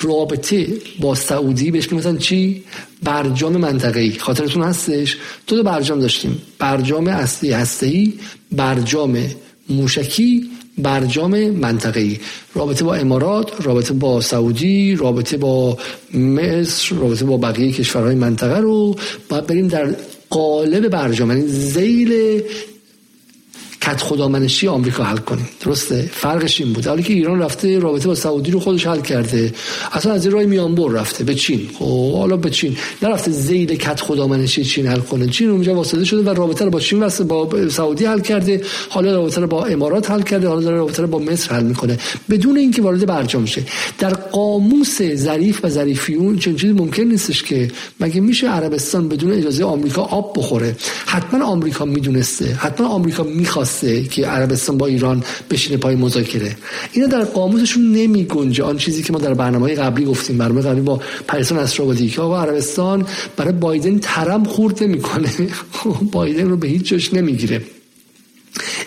رابطه با سعودی بهش مثلا چی؟ برجام منطقه‌ای. خاطرتون هستش؟ دو تا برجام داشتیم. برجام اصلی هسته‌ای برجام موشکی برجام منطقه‌ای. رابطه با امارات رابطه با سعودی رابطه با مصر رابطه با بقیه کشورهای منطقه رو باید بریم در قالب برجام یعنی زیل کت خدامنشی آمریکا حل کنیم. درسته؟ فرقش این بود حالی که ایران رفته رابطه با سعودی رو خودش حل کرده. اصلا از راه میانبر رفته. به چین. خب حالا به چین. نرفته زیل کت خدامنشی چین حل کنه. چین اونجا واسطه شده و رابطه رو با چین واسه با سعودی حل کرده. حالا رابطه رو با امارات حل کرده. حالا داره رابطه رو با مصر حل می‌کنه. بدون اینکه وارد برجام شه. در قاموس ظریف و ظریفیون چنین چیزی ممکن نیستش که مگه میشه عربستان بدون اجازه آمریکا آب بخوره؟ حتما آمریکا می‌دونسته. حتما آمریکا که عربستان با ایران بشینه پای مذاکره. اینا در قاموسشون نمی گنجه. آن چیزی که ما در برنامه قبلی گفتیم برنامه قبلی با پریسان اسرابادی که آقا عربستان برای بایدن ترم خورد نمی‌کنه. (laughs) بایدن رو به هیچ جاش نمی‌گیره.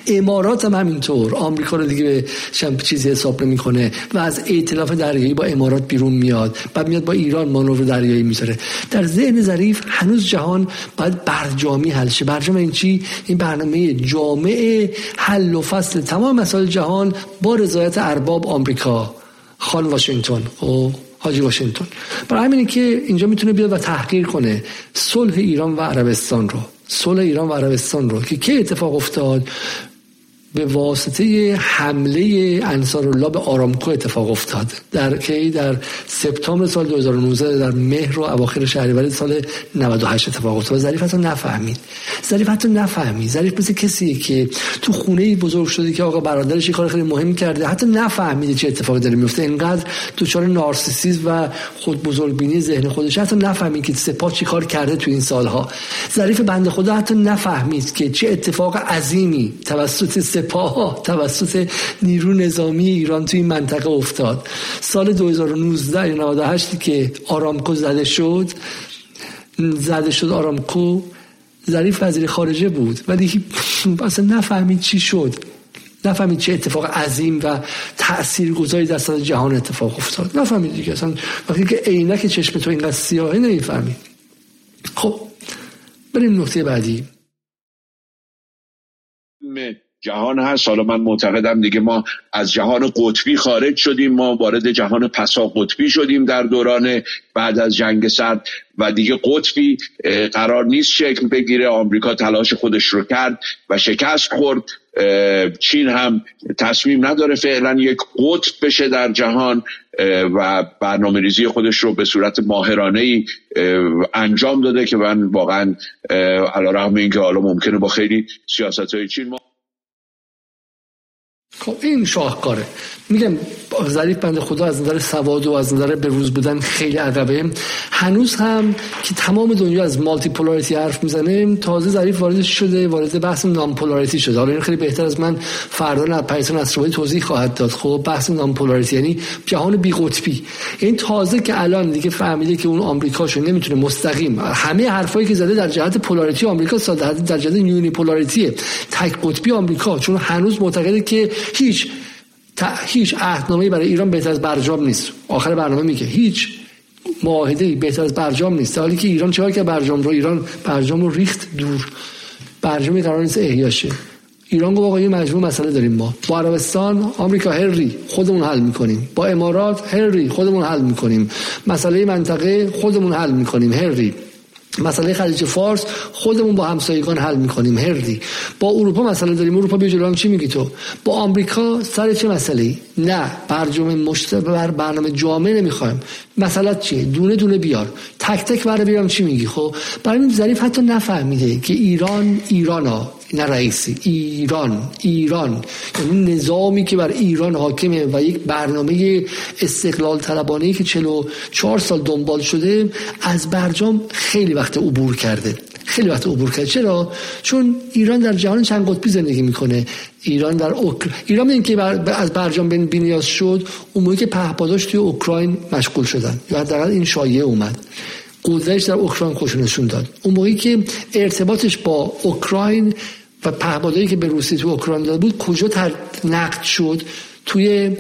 امارات هم همینطور. آمریکا رو دیگه به چیزی حساب نمی‌کنه و از ائتلاف دریایی با امارات بیرون میاد بعد میاد با ایران مانور دریایی می‌ذاره. در ذهن ظریف هنوز جهان باید برجامی حل شه. برجام این چی؟ این برنامه جامعه حل و فصل تمام مسائل جهان با رضایت ارباب آمریکا. خان واشنگتن. و حاجی واشنگتن. برای همینه که اینجا می‌تونه بیاد و تحقیر کنه صلح ایران و عربستان رو. صلح ایران و عربستان رو که کی اتفاق افتاد؟ به واسطه حمله انصار الله به آرامکو اتفاق افتاد. در کی؟ در سپتامبر سال 2019 در مهر و اواخر شهریور سال 98 اتفاق افتاد. ظریف حتی نفهمید. ظریف حتی نفهمید. ظریف مثل کسی که تو خونه بزرگ شده که آقا برادرش یه کار خیلی مهم کرده حتی نفهمیده چه اتفاقی داره میفته اینقدر دچار نارسیسیسم و خود بزرگبینی ذهن خودش حتی نفهمید که سپاه چی کار کرده تو این سالها. ظریف بنده خدا حتی نفهمید که چه اتفاق عظیمی توسط سپاه توسط نیرو نظامی ایران توی منطقه افتاد. سال 2019 یا 98 که آرامکو زده شد زده شد آرامکو ظریف وزیر خارجه بود. ولی اصلا نفهمید چی شد. نفهمید چه اتفاق عظیم و تاثیرگذاری در سطح جهان اتفاق افتاد. نفهمید دیگه. اصلا وقتی که عینک چشم تو اینقدر سیاهه نمی‌فهمید خب بریم نقطه بعدی. جهان هست. حالا من معتقدم دیگه ما از جهان قطبی خارج شدیم. ما وارد جهان پسا قطبی شدیم در دوران بعد از جنگ سرد. و دیگه قطبی قرار نیست شکل بگیره. آمریکا تلاش خودش رو کرد و شکست خورد. چین هم تصمیم نداره فعلا یک قطب بشه در جهان و برنامه ریزی خودش رو به صورت ماهرانه ای انجام داده که من واقعا علا رحم این که حالا ممکنه با خیلی سیاست های چین ما خب این شاهکاره. میگم ظریف بند خدا از نظر سواد و از نظر به روز بودن خیلی عقبه. هنوز هم که تمام دنیا از مالتی پولاریتی حرف می‌زنه تازه ظریف وارد شده وارد بحث نام پولاریتی شده. حالا این خیلی بهتر از من فردا نه پریسان اسرائیل توضیح خواهد داد. خب بحث نام پولاریتی یعنی جهان بی قطبی. این تازه که الان دیگه فهمیده که اون آمریکاشو نمی‌تونه مستقیم. همه حرفایی که زده در جهت پولاریتی آمریکا در جهت یونی پولاریتی تک قطبی آمریکا. چون هنوز معتقده که هیچ هیچ عهدنامه‌ای برای ایران بهتر از برجام نیست. آخر برنامه میگه هیچ معاهده بهتر از برجام نیست. حالی که ایران چهار که برجام رو ایران برجام رو ریخت دور. برجامی قرار نیست احیاشه ایران گفت آقا یه مجموع مسئله داریم ما. با عربستان آمریکا هری خودمون حل می‌کنیم. با امارات هری خودمون حل می‌کنیم. مسئله منطقه خودمون حل می‌کنیم. هری مسئله خلیج فارس خودمون با همسایگان حل می‌کنیم هردی. با اروپا مسئله داریم. اروپا بیا جلو چی میگی تو؟ با آمریکا سر چه مسئله نه برجام مشتبه بر برنامه جامعه نمی‌خوایم. مسئله چیه؟ دونه دونه بیار. تک تک برای بیارم چی میگی؟ خب برای این ظریف حتی نفهمیده که ایران ایرانا نه رئیسی ایران ایران. یعنی نظامی که بر ایران حاکمه و یک برنامه استقلال طلبانه که 44 سال دنبال شده از برجام خیلی وقت عبور کرده. خیلی وقت عبور کرده. چرا؟ چون ایران در جهان چند قطبی زندگی می‌کنه. ایران در اوکر... ایران این که بر... از برجام بین بینیاز شد اون موقعی که پهپاداش توی اوکراین مشغول شدن. یا حداقل این شایعه اومد. قدرتش در اوکراین خوش نشون داد. اون موقعی که ارتباطش با اوکراین و پهپادایی که به روسیه تو اوکراین داده بود کجا نقد شد؟ توی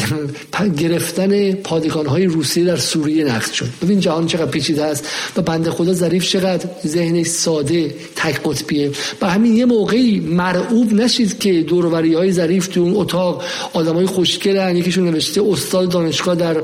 (laughs) گرفتن پادگان های روسیه در سوریه نقد شد. ببین جهان چقدر پیچیده است و بنده خدا ظریف چقدر ذهنش ساده تک قطبیه. و همین یه موقعی مرعوب نشید که دوروری های ظریف تو اون اتاق آدم های خوشگلن یکیشون نوشته استاد دانشگاه در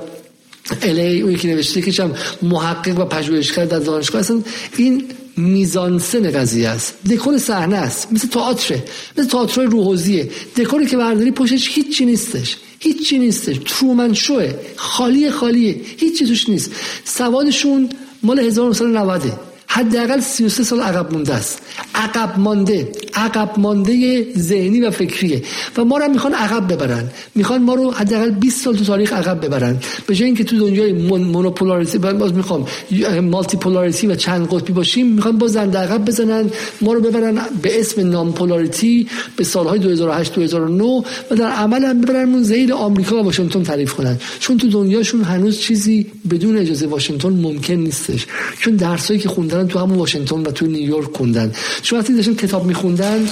الی اون یکی نوشته که محقق و پژوهشگر در دانشگاه اصلا این میزانسن قضیه است. دکور صحنه است. مثل تئاتر مثل تئاتر روحوزیه دکوری که برداری پشتش هیچی نیستش. هیچی نیستش. ترومن شوه. خالی خالیه. هیچی توش نیست. سوادشون مال 1990 حداقل 33 سال عقب مونده است. عقب مانده عقب مانده ذهنی و فکریه. و ما رو می‌خوان عقب ببرن. می‌خوان ما رو حداقل 20 سال تو تاریخ عقب ببرن. به جای اینکه تو دنیای monopolarity باز می‌خوام multipolarity و چند قطبی باشیم می‌خوان با دنده عقب بزنن ما رو ببرن به اسم nonpolarity به سالهای 2008 2009 و در عمل هم ببرن زیر آمریکا و واشنگتن تعریف کنن. چون تو دنیاشون هنوز چیزی بدون اجازه واشنگتن ممکن نیستش. چون درسایی که خوندن تو همون واشنگتن و تو نیویورک خوندن. چون وقتی داشتن کتاب میخوندن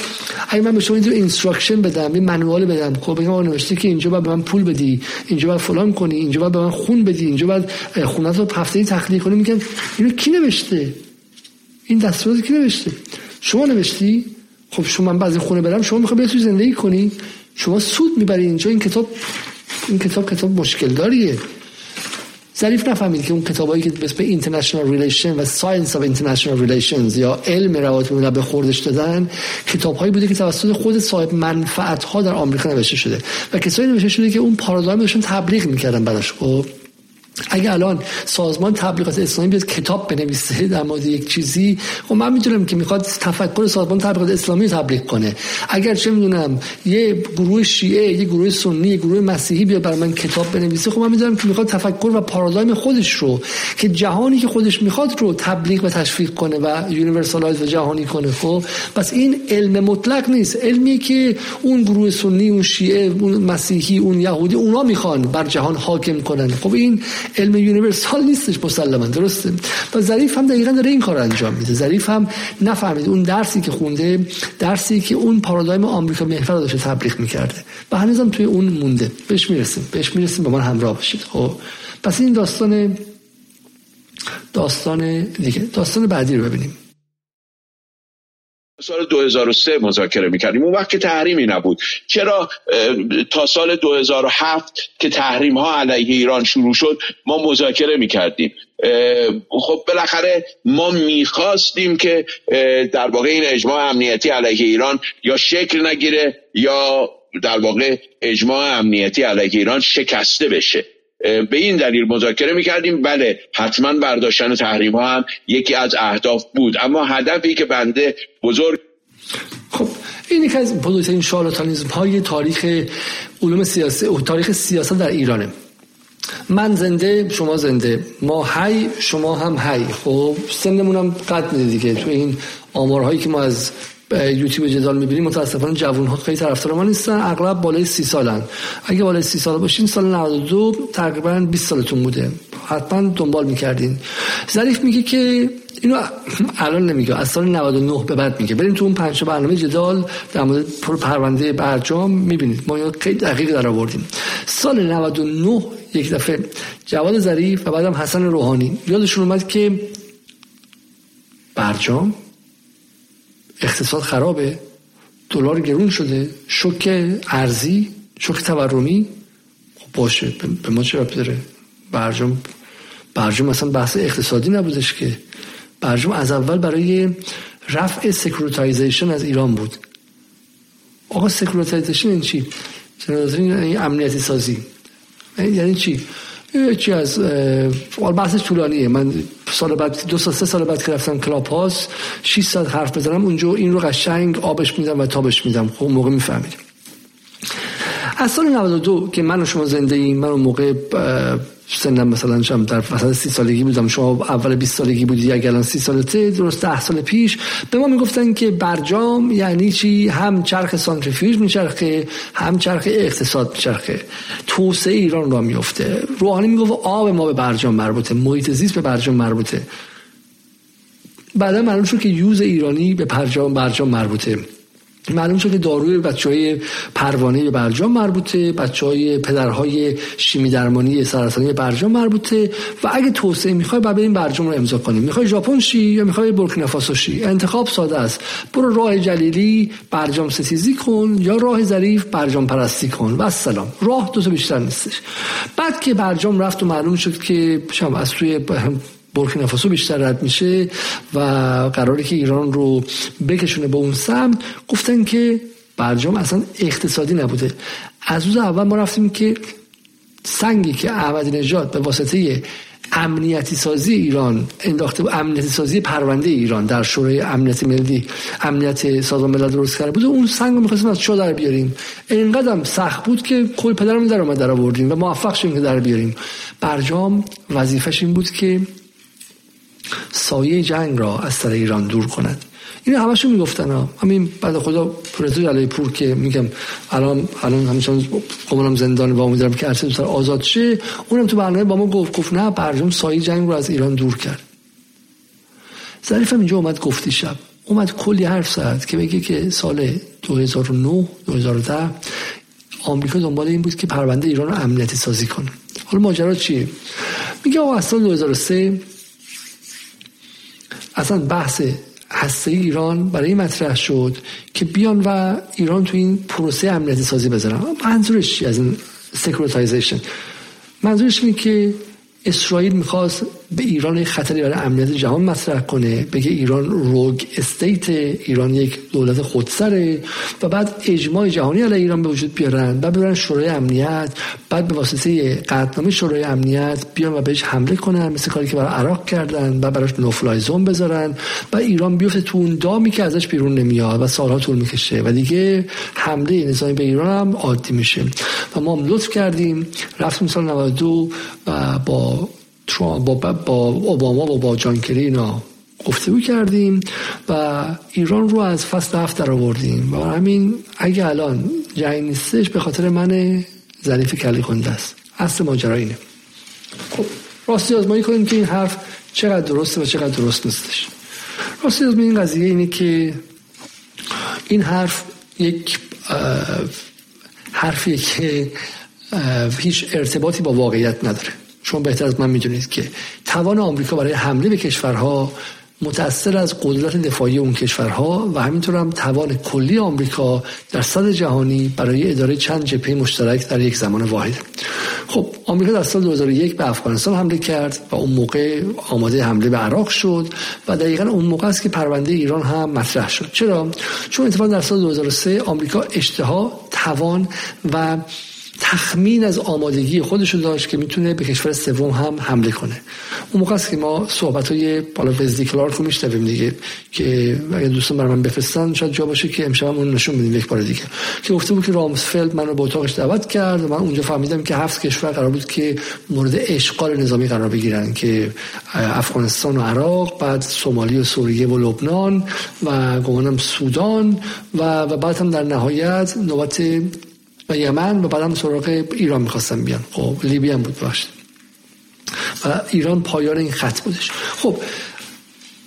اگه من به شما اینجور instruction بدم یه manual بدم خب بگم نوشته که اینجا باید به من پول بدی اینجا باید فلان کنی اینجا باید به من خون بدی اینجا باید خونت رو هفته تخلیه کنی میگن اینو کی نوشته؟ این دستورات کی نوشته؟ شما نوشتی؟ خب شما من بعضی خونه برم شما می‌خوای توی زندگی کنی؟ شما سود می‌بری اینجا این کتاب این کتاب کتاب مشکل داریه ظریف نفهمید که اون کتابایی که به international relation و science of international relations یا علم روابط بین به خوردش دادن کتابهایی بوده که توسط خود صاحب منفعت ها در آمریکا نوشته شده. و کسایی نوشته شده که اون پارادایمشون تبلیغ می‌کردن براش. خب؟ اگه الان سازمان تبلیغات اسلامی بیاد کتاب بنویسه در مورد یک چیزی خب من می‌دونم که می‌خواد تفکر سازمان تبلیغات اسلامی تبلیغ کنه. اگر چه می‌دونم یه گروه شیعه یه گروه سنی یه گروه مسیحی بیاد برای من کتاب بنویسه خب من می‌دونم که می‌خواد تفکر و پارادایم خودش رو که جهانی که خودش می‌خواد رو تبلیغ و تشویق کنه و universalize و جهانی کنه خب؟ پس این علم مطلق نیست. علمی که اون گروه سنی اون شیعه اون مسیحی اون یهودی اونا می‌خوان بر جهان حاکم کنن. خب این علم یونیورسال نیستش مسلما درسته؟ و ظریف هم دقیقا داره این کار انجام میده. ظریف هم نفهمید اون درسی که خونده درسی که اون پارادایم آمریکا محور داشته تبلیغ می‌کرده. و هنوزم توی اون مونده. بهش می‌رسیم. بهش می‌رسیم با من همراه باشید. خب. پس این داستان داستان دیگه داستان بعدی رو ببینیم. سال 2003 مذاکره می‌کردیم. اون وقت که تحریمی نبود. چرا؟ تا سال 2007 که تحریم ها علیه ایران شروع شد ما مذاکره می‌کردیم. خب بالاخره ما می‌خواستیم که در واقع این اجماع امنیتی علیه ایران یا شکل نگیره یا در واقع اجماع امنیتی علیه ایران شکسته بشه. به این دلیل مذاکره می‌کردیم. بله حتما برداشتن تحریم ها هم یکی از اهداف بود. اما هدفی که بنده بزرگ خب این یکی از بزرگترین شارلاتانیزم های تاریخ علوم سیاسی تاریخ سیاست در ایرانه. من زنده شما زنده. ما هی شما هم هی. خب سنمون هم قد دیگه تو این آمارهایی که ما از یوتیوب جدال می‌بینیم متاسفانه جوان ها خیلی طرفدار ما نیستن. اغلب بالای سی سالن. اگه بالای سی سال باشین سال 92 تقریبا 20 سالتون بوده. حتما دنبال می‌کردین. ظریف میگه که اینو الان نمیگه از سال 99 به بعد میگه. بریم تو اون پنج برنامه جدال در مورد پرونده برجام می‌بینید. ما خیلی دقیق در آوردیم. سال 99 یک دفعه جواد ظریف و بعدم حسن روحانی. یادشون اومد که برجام اقتصاد خرابه دلار گرون شده شوک ارزی شوک تورمی. خب باشه به ما چرا داره؟ برجام برجام مثلا بحث اقتصادی نبودش که. برجام از اول برای رفع securitization از ایران بود. آقا securitization این چی؟ این امنیتی سازی. یعنی چی؟ چی از بحث طولانیه. من سال بعد دو سال سه سال بعد که رفتم کلاب هاوس 6 ساعت حرف بزنم اونجا این رو قشنگ آبش میدم و تابش میدم. خب موقع می‌فهمید از سال 92 که من و شما زنده ایم من اون موقع سنم مثلا شم در وسط سی سالگی بودم شما اول 20 سالگی بودی اگر الان سی سالته درست ده سال پیش به ما می‌گفتن که برجام یعنی چی؟ هم چرخ سانتریفیوژ میچرخه هم چرخ اقتصاد میچرخه. توسعه ایران را میفته روحانی می‌گفت آب ما به برجام مربوطه محیط زیست به برجام مربوطه. بعدا معلوم شد که یوز ایرانی به برجام برجام مربوطه. معلوم شد که داروی بچه های پروانه برجام مربوطه بچه های پدرهای شیمی درمانی سرطانی برجام مربوطه و اگه توسعه می‌خوای بعد بریم برجام رو امضا کنیم. می‌خوای ژاپن شی یا می‌خوای بورکینافاسو شی؟ انتخاب ساده است. برو راه جلیلی برجام ستیزی کن یا راه ظریف برجام پرستی کن. و سلام. راه دو تا بیشتر نیستش. بعد که برجام رفت و معلوم شد که شما از توی بورکینافاسو بیشتر رد میشه و قراری که ایران رو بکشونه به اون سمت. گفتن که برجام اصلا اقتصادی نبوده. از روز اول ما رفتیم که سنگی که احمدی نژاد به واسطه امنیتی سازی ایران انداخته و امنیتی سازی پرونده ایران در شورای امنیت ملی امنیت سازمان ملل درست کرده بود. اون سنگ رو می‌خواستیم از چه در بیاریم؟ اینقدر سخت بود که کل پدرم در اومد در آوردیم و موفق شدیم که در بیاریم. برجام وظیفش این بود که سایه جنگ را از سر ایران دور کند. این همشون می‌گفتن ها. همین بعد خدا پرزو علی پور که میگم الان الان همچنان قمرم زندان و امیدوارم که ارسل سر آزاد شه اونم تو برنامه با ما گفت گفت نه برجام سایه جنگ رو از ایران دور کرد. ظریف اینجا اومد گفتی شب. اومد کلی حرف زد که بگه که سال 2009 2010 آمریکا دنبال این بود که پرونده ایران رو امنیتی سازی کنه. حالا ماجرا چیه؟ میگه آقا سال 2003 اصلا بحث هسته ایران برای مطرح شد که بیان و ایران تو این پروسه امنیتی سازی بذارن. منظورش از این securitization منظورش اینه که اسرائیل می‌خواست به ایران خطری برای امنیت جهان مطرح کنه. بگه ایران rogue state ایران یک دولت خودسره و بعد اجماع جهانی علیه ایران به وجود بیارن. بعد ببرن شورای امنیت بعد به واسطه قطعنامه شورای امنیت بیان و بهش حمله کنن مثل کاری که برای عراق کردن و براش نوفلای زون بذارن. و ایران بیفته تو اون دامی که ازش بیرون نمیاد و سالها طول می‌کشه. و دیگه حمله نظامی به ایران هم عادی میشه. و ما هم لطف کردیم. رفتیم سال 92 و با با, با اوباما و با جانکری اینا گفتگو کردیم و ایران رو از فصل هفت در آوردیم. و همین اگه الان جنگ نیستش به خاطر من ظریف کلی خونده است. اصل ماجرا اینه. خب راستی آزمایی کنیم که این حرف چقدر درسته و چقدر درست نیستش. راستی آزمایی این قضیه اینه که این حرف یک حرفیه که هیچ ارتباطی با واقعیت نداره. شما بهتر از من می‌دونید که توان آمریکا برای حمله به کشورها متأثر از قدرت دفاعی اون کشورها و همینطور هم توان کلی آمریکا در صد جهانی برای اداره چند جبهه مشترک در یک زمان واحد. خب آمریکا در سال 2001 به افغانستان حمله کرد و اون موقع آماده حمله به عراق شد و دقیقا اون موقع است که پرونده ایران هم مطرح شد. چرا؟ چون اتفاقا در سال 2003 آمریکا اشتها توان و تخمین از آمادگی خودش رو داشت که می‌تونه به کشور سوم هم حمله کنه. اون موقع است که ما صحبت های بالا وزدی کلارک رو میشنویم دیگه که اگه دوستان برای من بفرستن شاید جا باشه که امشب هم اون نشون بدیم یک بار دیگه. که گفته بود که رامسفلد منو به اتاقش دعوت کرد و من اونجا فهمیدم که هفت کشور قرار بود که مورد اشغال نظامی قرار بگیرن که افغانستان و عراق بعد سومالی و سوریه و لبنان و گمانم سودان و, و بعد هم در نهایت نوبت و یمن و بعدم سراغ ایران می‌خواستم بیان. خب لیبی هم بود باشه و ایران پایان این خط بودش. خب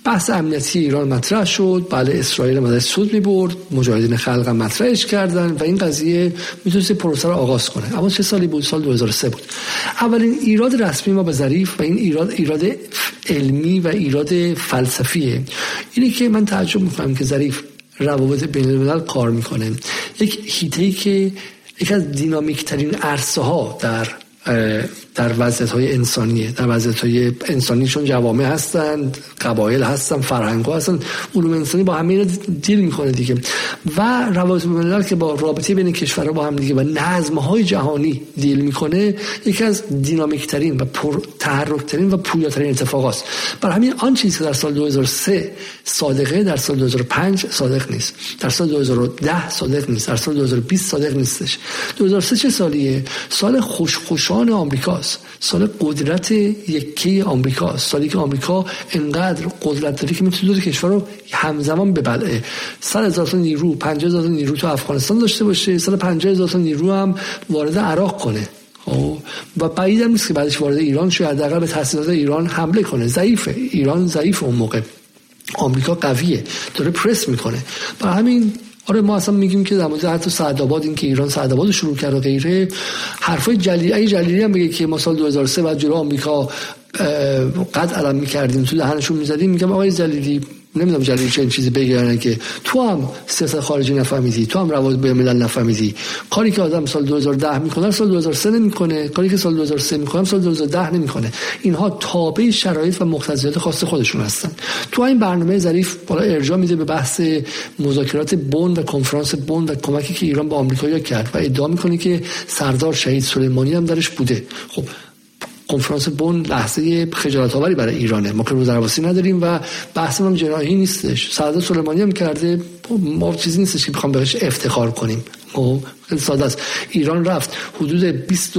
بحث امنیتی ایران مطرح شد. بله اسرائیل هم ازش سود می‌برد. مجاهدین خلق هم مطرحش کردن و این قضیه می‌تونست پروسه رو آغاز کنه. اما چه سالی بود؟ سال 2003 بود. اولین ایراد رسمی ما به ظریف و این ایراد ایراد علمی و ایراد فلسفیه. اینه که من تعجب می‌کنم که ظریف روابط بین الملل کار می‌کنه. یک هیته که یکی از دینامیک ترین عرصه ها در در وضعیت های انسانیه. در وضعیت های انسانی چون جوامع هستند قبایل هستن فرهنگ ها هستن. علوم انسانی با همه دیل می‌کنه دیگه. و روابط بین که با رابطه بین کشورها با هم دیگه و نظم های جهانی دیل می‌کنه یکی از دینامیک ترین و پر تحرک ترین و پویاترین اتفاق است برای همین آن چیزی که در سال 2003 صادقه در سال 2005 صادق نیست. در سال 2010 صادق نیست. در سال 2020 صادق نیستش. 2003 چه سالیه؟ سال خوشخوشان آمریکاست. سال قدرت یکی آمریکا سالی که آمریکا انقدر قدرت داره که می‌تونه دو کشور رو همزمان ببلعه. سال هزار تا نیرو 50 هزار نیرو تو افغانستان داشته باشه. سال 50 هزار تا نیرو هم وارد عراق کنه. خب؟ و بعید هم نیست که بعدش وارد ایران شو حداقل به تاسیسات ایران حمله کنه. ضعیفه. ایران ضعیف اون موقع. آمریکا قویه. داره پرس می‌کنه. برای همین آره ما اصلا میگیم که در مورد حتی سعدآباد این که ایران سعدآباد شروع کرد و غیره حرفای جلیلی ای جلیلی هم بگه که ما سال 2003 بعد جلو آمریکا قد علم می‌کردیم تو دهنشون می‌زدیم میگم آقای جلیلی نمی‌دونم جلیل چه چیزی بگیرن که تو هم سیاست خارجی نفهمیدی تو هم روابط بین الملل نفهمیدی. کاری که آدم سال 2010 می‌کنه سال 2003 نمی‌کنه. کاری که سال 2003 می‌کنه سال 2010 نمی‌کنه. اینها تابع شرایط و مقتضیات خاص خودشون هستن. تو این برنامه ظریف بالا ارجاع میده به بحث مذاکرات بن و کنفرانس بن و کمکی که ایران با آمریکا کرد و ادعا می‌کنه که سردار شهید سلیمانی هم درش بوده. خب کنفرانس بن لحظه خجالت آوری برای ایرانه. ما که روزرواسی نداریم و بحث هم جناحی نیستش. سعادت سلیمانی هم کرده ما چیزی نیستش که بخوام بهش افتخار کنیم. خب، خیلی ساده است. ایران رفت. حدود 20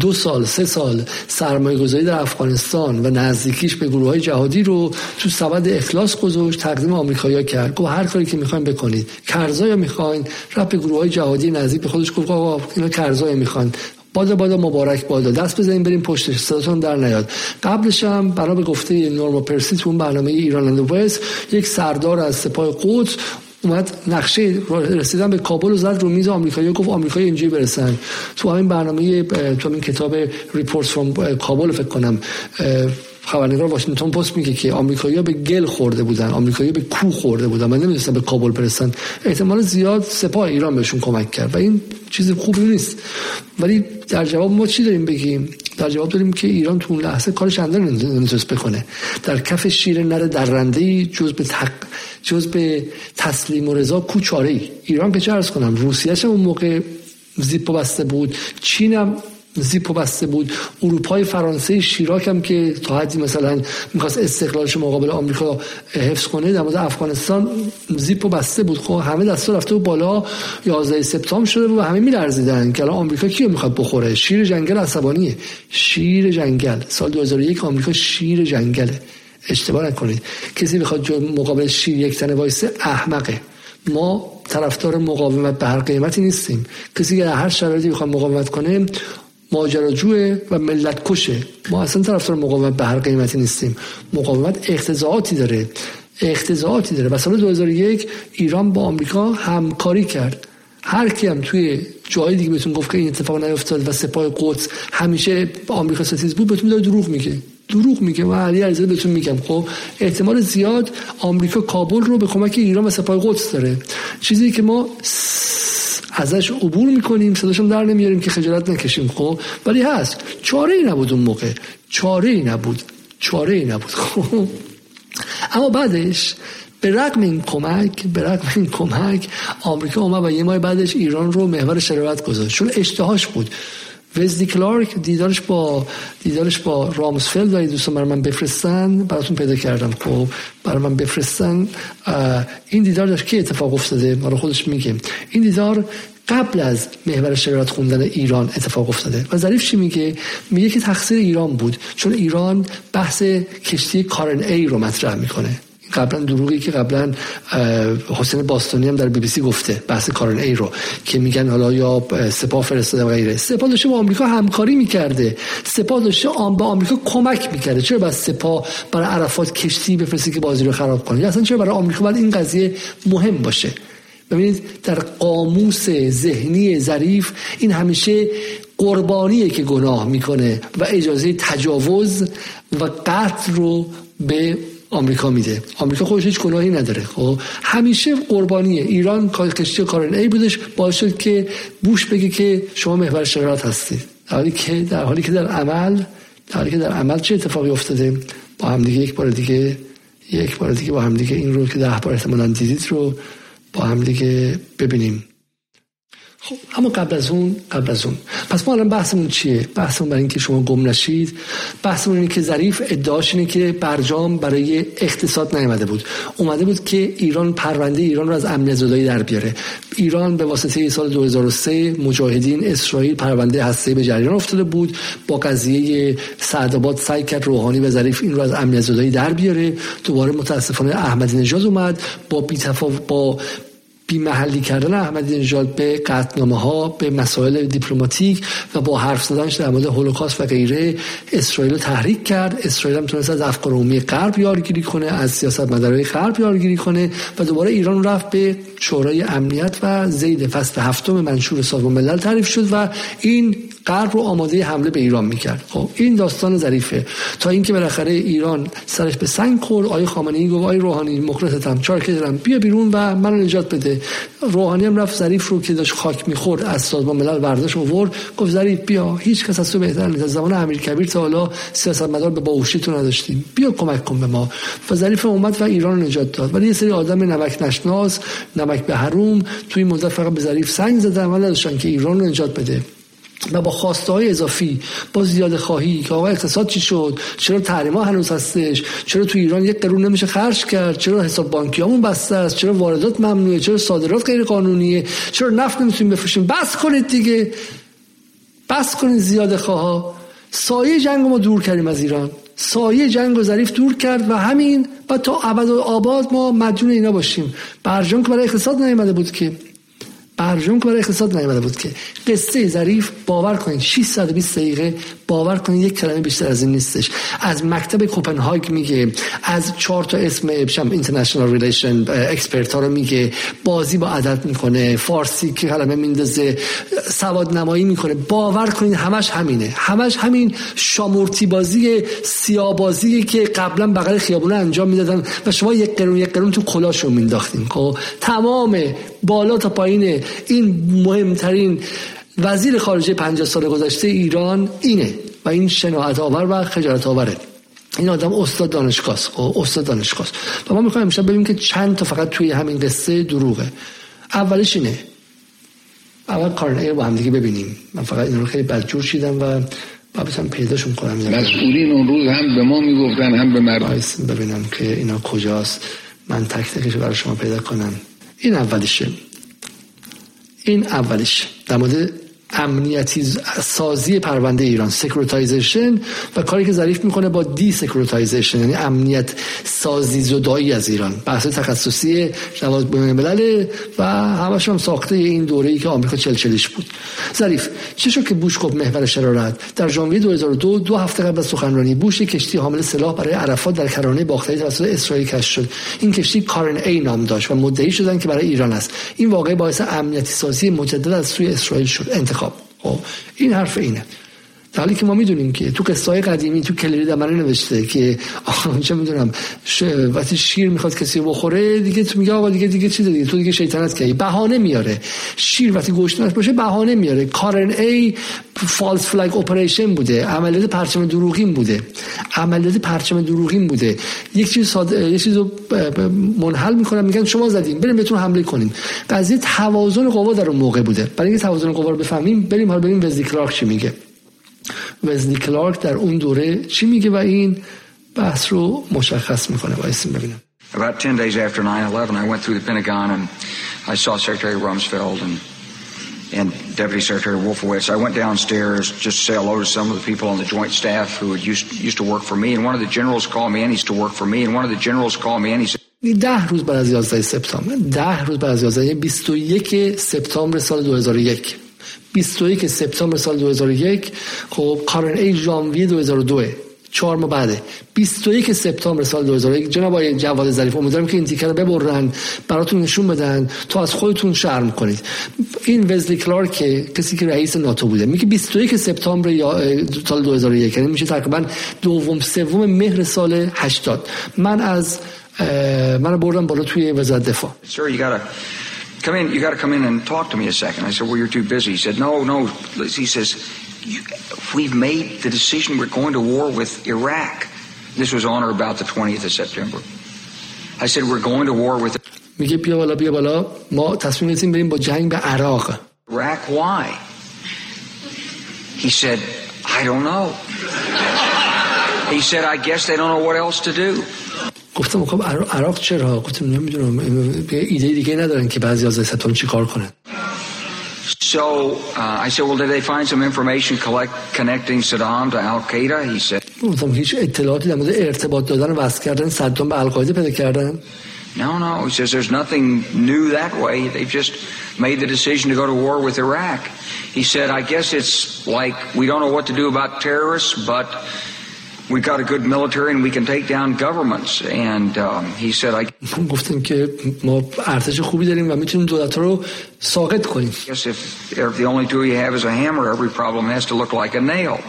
دو سال سه سال سرمایه گذاری در افغانستان و نزدیکیش به گروه های جهادی رو تو سبد اخلاص گذاشت تقدیم آمریکایی کرد. گفت هر کاری که می‌خواین بکنید. کرزایا می‌خواین. رفت به گروه های جهادی نزدیک به خودش گفت آقا اینا کرزایا می‌خوان. بادا بادا مبارک بادا دست بزنیم بریم پشتش صداتون در نیاد. قبلش هم برای به گفته نورما پرسی تو اون برنامه ایران اند وست یک سردار از سپاه قدس اومد نقشه رسیدن به کابل و زد رو میز آمریکایی گفت آمریکایی اینجوری برسن. تو همین برنامه تو همین کتاب reports from کابل فکر کنم خبرنگار واشنگتن پست میگه که آمریکایی‌ها به گل خورده بودن آمریکایی‌ها به کوه خورده بودن. نمی‌تونستن به کابل برسن. احتمال زیاد سپاه ایران بهشون کمک کرد و این چیز خوبی نیست. ولی در جواب ما چی داریم بگیم؟ در جواب داریم که ایران تو اون لحظه کار دیگه‌ای نمی‌تونست بکنه. در کف شیر نر درنده جز به تق... جز به تسلیم و رضا کوچاره ایران که چه کنم؟ روسیه اون موقع زیپ بسته بود. چینم زیپو بسته بود. اروپای فرانسه شیراک هم که تا حدی مثلا می‌خواست استقلالش مقابل آمریکا حفظ کنه در مورد افغانستان زیپو بسته بود. خب همه دستا رفته و بالا 11 سپتامبر شده و همه میلرزیدن که الان آمریکا کیو می‌خواد بخوره؟ شیر جنگل عصبانیه. شیر جنگل. سال 2001 آمریکا شیر جنگله اشتباه نکنید. کسی بخواد مقابل شیر یک تنه وایسه احمقه. ما طرفدار مقاومت به هر قیمتی نیستیم. کسی که در هر شرایطی بخواد مقاومت کنه ماجراجوه و ملت کشه ما اصلا طرفدار مقاومت به هر قیمتی نیستیم. مقاومت اختزاعاتی داره. اختزاعاتی داره. و سال 2001 ایران با آمریکا همکاری کرد. هر کی هم توی جایی دیگه بهتون گفت که این اتفاق نیفتاد و سپاه قدس همیشه آمریکا ستیز بود بهتون داره دروغ میگه. دروغ میگه. و علی علیزاده بهتون میگم. خب احتمال زیاد آمریکا کابل رو به کمک ایران و سپاه قدس داره. چیزی که ما ازش عبور می‌کنیم صداشون در نمیاریم که خجالت نکشیم خب؟ ولی هست. چاره ای نبود اون موقع. چاره ای نبود. چاره ای نبود. خب؟ اما بعدش به رغم این کمک به رغم این کمک آمریکا اومد و یه ماه بعدش ایران رو محور شرارت گذاشت. چون اشتهاش بود. وزدی کلارک دیدارش با دیدارش با رامسفلد و دوستان برای من بفرستن. براتون پیدا کردم. خب برای من بفرستن. این دیدار داشت که اتفاق افتاده؟ رو خودش میگه. این دیدار قبل از محور شرارت خوندن ایران اتفاق افتاده. و ظریف چی میگه؟ میگه که تقصیر ایران بود چون ایران بحث کشتی کارن ای رو مطرح می‌کنه. قبلا دروغی که قبلا حسین باستانی هم در بی بی سی گفته بحث کارن ای رو که میگن حالا یا سپاه فرستاده و غیره. سپاه داشته با آمریکا همکاری می‌کرده. سپاه داشته آم با آمریکا کمک می‌کرده. چرا بس سپاه برای عرفات کشتی بفرسته که بازی رو خراب کنه؟ اصلا چرا برای آمریکا باید این قضیه مهم باشه؟ ببینید در قاموس ذهنی ظریف این همیشه قربانیه که گناه می‌کنه و اجازه تجاوز و قتل رو به آمریکا میده. آمریکا خودش هیچ گناهی نداره. خب همیشه قربانیه. ایران کشتی کارن ای بودش باعث شد که بوش بگه که شما محور شرارت هستید در حالی که در حالی که در عمل در حالی که در عمل چه اتفاقی افتاده؟ با هم دیگه یک بار دیگه یک بار دیگه با هم دیگه این رو که ده بار احتمالاً دیدید رو با هم دیگه ببینیم. خب اما قبل از اون قبل از اون. پس ما الان بحثمون چیه؟ بحثمون برای اینکه شما گم نشید. بحثمون اینه که ظریف ادعاش اینه که برجام برای اقتصاد نیامده بود. اومده بود که ایران پرونده ایران رو از امنیت زدایی در بیاره. ایران به واسطه سال 2003 مجاهدین اسرائیل پرونده هسته به جریان افتاده بود. با قضیه سعدآباد سعی کرد روحانی و ظریف این رو از امنیت زدایی در بیاره. دوباره متاسفانه احمدی نژاد اومد. با با بی محلی کردن احمدی نژاد به قطنامه ها به مسائل دیپلماتیک و با حرف زدنش در مورد هولوکاست و غیره اسرائیل تحریک کرد. اسرائیل هم تونست از افکار عمومی غرب یارگیری کنه از سیاست مدارای غرب یارگیری کنه و دوباره ایران رفت به شورای امنیت و زید فصل هفتم منشور سازمان ملل تعریف شد و این غرب رو آماده حمله به ایران می‌کرد. خب این داستان ظریفه. تا اینکه بالاخره ایران سرش به سنگ خورد آیه خامنه ای گفت آیه روحانی مخلصتم چهار دارم بیا بیرون و منو نجات بده. روحانی هم رفت ظریف رو که داشت خاک می‌خورد از سازمان ملل برداشت آورد. گفت ظریف بیا هیچ کس از تو بهتر نیست از زمان امیر کبیر تا حالا سیاستمدار به باوشی تو نداشتیم. بیا کمک کن به ما. و ظریف اومد و ایران نجات داد. ولی یه سری آدم نمک نشناس نمک به حروم توی مدت فقط به ظریف سنگ زدن و نداشتن که ایران رو نجات بده. و با خواسته های اضافی با زیاده خواهی که آقا اقتصاد چی شد؟ چرا تحریم ها هنوز هستش؟ چرا تو ایران یک قرون نمیشه خرج کرد؟ چرا حساب بانکیامون بسته است؟ چرا واردات ممنوعه؟ چرا صادرات غیر قانونیه چرا نفت نمی‌تونیم بفروشیم؟ بس کنید دیگه. بس کنید زیاده خواه سایه جنگ ما دور کردیم از ایران. سایه جنگ و ظریف دور کرد و همین. و تا ابد و آباد ما مدیون اینا باشیم. برجام که برای اقتصاد نیامده بود که برجام که برای اقتصاد نیامده بود که قصه ظریف باور کنید 620 دقیقه باور کنید یک کلمه بیشتر از این نیستش. از مکتب کپنهاگ میگه از چهار تا اسم شم international relation expert ها رو میگه. بازی با عدد می‌کنه فارسی که کلمه میندازه سواد نمایی می‌کنه. باور کنید همش همینه. همش همین شامورتی بازی سیاه‌بازی که قبلا بغل خیابونه انجام می‌دادن و شما یک قرون یک قرون تو کلاشو مینداختین خب تمام بالا تا پایین این مهمترین وزیر خارجه 50 سال گذشته ایران اینه و این شناعت آور و خجالت آوره. این آدم استاد دانشگاه است خب، استاد دانشگاه و ما می‌خوایم امشب ببینیم که چند تا فقط توی همین قصه دروغه. اولش اینه. اول کارن با هم دیگه ببینیم. من فقط این رو خیلی بدجور شیدم و بابتم پیداشون کنم. مسئولین اون روز هم به ما می‌گفتن هم به مردم. ببینم که اینا کجاست. من تک تکش برای شما پیدا کنم. این اولشه. این اولش. در مورد امنیتی سازی پرونده ایران securitization و کاری که ظریف می‌کنه با desecuritization یعنی امنیت سازی زدایی از ایران. بحث تخصصی جوزف بایدن و همش هم ساخته این دوره ای که آمریکا چلچلیش بود. ظریف چه شد که بوش گفت محور شرارت؟ در ژانویه 2002 دو هفته قبل از سخنرانی بوش کشتی حامل سلاح برای عرفات در کرانه باختری توسط اسرائیل کشف شد. این کشتی کارن ای نام داشت و مدعی شدن که برای ایران است. این واقعه باعث امنیتی سازی مجدد از سوی اسرائیل شد. خب این حرف اینه. حالی که ما می‌دونیم که تو قصه قدیمی تو کلیری دمنه نوشته که چه می‌دونم وقتی شیر می‌خواد کسی بخوره دیگه تو میگه آقا دیگه دیگه چی دیگه تو دیگه شیطنت کردی. بهانه میاره. شیر وقتی گوشت باشه بهانه میاره. کارن ای فالس فلگ اپریشن بوده. عملیات پرچم دروغین بوده. عملیات پرچم دروغین بوده. یک چیز ساد... یک چیزو منحل می‌کنن میگن شما زدین بریم بهتون حمله کنیم. قضیه توازن قوا در اون موقع بوده. برای اینکه توازن قوا رو بفهمیم بریم حالا ببینیم وزلی کلارک چی میگه. وزلی کلارک در اون دوره چی میگه و این بحث رو مشخص می‌کنه وایسیم ببینم About 10 days after 9/11 I went through the Pentagon and I saw Secretary Rumsfeld and and Deputy Secretary Wolfowitz. I went downstairs just to say hello to some of the people on the Joint Staff who had used, used to work for me. And one of the generals called me and he used to work for me. And one of the generals called me and he said, ده روز بعد از 11 سپتامبر ده روز بعد از 11 21 سپتامبر سال 2001 21 سپتامبر سال 2001 خب کارن ای ژانویه 2002 چهار ماه بعده. 21 سپتامبر سال 2001 جناب آقای جواد ظریف امیدوارم که این تیکر رو ببرن براتون نشون بدن تو از خودتون شرم کنید. این وزلی کلارک کسی که رئیس ناتو بوده میگه 21 سپتامبر سال 2001 یعنی میشه تقریبا دوم سوم مهر سال 80 من از من بردم بالا توی وزارت دفاع. come in. You gotta come in and talk to me a second. I said, Well, you're too busy. He said, No, no. He says, We've made the decision. We're going to war with Iraq. This was on or about the 20th of September. I said, We're going to war with میگه بیا بالا بیا بالا ما تصمیم گرفتیم بریم با جنگ به عراق Iraq. Why? He said, I don't know. He said, I guess they don't know what else to do. گفتم خب عراق چرا گفتم نمی‌دونم ایده دیگه ندارن که بعضی از سپتامبر چیکار کنن So uh, I said, well, did they find some information collect, connecting Saddam to Al Qaeda? He said, گفتم هیچ اطلاعاتی در مورد ارتباط دادن و وصل کردن صدام به القاعده پیدا کردن no, no. He says there's nothing new that way. They've just made the decision to go to war with Iraq. He said, I guess it's like we don't know what to do about terrorists, but we've got a good military and we can take down governments. And um, he said, I (laughs) گفتیم که ما ارتش خوبی داریم و میتونیم دولت رو ساقط کنیم guess if, if the only tool you have is a hammer, every problem has to look like a nail.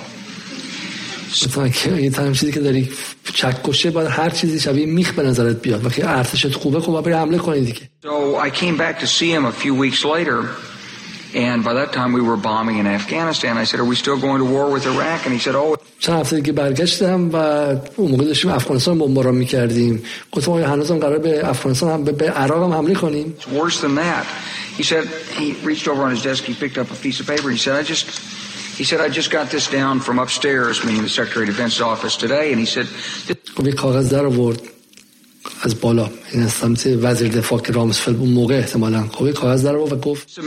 گفتم که یه تنم چیزی که داری چک کشه باید هر چیزی شبیه میخ به نظرت بیاد وقتی ارتشت خوبه خب باید بری حمله کنی دیگه So I came back to see him a few weeks later, and by that time we were bombing in Afghanistan. I said, Are we still going to war with Iraq? And he said, Oh, چند هفته دیگه برگشتم و اون موقع داشتیم افغانستان بمباران میکردیم گفتم آیا هنوزم قرار به افغانستان هم به عراق هم حمله کنیم it's worse than that. He said, He reached over on his desk, he picked up a piece of paper, and he said, I just. He said, I just got this down from upstairs, meaning the Secretary of Defense's office today, and he said, خب یه کاغذ در آورد از بالا. این از سمت وزیر دفاع که رامسفلد اون موقع احتمالا قوی کاغذ در و گفت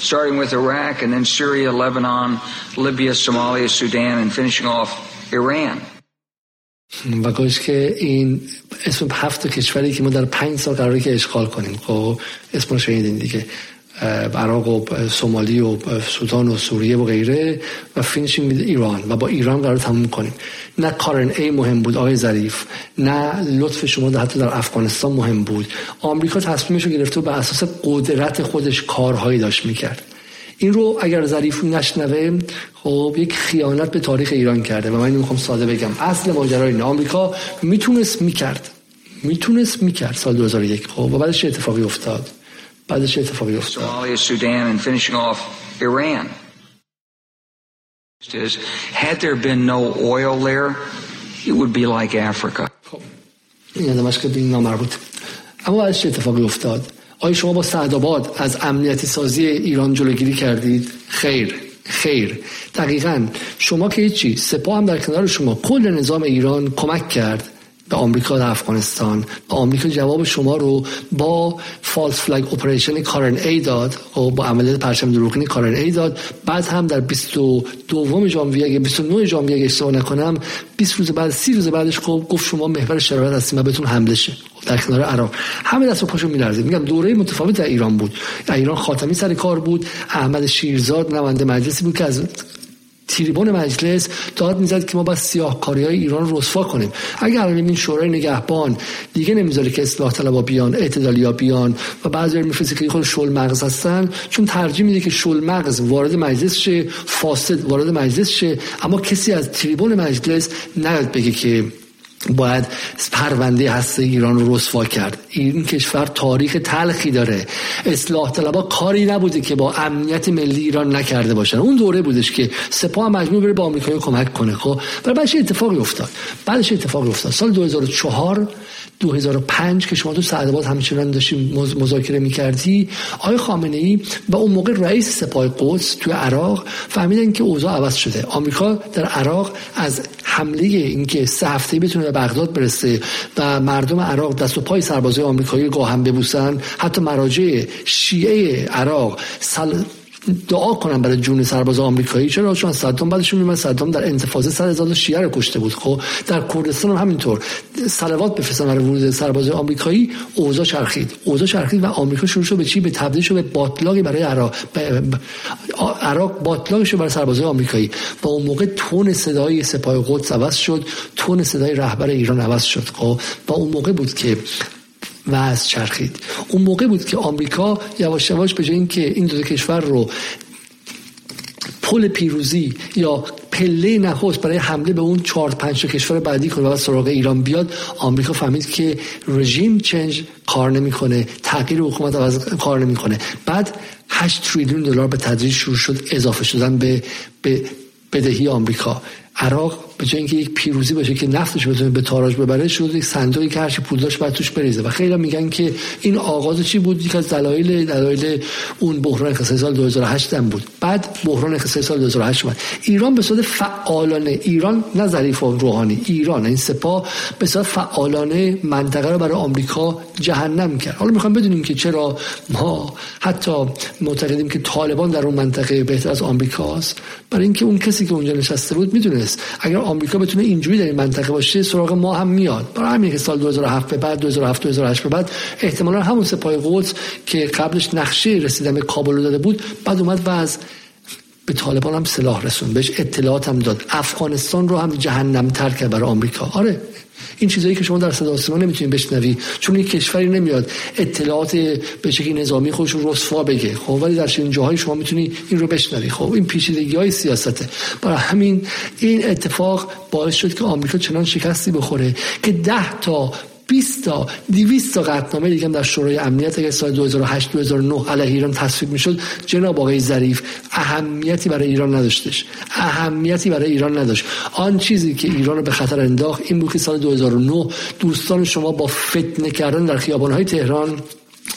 starting with Iraq and then Syria, Lebanon, Libya, Somalia, Sudan and finishing off Iran. و گوش که این اسم هفت کشوری که ما در پنج سال قراره که اشغال کنیم. خب اسمش رو شنیدین دیگه. عراق و سومالی و سودان و سوریه و غیره و وید ایران و با ایران قرار تموم کنیم. نه کارن ای مهم بود آقای ظریف نه لطف شما در حتی در افغانستان مهم بود. آمریکا تصمیمش رو گرفته و به اساس قدرت خودش کارهایی داشت می‌کرد. این رو اگر ظریف نشنوه خب یک خیانت به تاریخ ایران کرده و من اینو می‌خوام ساده بگم. اصل ماجرای اینه آمریکا می‌تونست می‌کرد. می‌تونست می‌کرد سال 2001 خب و بعدش اتفاقی افتاد. بعدش چه اتفاقی افتاد؟ Somalia, Sudan, and finishing off Iran. Is, had there been no oil there, it would be like Africa. این آدمش که این نامربوط اما بعدش چه اتفاقی افتاد؟ آیا شما با سعدآباد از امنیتی سازی ایران جلوگیری کردید؟ خیر خیر. دقیقا شما که هیچی سپاه هم در کنار شما کل نظام ایران کمک کرد. به آمریکا در افغانستان. و آمریکا جواب شما رو با فالس فلگ اپریشن کارن ای داد. و با عملیات پرچم دروغینی کارن ای داد. بعد هم در 22 ژانویه اگه 29 ژانویه اگه اشتباه نکنم 20 روز بعد 30 روز بعدش گفت شما محور شرایط هستیم و بهتون حمله شه. در کنار عراق. همه دست و پاشو میلرزید میگم دوره متفاوت در ایران بود. ایران خاتمی سر کار بود. احمد شیرزاد نماینده مجلسی بود که از تریبون مجلس داد می‌زد که ما باید سیاهکاری های ایران رسوا کنیم. اگر الان این شورای نگهبان دیگه نمی‌ذاره که اصلاح طلبا بیان اعتدالیا بیان و بعضی میفرسته که خود شل مغز هستن چون ترجیح میده که شل مغز وارد مجلس شه فاسد وارد مجلس شه اما کسی از تریبون مجلس نیاد بگه که باید پرونده هسته ایران رو رسوا کرد. این کشور تاریخ تلخی داره. اصلاح طلبا کاری نبوده که با امنیت ملی ایران نکرده باشن. اون دوره بودش که سپاه مجبور بره با آمریکا کمک کنه خب؟ برای بعدش اتفاقی افتاد. بعدش اتفاقی افتاد. سال 2004 2005 که شما تو سعدآباد همچنان داشتیم مذاکره می‌کردی آقای خامنه ای و اون موقع رئیس سپاه قدس توی عراق فهمیدن که اوضاع عوض شده. آمریکا در عراق از حمله اینکه سه هفته بتونه به بغداد برسه و مردم عراق دست و پای سربازای آمریکایی گاهم ببوسن حتی مراجع شیعه عراق سل دعا کنم برای جون سرباز آمریکایی. چرا؟ چون صدام بعدشون میمد صدام در انتفاضه سر هزار شیعه رو کشته بود. خب در کردستان هم همینطور. صلوات بفرستن برای ورود سرباز آمریکایی اوضاع چرخید. اوضاع چرخید و آمریکا شروع شد به چی؟ به تبدیل شد به باطلاقی برای عراق. عراق باطلاقش برای سربازای آمریکایی. و اون موقع تون صدای سپاه قدس عوض شد. تون صدای رهبر ایران عوض شد. خب و اون موقع بود که از چرخید. اون موقع بود که آمریکا یواش یواش به جای اینکه این دو کشور رو پل پیروزی یا پله نخست برای حمله به اون چهار پنج کشور بعدی کنه و سراغ ایران بیاد آمریکا فهمید که رژیم چنج کار نمی‌کنه تغییر حکومت عوض کار نمی‌کنه. بعد 8 تریلیون دلار به تدریج شروع شد اضافه شدن به به بدهی آمریکا. عراق به جای اینکه یک پیروزی باشه که نفتش بتونه به تاراج ببره شد یک صندوقی که هرچی پول داشت بعد توش بریزه. و خیلی میگن که این آغاز چی بود؟ یک از دلایل دلایل اون بحران اقتصادی سال 2008 هم بود. بعد بحران اقتصادی سال 2008 اومد. ایران به صورت فعالانه ایران نه ظریف روحانی ایران. این سپاه به صورت فعالانه منطقه رو برای آمریکا جهنم کرد. حالا می‌خوام بدونیم که چرا ما حتی معتقدیم که طالبان در اون منطقه بهتر از آمریکاست. برای اینکه اون کسی که اونجا نشسته بود می‌دونست اگر آمریکا بتونه اینجوری در این منطقه باشه سراغ ما هم میاد. برای همین که سال 2007 به بعد 2007 2008 به بعد احتمالا همون سپاه قدس که قبلش نقشه رسیدن به کابل داده بود بعد اومد و از به طالبان هم سلاح رسون بهش اطلاعات هم داد. افغانستان رو هم جهنم تر کرد برای آمریکا. آره. این چیزایی که شما در صدا سیما نمی‌تونید بشنوی چون این کشوری نمیاد اطلاعات به شکلی نظامی خودش رو رسوا بگه. خب ولی در این جاهای شما می‌تونی این رو بشنوی. خب این پیچیدگی های سیاسته. برای همین این اتفاق باعث شد که آمریکا چنان شکستی بخوره که ده تا 20 تا 200 تا قطعنامه دیگه در شورای امنیت اگر سال 2008 2009 علیه ایران تصویب می‌شد جناب آقای ظریف اهمیتی برای ایران نداشتش. اهمیتی برای ایران نداشت. آن چیزی که ایران رو به خطر انداخت این بود که سال 2009 دوستان شما با فتنه کردن در خیابان‌های تهران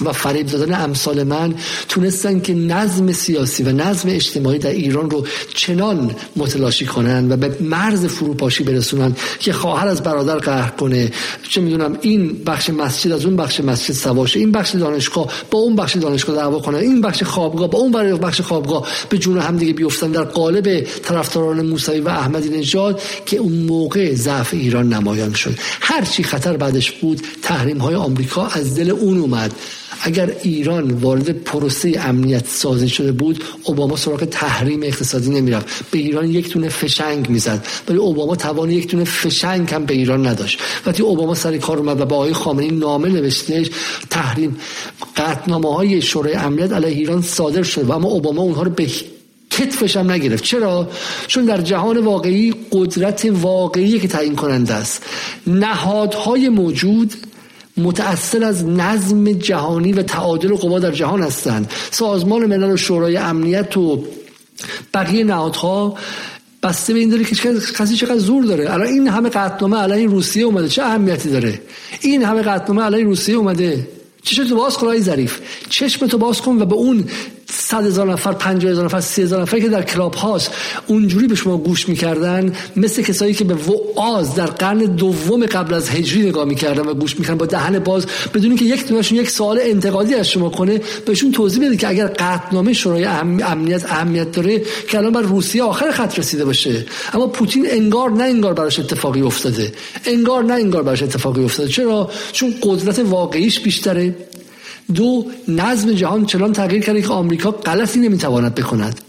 و فریب دادن امثال من تونستن که نظم سیاسی و نظم اجتماعی در ایران رو چنان متلاشی کنن و به مرز فروپاشی برسونن که خواهر از برادر قهر کنه. چه می‌دونم این بخش مسجد از اون بخش مسجد سواشه این بخش دانشگاه با اون بخش دانشگاه دعوا کنن این بخش خوابگاه با اون بخش خوابگاه به جون هم دیگه بیفتن در قالب طرفداران موسوی و احمدی نژاد که اون موقع ضعف ایران نمایان شد. هر چی خطر بعدش بود تحریم های آمریکا از دل اون اومد. اگر ایران وارد پروسه امنیت سازی شده بود اوباما سراغ تحریم اقتصادی نمی‌رفت. به ایران یک تونه فشنگ می‌زد. ولی اوباما توان یک تونه فشنگ هم به ایران نداشت. وقتی اوباما سر کار اومد و با آقای خامنه‌ای نامه نوشتهش تحریم قطعنامه های شورای امنیت علیه ایران صادر شد و اما اوباما اونها رو به کتفش هم نگرفت. چرا؟ چون در جهان واقعی قدرت واقعی که تعیین کننده است نهادهای موجود متأثر از نظم جهانی و تعادل قوا در جهان هستند. سازمان ملل و شورای امنیت و بقیه نهادها بسته به این داره که کسی چقدر زور داره. الان این همه قطنامه علیه روسیه اومده. چه اهمیتی داره؟ این همه قطنامه علیه روسیه اومده. چشم باز کن ظریف. چشم تو باز کن و به اون صد هزار نفر پنجاه هزار نفر سی هزار نفر که در کلاب هاست اونجوری به شما گوش می‌کردن مثل کسایی که به وعاز در قرن دوم قبل از هجری نگاه می‌کردن و گوش می‌کردن. با دهن باز بدون که یک دونشون یک سوال انتقادی از شما کنه بهشون توضیح بده که اگر قطعنامه شورای امنیت اهمیت داره که الان بر روسیه آخر خط رسیده باشه. اما پوتین انگار نه انگار براش اتفاقی افتاده. انگار نه انگار براش اتفاقی افتاده. چرا؟ چون قدرت واقعیش بیشتره. دو نظم جهان چنان تغییر کرده که آمریکا غلطی نمی‌تواند بکند.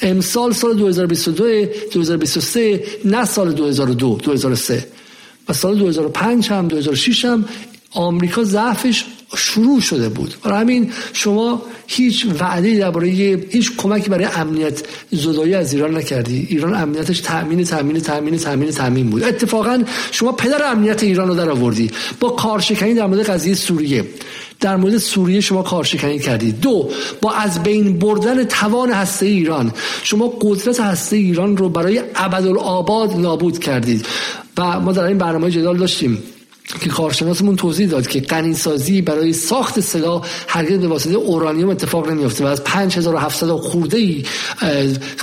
امسال سال 2022 2023 نه سال 2002 2003 و سال 2005 هم 2006 هم آمریکا ضعفش شروع شده بود. برای همین شما هیچ وعده درباره هیچ کمکی برای امنیت زدایی از ایران نکردی. ایران امنیتش تامین تامین تامین تامین تامین بود. اتفاقا شما پدر امنیت ایران رو در آوردی. با کارشکنی در مورد قضیه سوریه. در مورد سوریه شما کارشکنی کردید دو با از بین بردن توان هسته ایران. شما قدرت هسته ایران رو برای ابدالآباد نابود کردید. و ما در این برنامه جدال داشتیم. که کارشناسمون توضیح داد که غنیسازی برای ساخت سلاح هرگز به واسطه اورانیوم اتفاق نمیفته و از 5700 خورده ای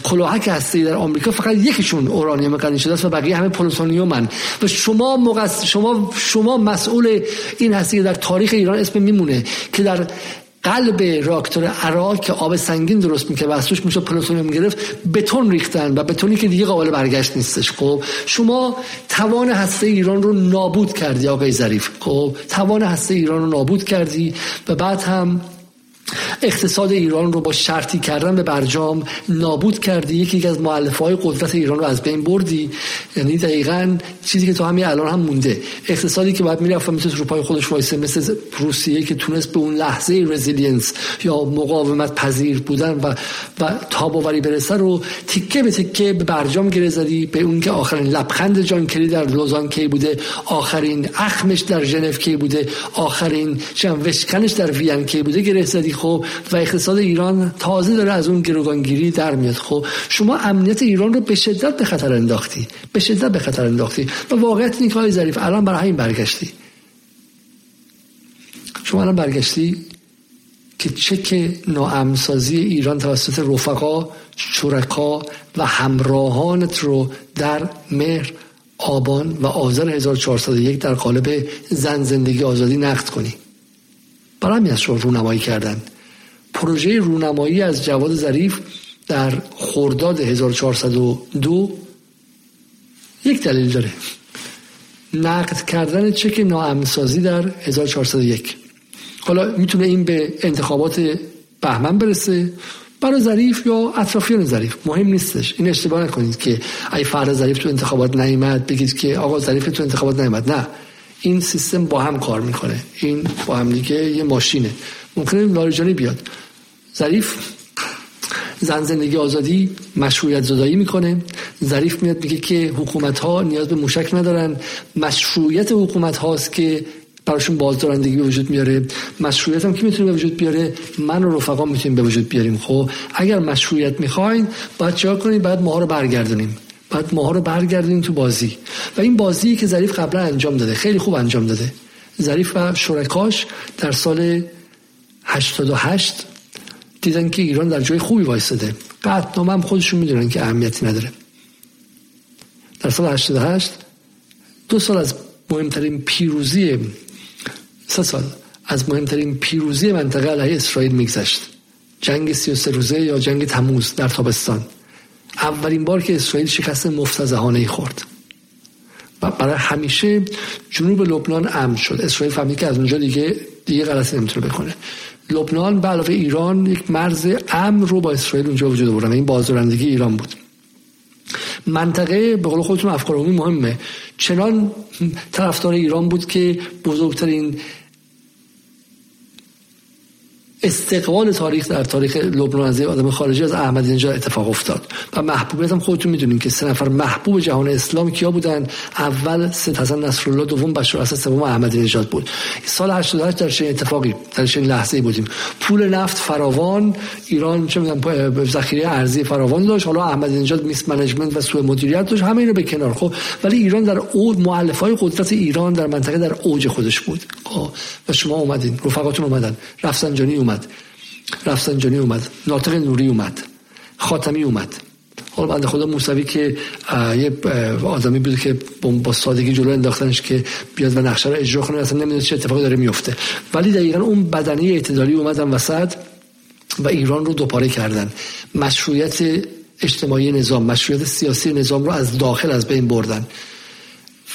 کلاهک هسته در آمریکا فقط یکیشون اورانیوم غنی شده است و بقیه همه پلوتونیومن و شما مقص... شما شما مسئول این هستی در تاریخ ایران اسم میمونه که در قلب راکتور عراق که آب سنگین درست می‌کنه و از توش میشه پلوتونیوم گرفت بتون ریختن و بتونی که دیگه قابل برگشت نیستش. خب شما توان هسته ایران رو نابود کردی آقای ظریف. خب توان هسته ایران رو نابود کردی و بعد هم اقتصاد ایران رو با شرطی کردن به برجام نابود کردی. یکی از معلفه های قدرت ایران رو از بین بردی. یعنی دقیقا چیزی که تو همین الان هم مونده. اقتصادی که باید می‌رفت مثل رو پای خودش وایسه مثل روسیه که تونست به اون لحظه resilience یا مقاومت پذیر بودن و و تاب‌آوری برسه رو تیکه به تیکه به برجام گره زدی. به اون که آخرین لبخند جان کری در لوزان کی بوده آخرین اخمش در ژنو کی بوده آخرین چم وشکنش در وین کی بوده گره زدی. خب و اقتصاد ایران تازه داره از اون گروگانگیری در میاد. خب شما امنیت ایران رو به شدت به خطر انداختی. به شدت به خطر انداختی. و واقعیت این که ظریف الان برای همین برگشتی. شما الان برگشتی که چک ناامسازی ایران توسط رفقا شرکا و همراهانت رو در مهر آبان و آذر 1401 در قالب زن زندگی آزادی نقد کنی. برای همین از شما رونمایی کردن پروژه رونمایی از جواد ظریف در خرداد 1402 یک دلیل داره. نقد کردن چک ناامنسازی در 1401 حالا می‌تونه این به انتخابات بهمن برسه برای ظریف یا اطرافیان ظریف. مهم نیستش. این اشتباه نکنید که ای فرد ظریف تو انتخابات نیامد بگید که آقا ظریف تو انتخابات نیامد. نه. این سیستم با هم کار می‌کنه. این با هم دیگه یه ماشینه. ممکنه لاریجانی بیاد. ظریف زن زندگی آزادی مشروعیت زدایی می‌کنه. ظریف میاد میگه که حکومت ها نیاز به موشک ندارن. مشروعیت حکومت هاست که براشون بازدارندگی به وجود میاره. مشروعیت هم کی می‌تونه به وجود بیاره؟ من و رفقا می‌تونیم به وجود بیاریم. خب اگر مشروعیت می‌خواین باید چیکار کنید بعد ماها رو برگردونیم. بعد ماها رو برگردونیم تو بازی. و این بازی که ظریف قبلا انجام داده خیلی خوب انجام داده. ظریف و شرکاش در سال 88 دیدن که ایران در جای خوبی وایستاده قطنامه هم خودشون می‌دونن که اهمیتی نداره. در سال 88 دو سال از مهمترین پیروزی سه سال از مهمترین پیروزی منطقه علیه اسرائیل میگذشت. جنگ 33 روزه یا جنگ تموز در تابستان. اولین بار که اسرائیل شکست مفتزهانه خورد. و برای همیشه جنوب لبنان امن شد. اسرائیل فهمید که از اونجا دیگه دیگه غلطی نمی‌تونه بکنه. لبنان به علاوه ایران یک مرز امن رو با اسرائیل اونجا وجود آورد. این بازدارندگی ایران بود. منطقه به قول خودتون افکار مهمه. چنان طرفدار ایران بود که بزرگترین استقبال تاریخ در تاریخ لبنان از آدم خارجی از احمدی نژاد اتفاق افتاد. و محبوبیت هم خودتون می‌دونین که سه نفر محبوب جهان اسلام کیا بودن؟ اول سید حسن نصرالله دوم بشار اسد سوم احمدی نژاد بود. سال 88 در چه اتفاقی در چه لحظه بودیم. پول نفت فراوان ایران چه می‌دونم ذخیره ارزی فراوان داشت. حالا احمدی نژاد میس منیجمنت و سوء مدیریت داشت. همه اینو به کنار خب. ولی ایران در اوج مؤلفه قدرت ایران در منطقه در اوج خودش بود. خب. و شما اومدین. رفقاتون اومدن. رفسنجانی اومد. رفسنجانی اومد. ناطق نوری اومد. خاتمی اومد. حالا بنده خدا موسوی که یه آدمی بود که با سادگی جلو انداختنش که بیاد و نقشه رو اجرا کنه اصلا نمی‌دونه چه اتفاقی داره میفته ولی دقیقا اون بدنی اعتدالی اومدن وسط و ایران رو دوپاره کردن. مشروعیت اجتماعی نظام مشروعیت سیاسی نظام رو از داخل از بین بردن.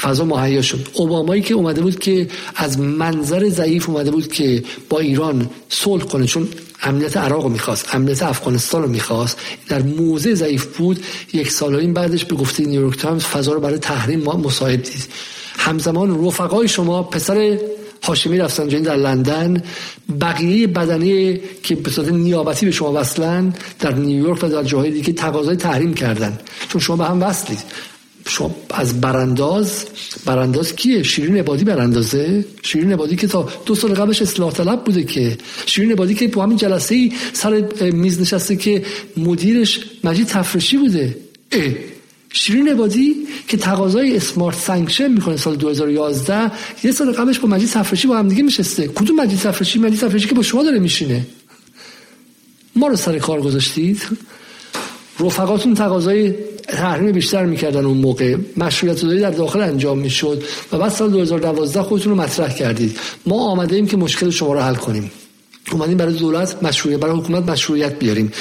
فضا مهیا شد. اوبامایی که اومده بود که از منظر ضعیف اومده بود که با ایران صلح کنه چون امنیت عراق رو می‌خواست امنیت افغانستان رو می‌خواست در موضع ضعیف بود. یک سال این بعدش به گفته نیویورک تایمز فضا رو برای تحریم مساعد دید. همزمان رفقای شما پسر هاشمی رفسنجانی در لندن بقیه بدنه‌ای که به صورت نیابتی به شما وصلن در نیویورک و در جاهای دیگه تقاضای تحریم کردن. چون شما به هم وصلید. شما از برانداز برانداز کیه؟ شیرین عبادی براندازه؟ شیرین عبادی که تا دو سال قبلش اصلاح طلب بوده که. شیرین عبادی که با همین جلسه ای سر میز نشسته که مدیرش مجید تفرشی بوده. اه. شیرین عبادی که تقاضای اسمارت سانکشن می‌کنه سال 2011 یه سال قبلش با مجید تفرشی با هم دیگه میشسته کدوم مجید تفرشی؟ مجید تفرشی که با شما داره میشینه. ما رو سر کار گذاشتید. رفقاتون تقاضای تحریم بیشتر می‌کردن اون موقع. مشروعیت داری در داخل انجام می‌شد و بعد سال 2012 خودتون رو مطرح کردید. ما آمده ایم که مشکل شما رو حل کنیم. اومدیم برای دولت مشروعیت برای حکومت مشروعیت بیاریم.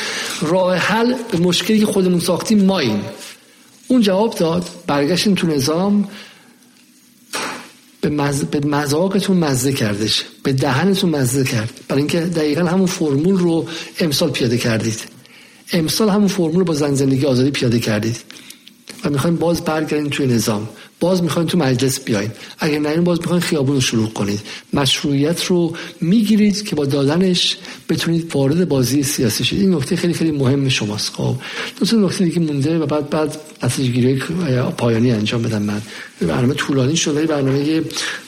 راه حل مشکلی که خودمون ساختیم ماییم. اون جواب داد برگشتیم تو نظام به, مز... به مذاقتون مزه کردش. به دهنتون مزه کرد. برای اینکه دقیقا همون فرمول رو امسال پیاده کردید. امسال همون فرمول با زن زندگی آزادی پیاده کردید. و می‌خوایم باز برگردین توی نظام. باز می‌خواین تو مجلس بیاین. اگر نه باز می‌خواین خیابون رو شروع کنید. مشروعیت رو می‌گیرید که با دادنش بتونید وارد بازی سیاسی شید. این نکته خیلی خیلی مهم شماست. خب دو تا نکته دیگه مونده و بعد بعد گیری پایانی انجام بدم من. برنامه طولانی شده برنامه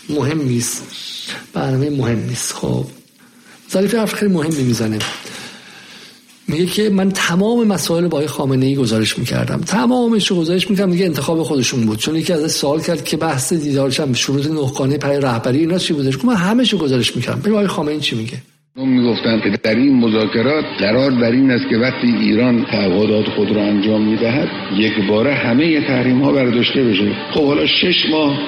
مهم نیست. برنامه مهم نیست. خب ظریف حرف خیلی مهمی می‌زنه. میگه که من تمام مسائل با خامنه ای گزارش می‌کردم. تمامش رو گزارش می‌کردم. دیگه انتخاب خودشون بود. چون یکی ازش سوال کرد که بحث دیدارش هم شروط نهخانه پای رهبری اینا چی بودش؟ من همه رو گزارش می‌کردم. ببین آقای خامنه‌ای چی میگه؟ می‌گفتن که در این مذاکرات قرار بر این است که وقتی ایران تعهدات خود را انجام می‌دهد یک باره همه تحریم ها برداشته بشه. خب حالا شش ماه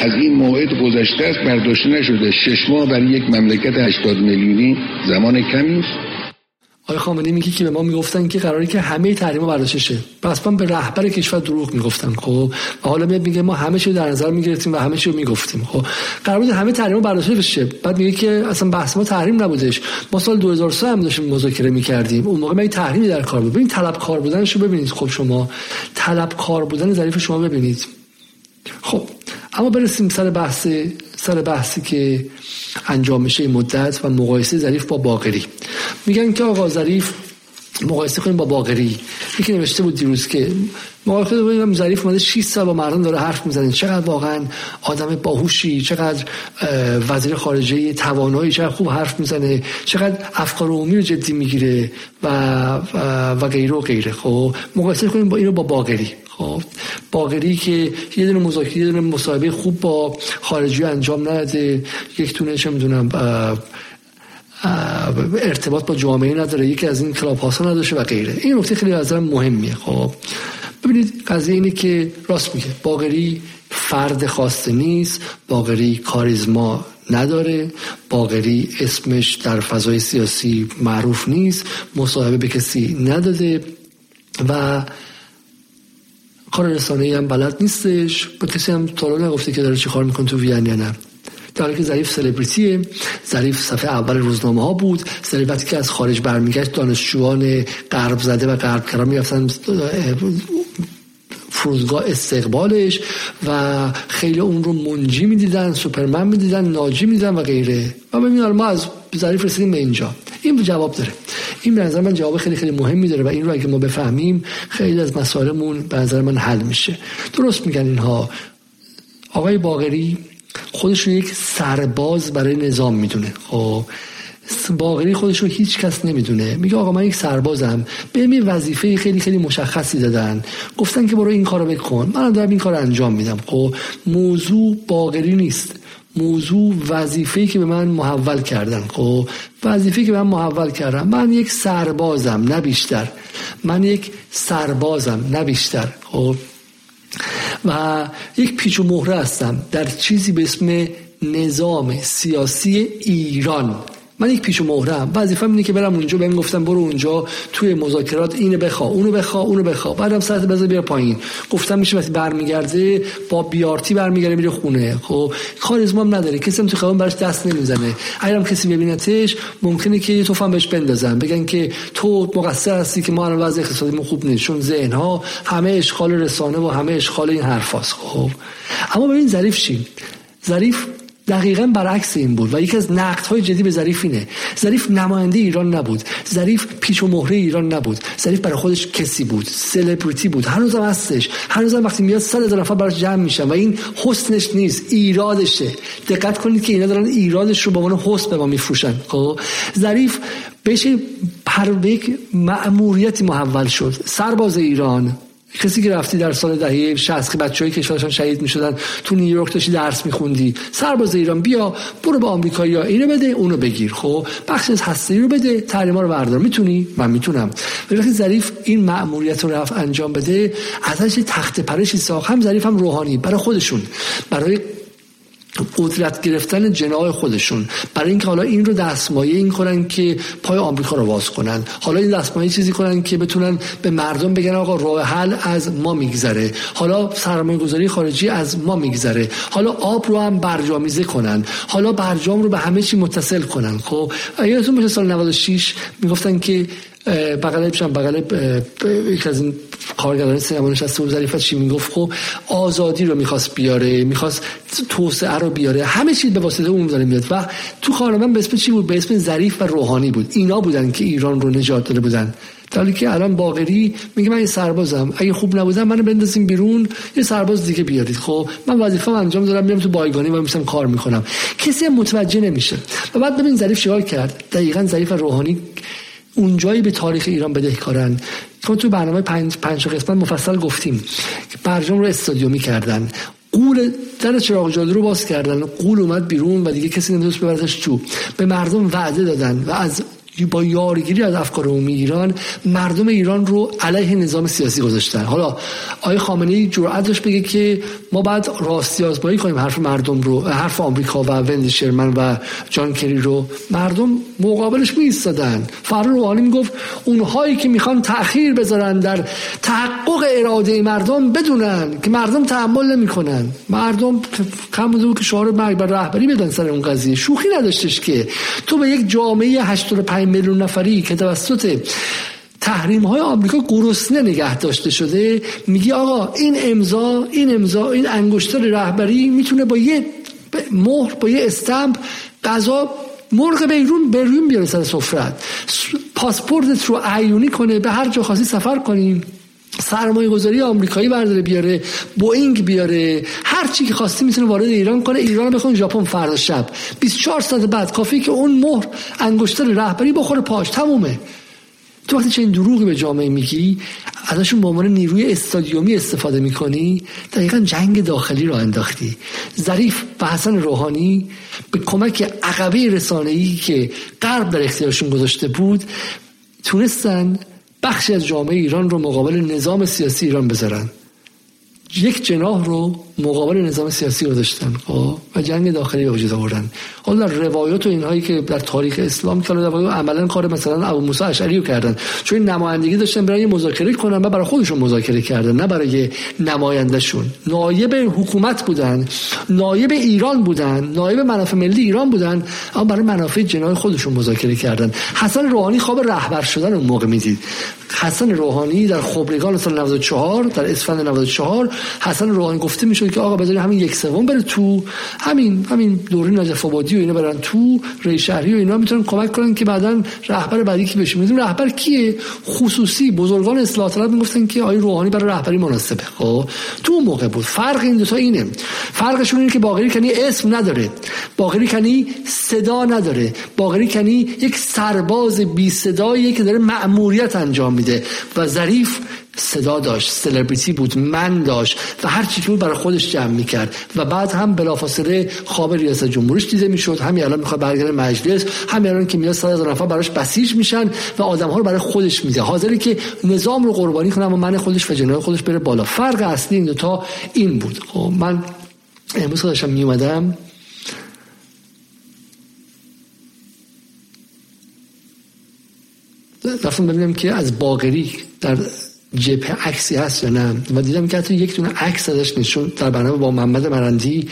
از این موعد گذشته است برداشته نشده. شش ماه برای یک مملکت 80 میلیونی زمان کمی است. آقای خامنه‌ای میگه که به ما می‌گفتن که قراری که همه تحریم برداشته شه. پس من به رهبر کشور دروغ می‌گفتم خب؟ و حالا میاد میگه ما همه چی در نظر می‌گرفتیم و همه چی رو می‌گفتیم خب؟ قرار بود همه تحریم برداشته بشه. بعد میگه که اصلا بحث ما تحریم نبودش. ما سال 2003 هم داشتیم مذاکره می‌کردیم. اون موقع من تحریمی در کار بود. ببین طلب کار بودنشو ببینید خب شما. طلب کار بودن ظریف شما ببینید. خب اما برسیم سر بحث سر بحثی که انجام میشه مدت و مقایسه ظریف با باقری. میگن که آقا ظریف مقایسه کنیم با باقری. یکی نوشته بود دیروز که مقایسه کنیم ظریف اومده 6 سال با مردم داره حرف می‌زنه. چقدر واقعا آدم باهوشی چقدر وزیر خارجه توانایی چقدر خوب حرف می‌زنه چقدر افکار عمومی رو جدی می‌گیره و و غیره و غیره. خب مقایسه کنیم با اینو با باقری. خب باقری که یه دونه مذاکره یه دونه مصاحبه خوب با خارجی انجام نداده یک تونه چه می‌دونم ارتباط با جامعه نداره یکی از این کلاب ها نداشته و غیره. این نکته خیلی از مهمیه. خب ببینید قضیه اینه که راست میگه. باقری فرد خواسته نیست باقری کاریزما نداره باقری اسمش در فضای سیاسی معروف نیست مصاحبه به کسی نداده و کار رسانه هم بلد نیستش. به کسی هم طالب نگفته که داره چی کار می‌کنه تو وین یا نه. در حالی که ظریف سلبریتیه. ظریف صفحه اول روزنامه ها بود. ظریف وقتی که از خارج برمیگشت دانشجویان غرب زده و غرب کرا می‌رفتن فرودگاه استقبالش و خیلی اون رو منجی می‌دیدن سوپرمن می‌دیدن ناجی می‌دیدن و غیره. و ببین ما از ظریف رسیدیم به اینجا. این جواب داره. این به نظر من جواب خیلی خیلی مهمی داره و این رو اگه ما بفهمیم خیلی از مسائلمون به نظر من حل میشه. درست میگن اینها. آقای باغری خودش رو یک سرباز برای نظام می‌دونه. خب باغری خودش رو هیچ کس نمی‌دونه. میگه آقا من یک سربازم. به می وظیفه خیلی خیلی مشخصی دادن. گفتن که برو این کارو بکن. من دارم این کار انجام میدم. خب موضوع باغری نیست. موضوع وظیفه که به من محول کردن. خب وظیفه که به من محول کردن. من یک سربازم نه بیشتر. من یک سربازم نه بیشتر. خب و یک پیچ و مهره هستم در چیزی به اسم نظام سیاسی ایران. من یک پیش مهرم. وظیفه اینه که برم اونجا. بهم گفتم برو اونجا. توی مذاکرات اینو بخوا اونو بخوا اونو بخوا. بعدم ساعت بذار بیا پایین. گفتم میشه وقتی برمیگرده با بیارتی برمیگرده میره خونه. خب کاریزما هم نداره. کسی هم تو خیابون براش دست نمی‌زنه. اگرم کسی ببینتش ممکنه که یه توفم بهش بندازن. بگن که تو مقصر هستی که ما الان وضع اقتصادی خوب نیست. چون ذهن ها همه اشغال رسانه و همه اشغال این حرفاست. خب اما ببین ظریف چی؟ ظریف دقیقا برعکس این بود و یکی از نقد های جدی به ظریف اینه. ظریف نماینده ایران نبود. ظریف پیش و مهره ایران نبود. ظریف برای خودش کسی بود. سلبریتی بود. هنوزم هستش. هنوزم وقتی میاد صد هزار نفر براش جمع میشن و این حسنش نیست ایرادشه. دقت کنید که اینا دارن ایرادش رو به عنوان حسن به ما میفروشن. خب؟ ظریف بشه پر یک مأموریتی محول شد. سرباز ایران. کسی که رفتی در سال دهه 60 که بچه‌ای کشورشان شهید می‌شدن تو نیویورک داشتی درس می‌خوندی. سرباز ایران بیا برو به آمریکایی‌ها اینو بده اونو بگیر. خب؟ بخش از هسته رو بده تحریما رو بردار. می‌تونی؟ من می‌تونم. ولی وقتی ظریف این مأموریت رو رفت انجام بده ازش تخت پرشی ساخت. هم ظریف هم روحانی. برای خودشون. برای قدرت گرفتن جناه خودشون. برای اینکه حالا این رو دستمایه این کنن که پای آمریکا رو باز کنن. حالا این دستمایه چیزی کنن که بتونن به مردم بگن آقا راه حل از ما میگذره. حالا سرمایه گذاری خارجی از ما میگذره. حالا آب رو هم برجامیزه کنن. حالا برجام رو به همه چی متصل کنن. خب یادتون باشه سال 96 می‌گفتن که بغل بشم بغل یک از این کارگران سینما نشسته و ظریفت چی می‌گفت؟ خب آزادی رو می‌خواست بیاره می‌خواست توسعه رو بیاره همه چیز به واسطه اون داره میاد. و تو خانمان به اسم چی بود؟ به اسم ظریف و روحانی بود. اینا بودن که ایران رو نجات داده بودن. در که الان باقری میگه من یه سربازم. اگه خوب نبودم منو بندازیم بیرون یه سرباز دیگه بیارید. خب من وظیفه انجام دارم میام تو بایگانی و میشم کار می‌کنم. کسی متوجه نمیشه. و بعد ببین ظریف چیکار کرد؟ دقیقا ظریف روحانی اونجایی به تاریخ ایران بدهکارن. چون تو برنامه پنج, پنج قسمت مفصل گفتیم که برجام رو استادیومی کردن قول در چراغ جادو رو باز کردن. قول اومد بیرون و دیگه کسی نمی‌تونست ببرتش چوب به مردم وعده دادن و از با یارگیری از افکار عمومی ایران مردم ایران رو علیه نظام سیاسی گذاشتن. حالا آقای خامنه ای جرأت داشت بگه که ما بعد راستی آزمایی کنیم حرف مردم رو حرف آمریکا و وند شرمن و جان کری رو. مردم مقابلش می ایستادن فرار روحانی می‌گفت اونهایی که می‌خوان تأخیر بذارن در تحقق اراده مردم بدونن که مردم تحمل نمی‌کنن. مردم کم بوده که شعار مرگ بر رهبری بدن سر اون قضیه. شوخی نداشتش که تو به یک جامعه 85 میلیون نفری که توسط تحریم های آمریکا گرسنه نگه داشته شده میگی آقا این امضا این امضا این انگشتر رهبری می‌تونه با یه مهر با یه استمپ غذا مرغ بیرون بیرون بیاره سر سفرت. پاسپورتت رو عیونی کنه به هر جا خاصی سفر کنیم سرمایه گذاری آمریکایی برداره بیاره بوینگ بیاره هر چی که خواستی می‌تونه وارد ایران کنه ایران بخون ژاپن فردا شب. 24 ساعت بعد کافی که اون مهر انگشتر رهبری بخوره پاش تمومه. تو وقتی چه این دروغی به جامعه میگی ازشون به عنوان نیروی استادیومی استفاده می‌کنی دقیقا جنگ داخلی رو انداختی. ظریف و حسن روحانی به کمک عقبه رسانه‌ای که غرب در اختیارشون گذاشته بود تونستن بخشی از جامعه ایران رو مقابل نظام سیاسی ایران بذارن. یک جناح رو مقابل نظام سیاسی رو داشتن. خب؟ و جنگ داخلی به وجود آوردن. حالا در روایات و اینهایی که در تاریخ اسلام که عملا کار مثلا ابو موسی اشعری رو کردن. چون این نمایندگی داشتن برای مذاکره کنن و برای خودشون مذاکره کردن نه برای نمایندهشون. نایب حکومت بودن نایب ایران بودن نایب منافع ملی ایران بودن اما برای منافع جناح خودشون مذاکره کردن. حسن روحانی خواب رهبر شدن اون موقع می‌دید. حسن روحانی در خبرگان سال 94 در اسفند 94 حسن روحانی گفته می‌شد که آقا بذاری همین یک سوم بره تو همین همین دوره نجف آبادی و اینا برن. تو ری شهری و اینا می‌تونن کمک کنن که بعدا رهبر بعدی کی بشه می‌دونم رهبر کیه؟ خصوصی بزرگان اصلاح طلب می‌گفتن که آقای روحانی برای رهبری مناسبه. خب؟ تو موقع بود. فرق این دو تا اینه. فرقشون اینه که باقری کنی اسم نداره. باقری کنی صدا نداره. باقری کنی یک سرباز بی صدایی که داره مأموریت انجام میده و ظریف صدا داشت سلبریتی بود من داشت و هر چی بود برای خودش جمع می‌کرد. و بعد هم بلافاصله خواب ریاست جمهوریش دیده می‌شد. همین الان می‌خواد برگرده مجلس. همین الان که میاد صد نفر براش بسیج میشن و آدم ها رو برای خودش میده. حاضری که نظام رو قربانی کنه و من خودش و جناه خودش بره بالا. فرق اصلی این تا این بود. خب من امروز داشتم میومدم رفتم ببینم که از باقری در جبهه عکسی هست یا نه؟ و دیدم که حتی یک دونه عکس ازش نشون در برنامه با محمد مرندی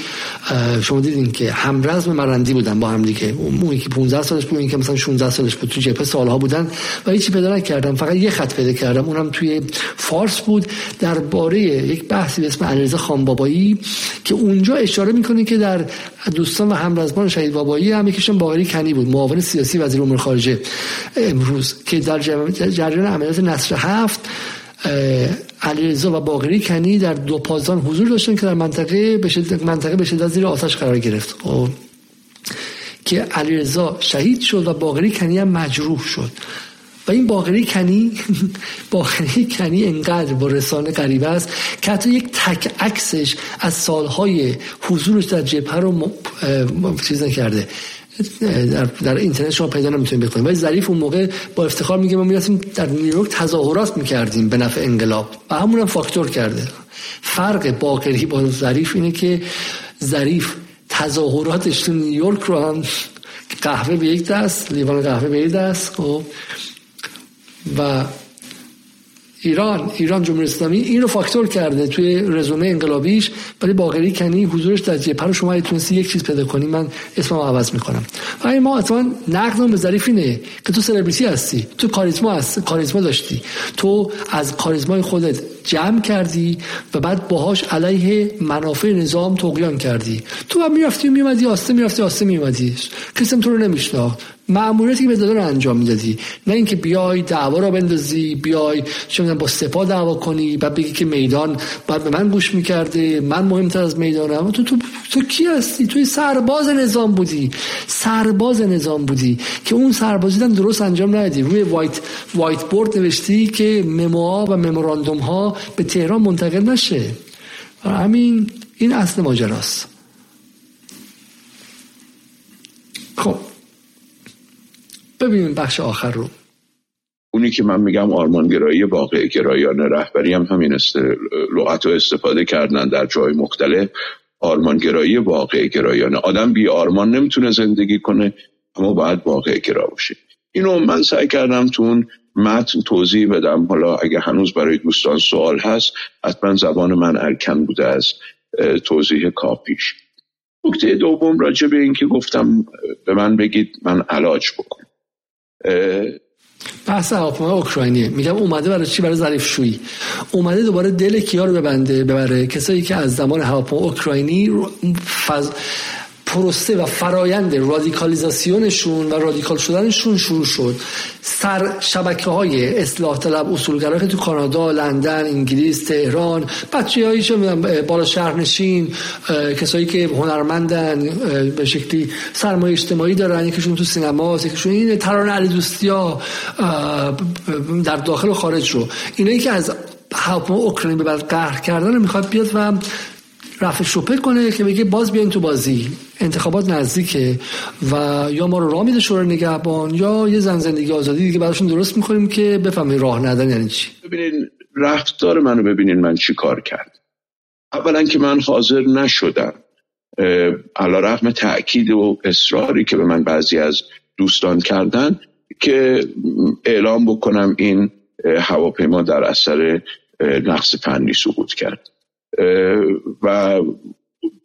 شما دیدین که همرزم مرندی بودن با هم دیگه. اون که 15 سالش بود که مثلا 16 سالش بود تو جبهه سالها بودن و هیچی پیدا نکردم. فقط یه خط پیدا کردم. اونم توی فارس بود. درباره یک بحثی به اسم علیرضا خانبابایی که اونجا اشاره می‌کنه که در دوستان و همرزمان شهید بابایی هم یکیشون باقری کنی بود معاون سیاسی وزیر امور خارجه. امروز که در جریان عملیات نصر هفت علیرضا و باقری کنی در دو پازان حضور داشتن که در منطقه به شدت منطقه به شدت زیر آتش قرار گرفت. خب. که علیرضا شهید شد و باقری کنی هم مجروح شد. و این باقری کنی (laughs) باقری کنی انقدر با رسانه غریبه است که حتی یک تک عکسش از سالهای حضورش در جبهه رو چیز نکرده. در, در اینترنت شما پیدا نمی‌تونید بکنید. ولی ظریف اون موقع با افتخار میگه ما می‌رفتیم در نیویورک تظاهرات می‌کردیم به نفع انقلاب و همون هم فاکتور کرده. فرق باقری با ظریف اینه که ظریف تظاهراتش تو نیویورک رو هم قهوه به یک دست لیوان قهوه به یک دست خب و ایران ایران جمهوری اسلامی این فاکتور کرده توی رزومه انقلابیش ولی باقری کنی حضورش در جبهه رو شما تونستی یک چیز پیدا کنی. من اسمم عوض می‌کنم. و ما اصلا نقدم به ظریف اینه که تو سلبریتی هستی تو کاریزما هست کاریزما داشتی. تو از کاریزمای خودت جمع کردی و بعد باهاش علیه منافع نظام تقیان کردی. تو هم می‌رفتی میومدی آسته می‌رفتی آسته میومدی کسی تو رو نمیشناخت. معمولیتی که به داده رو انجام می‌دادی. نه اینکه بیای دعوا رو بندازی بیای چه با سپاه دعوا کنی بعد بگی که میدان بعد به من گوش می‌کرده. من مهمتر از می‌دانم. تو تو تو کی هستی؟ توی سرباز نظام بودی. سرباز نظام بودی. که اون سربازی هم درست انجام ندادی. روی وایت وایت بورد نوشتی که مموها و مموراندوم ها به تهران منتقل نشه. همین این اصل ماجراست. خب. ببینیم بخش آخر رو. اونی که من میگم آرمانگرایی واقع گرایان رهبری هم همین است لغت رو استفاده کردن در جای مختلف. آرمانگرایی واقع گرایانه. آدم بی آرمان نمی‌تونه زندگی کنه اما باید واقع گرا باشه. اینو من سعی کردم تو اون متن توضیح بدم. حالا اگه هنوز برای دوستان سوال هست حتما زبان من ارکن بوده از توضیح کافیش نکته دوم راجع به این که گفتم به من بگید من علاج بکنم. بحث هواپیما اوکراینی. میگم اومده برای چی؟ برای ظریف شویی اومده دوباره دل کیا رو ببنده ببره. کسایی که از زمان هواپیما اوکراینی فض... پروسه و فرایند رادیکالیزاسیونشون و رادیکال شدنشون شروع شد. سر شبکه های اصلاح طلب اصولگرا که تو کانادا لندن انگلیس تهران بچه هایی بالا شهرنشین کسایی که هنرمندن به شکلی سرمایه اجتماعی دارن یکیشون تو سینما یکیشون این ترانه علی دوستی ها در داخل و خارج رو. اینایی که از هواپیما اوکراین به بعد قهر کردن می‌خواد بیاد و رفع شپه کنه که بگه باز بیاین تو بازی. انتخابات نزدیکه و یا ما رو راه میده شورای نگهبان یا یه زن زندگی آزادی دیگه براشون درست می‌کنیم که بفهمید راه ندن یعنی چی. ببینین رفتار منو ببینین من چی کار کرد اولا که من حاضر نشدم. علا رقم تأکید و اصراری که به من بعضی از دوستان کردن که اعلام بکنم این هواپیما در اثر نقص فنی سقوط کرد. و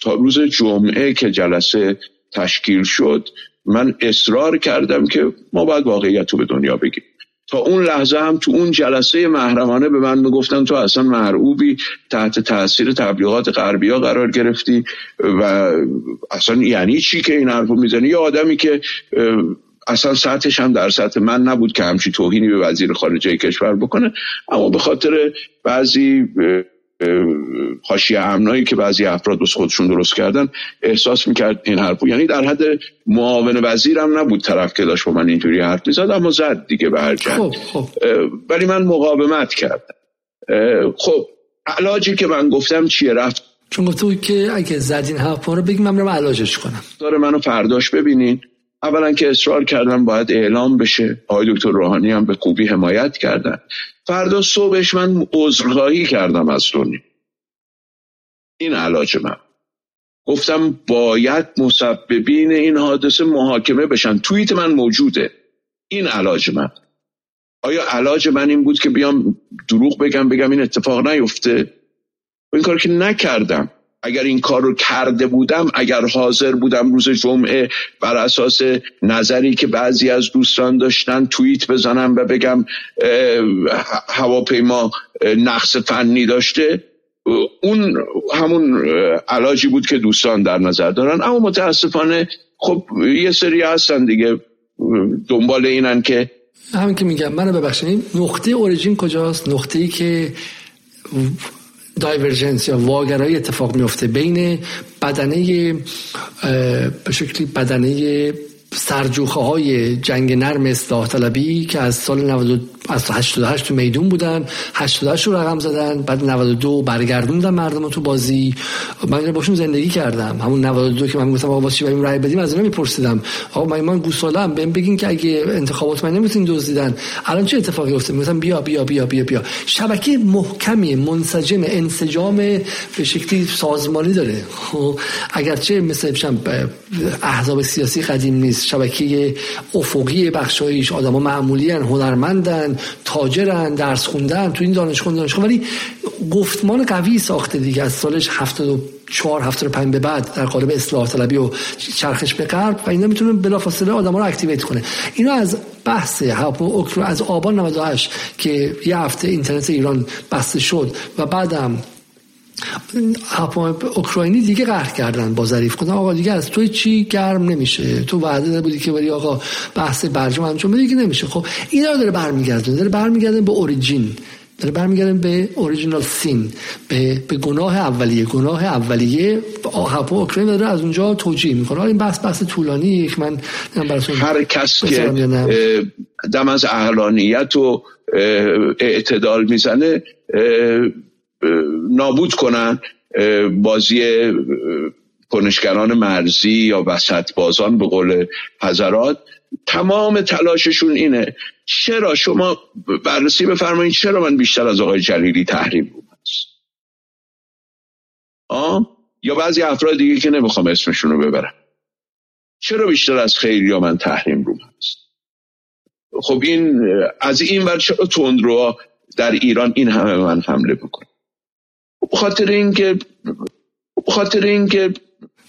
تا روز جمعه که جلسه تشکیل شد من اصرار کردم که ما باید واقعیت رو به دنیا بگیم. تا اون لحظه هم تو اون جلسه محرمانه به من می‌گفتن تو اصلا مرعوبی تحت تاثیر تبلیغات غربی ها قرار گرفتی و اصلا یعنی چی که این حرفو می‌زنی؟ یه آدمی که اصلا سطحش هم در سطح من نبود که همچی توهینی به وزیر خارجه کشور بکنه اما به خاطر بعضی حاشیه امنایی که بعضی افراد بس خودشون درست کردن احساس می‌کرد این حرف یعنی در حد معاون وزیرم نبود طرف که داشت با من اینجوری حرف می‌زد اما زد دیگه به هر خب، خب. ولی من مقاومت کردم. خب علاجی که من گفتم چیه؟ رفت چون گفتو که اگه زدین حرف رو بگیم من علاجش کنم. داره منو فرداش ببینین. اولا که اصرار کردم باید اعلام بشه. آقای دکتر روحانی هم به خوبی حمایت کردن. فردا صبحش من عذرخواهی کردم از دنیا. این علاج من. گفتم باید مسببین این حادثه محاکمه بشن. توییت من موجوده. این علاج من. آیا علاج من این بود که بیام دروغ بگم بگم این اتفاق نیفته؟ این کار که نکردم. اگر این کار رو کرده بودم اگر حاضر بودم روز جمعه بر اساس نظری که بعضی از دوستان داشتن توییت بزنم و بگم هواپیما نقص فنی داشته اون همون علاجی بود که دوستان در نظر دارن. اما متاسفانه خب یه سری هستن دیگه دنبال اینن که همین که میگم منو ببخشید. نقطه اوریجین کجاست؟ نقطه ای که دایورجنس یا واگرایی اتفاق میفته بین بدنه به شکلی بدنه سرجوخه های جنگ نرم اصلاح طلبی که از سال 92 از 88 تو میدون بودن 88 رو رقم زدن بعد 92 برگردوندن مردم تو بازی. من باشون زندگی کردم. همون 92 که من گفتم آقا واسه بریم رای بدیم از اینا میپرسیدم. آقا من من گوسالم بهم بگین که اگه انتخابات من نمی‌تونین دزدیدن. الان چه اتفاقی افتاد مثلا بیا بیا بیا بیا بیا. شبکه محکمی منسجم انسجام به شکلی سازمانی داره. خب اگرچه مثل احزاب سیاسی قدیم نیست. شبکه افقی بخشایش آدما معمولی هنرمندن تاجرن درس خوندن تو این دانشگاه دانشگاه. ولی گفتمان قوی ساخته دیگه. از سالش 74 75 به بعد در قالب اصلاح طلبی و چرخش به غرب و اینا می‌تونه بلافاصله آدما رو اکتیویت کنه. اینا از بحث اوکرو از آبان 98 که یه هفته اینترنت ایران بسته شد و بعدم اوکراینی دیگه قهر کردن با ظریف گفتن آقا دیگه از توی چی گرم نمیشه؟ تو وعده بودی که ولی آقا بحث برجام انجام بدی که نمیشه. خب اینا رو داره برمیگردونه داره برمیگردونه به اوریجین. داره برمیگردن به اوریجینال سین به, به گناه اولیه. گناه اولیه هاپو اوکراین داره از اونجا توجیه می‌کنه. این بحث بحث طولانی که من هر کس که دم از اهلانیت و اعتدال می‌زنه نابود کنن بازی کنشگران مرزی یا وسط بازان به قول حضرات. تمام تلاششون اینه. چرا شما بررسی بفرمایید چرا من بیشتر از آقای جلیلی تحریم بود هست آه؟ یا بعضی افراد دیگه که نمی‌خوام اسمشون رو ببرم. چرا بیشتر از خیلی یا من تحریم رو هست خب این از این ور چرا تندروها در ایران این همه من حمله بکنه خاطر اینکه خاطر اینکه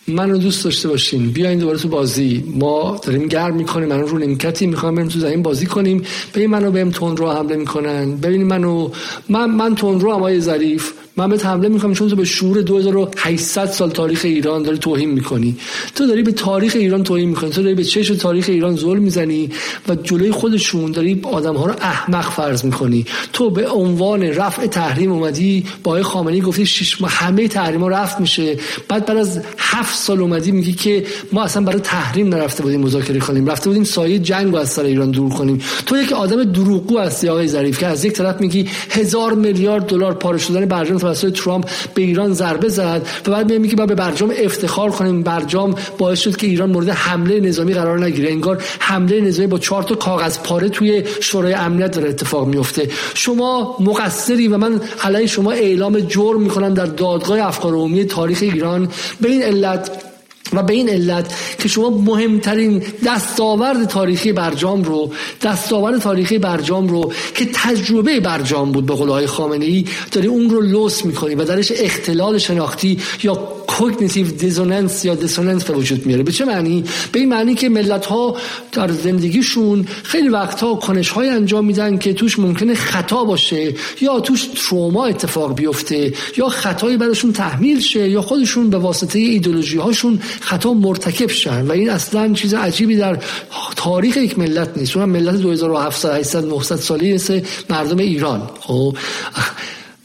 منو دوست داشته باشین. بیاین دوباره تو بازی. ما داریم گرم می‌کنیم. منو رو نمیکتی می‌خوام بریم تو زمین بازی کنیم. ببین منو بهم تون رو حمله می‌کنن. ببین منو من من تون رو همای ظریف. من به حمله می‌کنم چون تو به شعور 2800 سال تاریخ ایران داری توهین می‌کنی. تو داری به تاریخ ایران توهین می‌کنی. تو داری به چش تاریخ ایران ظلم می‌زنی و جلوی خودشون داری آدم ها رو احمق فرض می‌کنی. تو به عنوان رفع تحریم اومدی با خامنه‌ای گفتی شش همه تحریم ها رفت میشه. بعد بعد از هفت سال اومدی میگی که ما اصلا برای تحریم نرفته بودیم مذاکره کنیم. رفته بودیم سایه جنگ رو از سر ایران دور کنیم. تو یک آدم دروغگو هستی آقای ظریف که از یک طرف میگی هزار میلیارد دلار پاره شدن برجام توسط ترامپ به ایران ضربه زد و بعد میگه که با به برجام افتخار کنیم. برجام باعث شد که ایران مورد حمله نظامی قرار نگیره. انگار حمله نظامی با چهار تا کاغذ پاره توی شورای امنیت داره اتفاق میفته. شما مقصری و من علیه شما اعلام جرم می‌کنم در دادگاه افکار عمومی تاریخ ایران. به این علت و به این علت که شما مهمترین دستاورد تاریخی برجام رو دستاورد تاریخی برجام رو که تجربه برجام بود به قول خامنه ای داری اون رو لوس می‌کنی و درش اختلال شناختی یا cognitive dissonance یا dissonance به وجود میاره. به چه معنی؟ به این معنی که ملت ها در زندگیشون خیلی وقتها کنش های انجام میدن که توش ممکنه خطا باشه یا توش تروما اتفاق بیفته یا خطایی براشون تحمیل شه یا خودشون به واسطه ایدئولوژی هاشون خطا مرتکب شن. و این اصلا چیز عجیبی در تاریخ یک ملت نیست. اون ملت 2700 800 900 ساله مثل مردم ایران. خب؟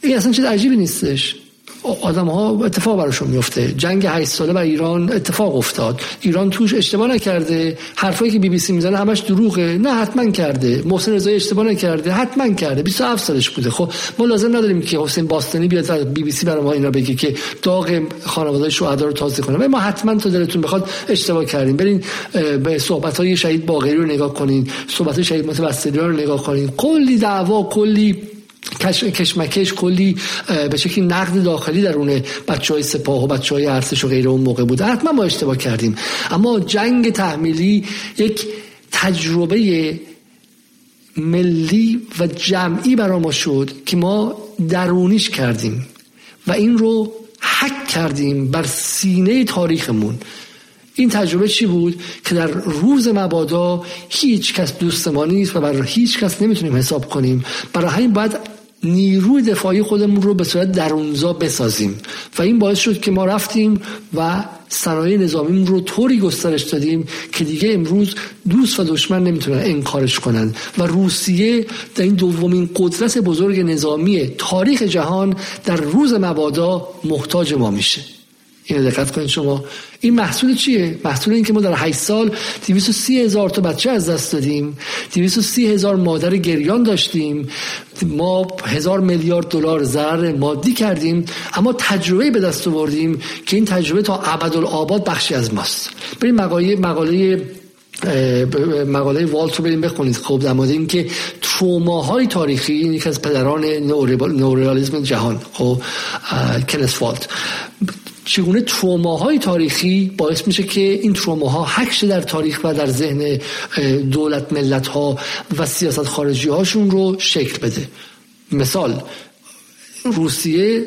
این اصلا چیز عجیبی نیستش. آدم ها اتفاق براشون میفته جنگ 8 ساله بر ایران اتفاق افتاد. ایران توش اشتباه نکرده. حرفایی که بی بی سی می‌زنه همش دروغه. نه حتما کرده. محسن رضایی اشتباه نکرده. حتما کرده. 27 سالش بوده. خب ما لازم نداریم که حسین باستانی بیاد از بی بی سی برای ما اینا بگه که داغ خانواده شهدا رو تازه کنه. ما حتما تو دلتون بخواد اشتباه کردیم. برین به صحبت های شهید باقری رو نگاه کنین. صحبت های شهید متوسلی رو نگاه کنین. کلی دعوا کلی کشمکش کلی به شکلی نقد داخلی درون بچه های سپاه و بچه های ارتش و غیره اون موقع بوده. حتما ما اشتباه کردیم. اما جنگ تحمیلی یک تجربه ملی و جمعی برا ما شد که ما درونیش کردیم و این رو حک کردیم بر سینه تاریخمون. این تجربه چی بود؟ که در روز مبادا هیچ کس دوست ما نیست و برای هیچ کس نمی‌تونیم حساب کنیم. برای همین باید نیروی دفاعی خودمون رو به صورت درونزا بسازیم. و این باعث شد که ما رفتیم و صنایع نظامی رو طوری گسترش دادیم که دیگه امروز دوست و دشمن نمی‌تونن انکارش کنن. و روسیه در این دومین قدرت بزرگ نظامی تاریخ جهان در روز مبادا محتاج ما میشه. اینو دقت کنید شما. این محصول چیه؟ محصول این که ما در 8 سال 230 هزار تا بچه از دست دادیم. 230 هزار مادر گریان داشتیم. ما هزار میلیارد دلار ضرر مادی کردیم. اما تجربه به دست آوردیم که این تجربه تا ابدالآباد بخشی از ماست. بریم مقاله مقاله مقاله والت رو بریم بخونید. خب در مورد اینکه تروماهای تاریخی این یکی از پدران نوریالیسم جهان. خب کنس والت. چگونه تروماهای تاریخی باعث میشه که این تروماها حکش در تاریخ و در ذهن دولت ملت ها و سیاست خارجی هاشون رو شکل بده. مثال روسیه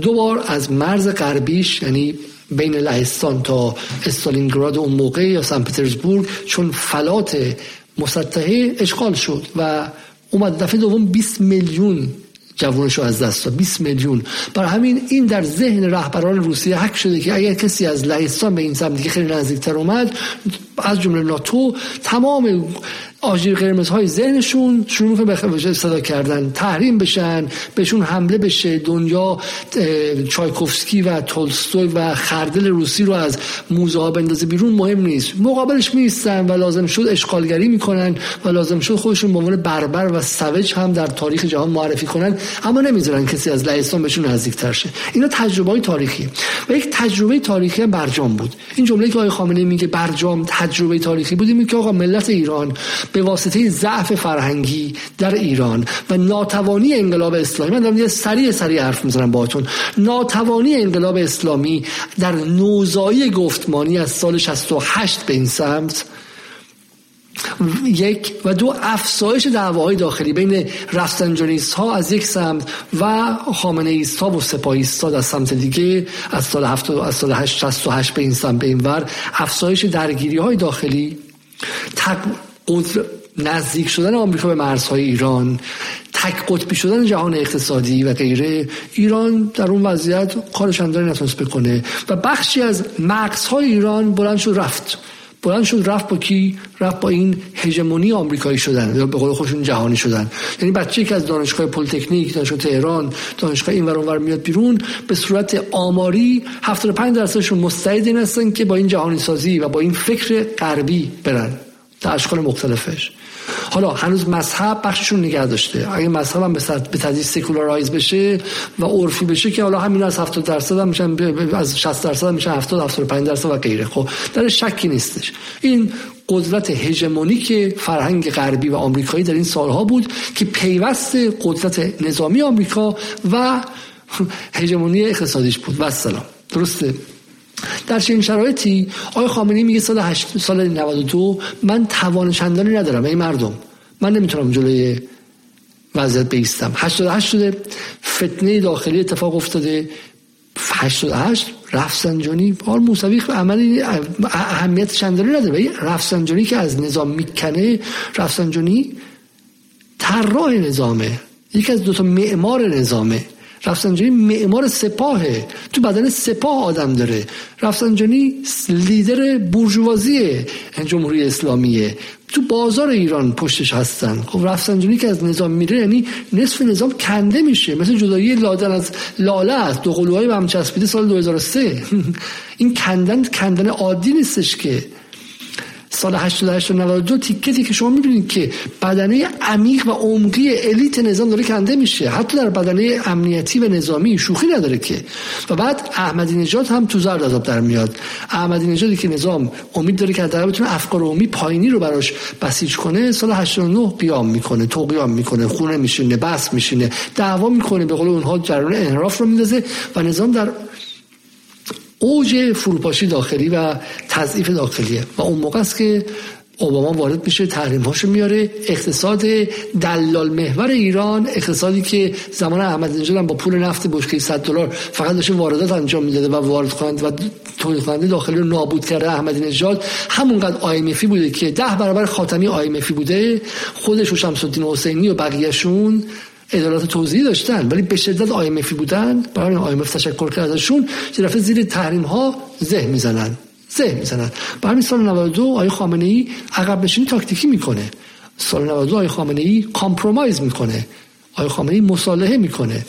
دو بار از مرز غربیش یعنی بین لهستان تا استالینگراد اون موقع یا سن پترزبورگ چون فلات مسطحه اشغال شد و اومد دفعه دوم 20 میلیون جوانش رو از دست داد. 20 میلیون. برای همین این در ذهن رهبران روسیه حک شده که اگر کسی از لهستان به این سمت دیگه خیلی نزدیکتر اومد از جمله ناتو تمام آژیر قرمز های ذهنشون شروع به صدا کردن تحریم بشن بهشون حمله بشه. دنیا چایکوفسکی و تولستوی و خردل روسی رو از موزه ها بندازه بیرون مهم نیست. مقابلش میستن و لازم شد اشغالگری می‌کنن و لازم شد خودشون به عنوان بربر و سوج هم در تاریخ جهان معرفی کنن. اما نمی‌ذارن کسی از لهستان بهشون نزدیکتر شه. اینا تجربه های تاریخی. و یک تجربه تاریخی هم برجام بود. این جمله که آقای خامنه‌ای میگه برجام تجربه تاریخی بود که آقا ملت ایران به واسطه ضعف فرهنگی در ایران و ناتوانی انقلاب اسلامی من دارم یه سریع سریع حرف می‌زنم باهاتون ناتوانی انقلاب اسلامی در نوزایی گفتمانی از سال 68 به این سمت یک و دو افزایش دعواهای داخلی بین رفسنجانیست ها از یک سمت و خامنه ایست ها و سپاهیست ها از سمت دیگه از سال 7 از سال 68 به این سمت به این ور افزایش درگیری های داخلی. نزدیک شدن آمریکا به مرزهای ایران تک قطبی شدن جهان اقتصادی و غیره ایران در اون وضعیت کارش انداری نتونست بکنه و بخشی از مغزهای ایران بلند شد رفت. بلند شد رفت با کی؟ رفت با این هژمونی آمریکایی شدن یا به قول خودشون جهانی شدن. یعنی بچه که از دانشگاه پلیتکنیک دانشگاه تهران دانشگاه این ور میاد بیرون به صورت آماری 75 درصدشون مستعد این هستن که با این جهانی سازی و با این فکر غربی برن. در اشکال مختلفش. حالا هنوز مذهب بخشیشون نگه داشته. اگه مذهب هم به تدریج secularize بشه و عرفی بشه که حالا همین از 70 درصد هم میشن از 60 درصد هم میشن 70 75 درصد و غیره. خب در شکی نیستش. این قدرت هژمونیک فرهنگ غربی و آمریکایی در این سالها بود که پیوست قدرت نظامی آمریکا و (laughs) هژمونی اقتصادیش بود. و سلام درسته؟ در چنین شرایطی آقای خامنه‌ای میگه سال 8 سال 92 من توان چندانی ندارم ای مردم. من نمی‌تونم جلوی وضعیت بیستم 88 شده فتنه داخلی اتفاق افتاده. 88 رفسنجانی. بار موسوی عملی اهمیت چندانی نداره. رفسنجانی که از نظام می‌کنه رفسنجانی طراح نظامه. یکی از دو تا معمار نظامه. رفسنجانی معمار سپاهه. تو بدن سپاه آدم داره. رفسنجانی لیدر بورژوازی جمهوری اسلامیه. تو بازار ایران پشتش هستن. خب رفسنجانی که از نظام میره یعنی نصف نظام کنده میشه. مثل جدایی لادن از لاله است. دو قلوهای به سال 2003 (laughs) این کندن کندن عادی نیستش که. سال 88 و 92 تیکه که شما می‌بینید که بدنه عمیق و عمقی الیت نظام داره کنده میشه. حتی در بدنه امنیتی و نظامی شوخی نداره که. و بعد احمدی نژاد هم تو زرد عذاب در میاد. احمدی نژادی که نظام امید داره که در بتونه افکار عمومی پایینی رو براش بسیج کنه سال 89 قیام می‌کنه تو می‌کنه خونه میشینه بس میشینه دعوا می‌کنه به قول اونها جریان انحراف رو میندازه و نظام در اوج فروپاشی داخلی و تضعیف داخلیه و اون موقع است که اوباما وارد میشه تحریم هاشو میاره. اقتصاد دلال محور ایران اقتصادی که زمان احمد نژاد با پول نفت بشکه 100 دلار فقط داشته واردات انجام می‌داده و وارد کنند و تولید کننده داخلی رو نابود کرده احمد نژاد همونقدر IMF ی بوده که ده برابر خاتمی IMF ی بوده. خودش و شمس الدین حسینی و بقیهشون ادارات توضیحی داشتن ولی به شدت IMF ی بودن. برای IMF تشکر کرد ازشون که زیر تحریم ها زه می‌زنن زه می‌زنن. همین سال 92 آقای خامنه ای عقب نشینی تاکتیکی می‌کنه. سال 92 آقای خامنه ای compromise می‌کنه. آقای خامنه ای مصالحه می‌کنه.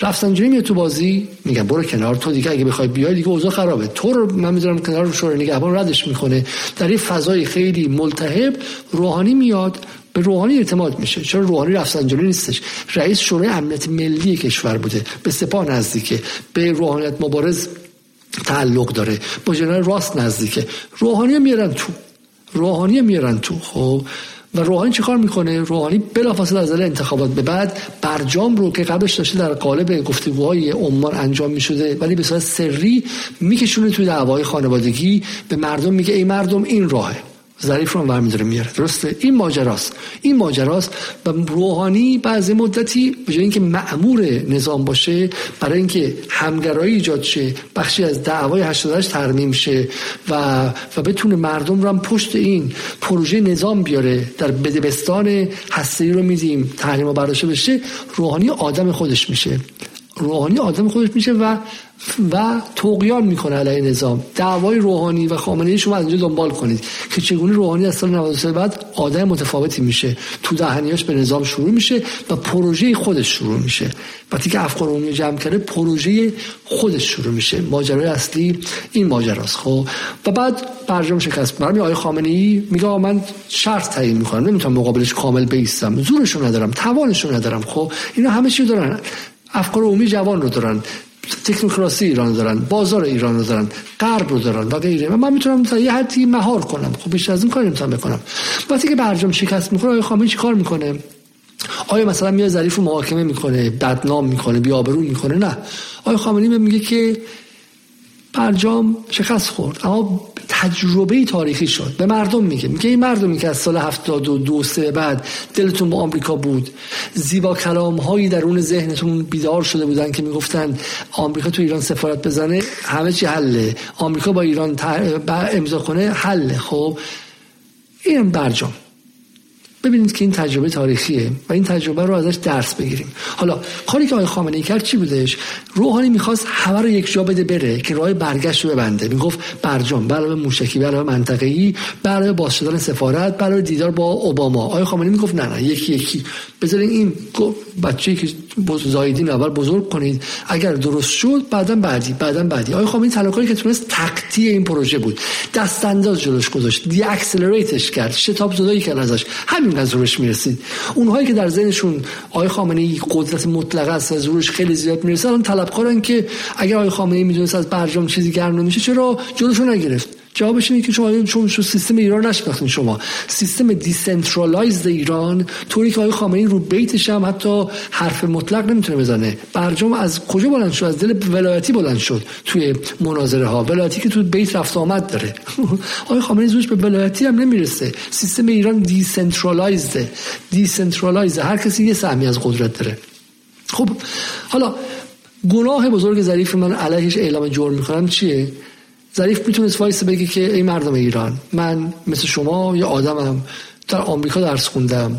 رفسنجانی میاد تو بازی میگن برو کنار تو دیگه اگه بخوای بیای دیگه اوضاع خرابه. تو رو من می‌ذارم کنار شورای نگهبان ردش می‌کنه. در یه فضای خیلی ملتهب روحانی میاد. به روحانی اعتماد میشه. چرا روحانی رفسنجانی نیستش؟ رئیس شورای امنیت ملی کشور بوده. به سپاه نزدیکه. به روحانیت مبارز تعلق داره. با جنرال راست نزدیکه. روحانی میارن تو. روحانی میارن تو. خب؟ و روحانی چیکار می‌کنه؟ روحانی بلافاصله از انتخابات به بعد برجام رو که قبلش داشته در قالب گفتگوهای عمان انجام می‌شده ولی به صورت سری میکشونه توی دعوای خانوادگی. به مردم میگه ای مردم این راهه. ظریف رو هم میداره میاره. درسته؟ این ماجراست. این ماجراست و روحانی بعضی مدتی به جای اینکه معمور نظام باشه برای اینکه همگرایی ایجاد شه بخشی از دعوای 88 ترمیم شه و و بتونه مردم رو هم پشت این پروژه نظام بیاره. در بدبستان هستی رو میدیم تحریم برداشته بشه روحانی آدم خودش میشه. روحانی آدم خودش میشه و و توقیان می‌کنه علیه نظام. دعوای روحانی و خامنه شما از اینجا دنبال کنید که چگونه روحانی از سال 93 بعد آدم متفاوتی میشه. تو دهنیاش به نظام شروع میشه و پروژه خودش شروع میشه. وقتی که افکار عمومی جمع کرده پروژه خودش شروع میشه. ماجرای اصلی این ماجراست خب؟ و بعد برجام شکست. برمی آقای خامنه ای میگه من شرط تعیین می‌کنم. نمی‌تونم مقابلش کامل بیستم. زورشو ندارم. توانشو ندارم. خب؟ اینا همه چی دارن. افکار عمومی جوان رو دارن تکنوکراسی ایران دارن بازار ایران رو دارن غرب رو دارن و غیره. من می‌تونم تا یه حدی مهار کنم. خب بیشتر از این کاری نمی‌تونم بکنم. وقتی که برجام شکست می‌کنه آقای خامنه‌ای چیکار می‌کنه؟ آیا مثلا میاد ظریف رو محاکمه می‌کنه بدنام می‌کنه بیابرو می‌کنه؟ نه. آقای خامنه‌ای میگه که برجام شکست خورد اما تجربه تاریخی شد. به مردم میگه. میگه این مردمی که از سال 72 سه بعد دلتون با آمریکا بود زیبا کلام هایی درون ذهنتون بیدار شده بودن که می‌گفتن آمریکا تو ایران سفارت بزنه همه چی حله. آمریکا با ایران امضا کنه حله. خب این برجام. ببینید که این تجربه تاریخیه و این تجربه رو ازش درس بگیریم. حالا کاری که آقای خامنه‌ای کرد چی بودش؟ روحانی می‌خواست همه رو یک جا بده بره که راه برگشت رو ببنده. می‌گفت برجام برای موشکی برای منطقه‌ای برای باز شدن سفارت برای دیدار با اوباما. آقای خامنه‌ای می‌گفت نه نه یکی یکی. بذارین این بچه‌ای که زایدین اول بزرگ کنید. اگر درست شد بعدا بعدی بعدا بعدی. آقای خامنه‌ای تلاش که تونست تقطیع این پروژه بود. دست انداز جلوش گذاشت. دی اکسلریتش کرد. شتاب زدایی کرد ازش. همین از زورش می‌رسید. اونهایی که در ذهنشون آقای خامنه ای قدرت مطلقه است و زورش خیلی زیاد می‌رسه الان طلبکارن که اگر آقای خامنه ای می‌دونست از برجام چیزی گرم نمیشه چرا جلوشو نگرفت؟ جوابش اینه که شما چون سیستم ایران نشناختین شما. سیستم decentralized ایران طوری که آقای خامنه‌ای رو بیتش هم حتی حرف مطلق نمی‌تونه بزنه. برجام از کجا بلند شد؟ از دل ولایتی بلند شد توی مناظره ها ولایتی که تو بیت رفت آمد داره. (laughs) آقای خامنه‌ای زورش به ولایتی هم نمی‌رسه. سیستم ایران decentralized decentralized هر کسی یه سهمی از قدرت داره. خب حالا گناه بزرگ ظریف من علیهش اعلام جرم می‌کنم چیه؟ ظریف می‌تونست وایسه بگه که ای مردم ایران من مثل شما یه آدمم در آمریکا درس خوندم.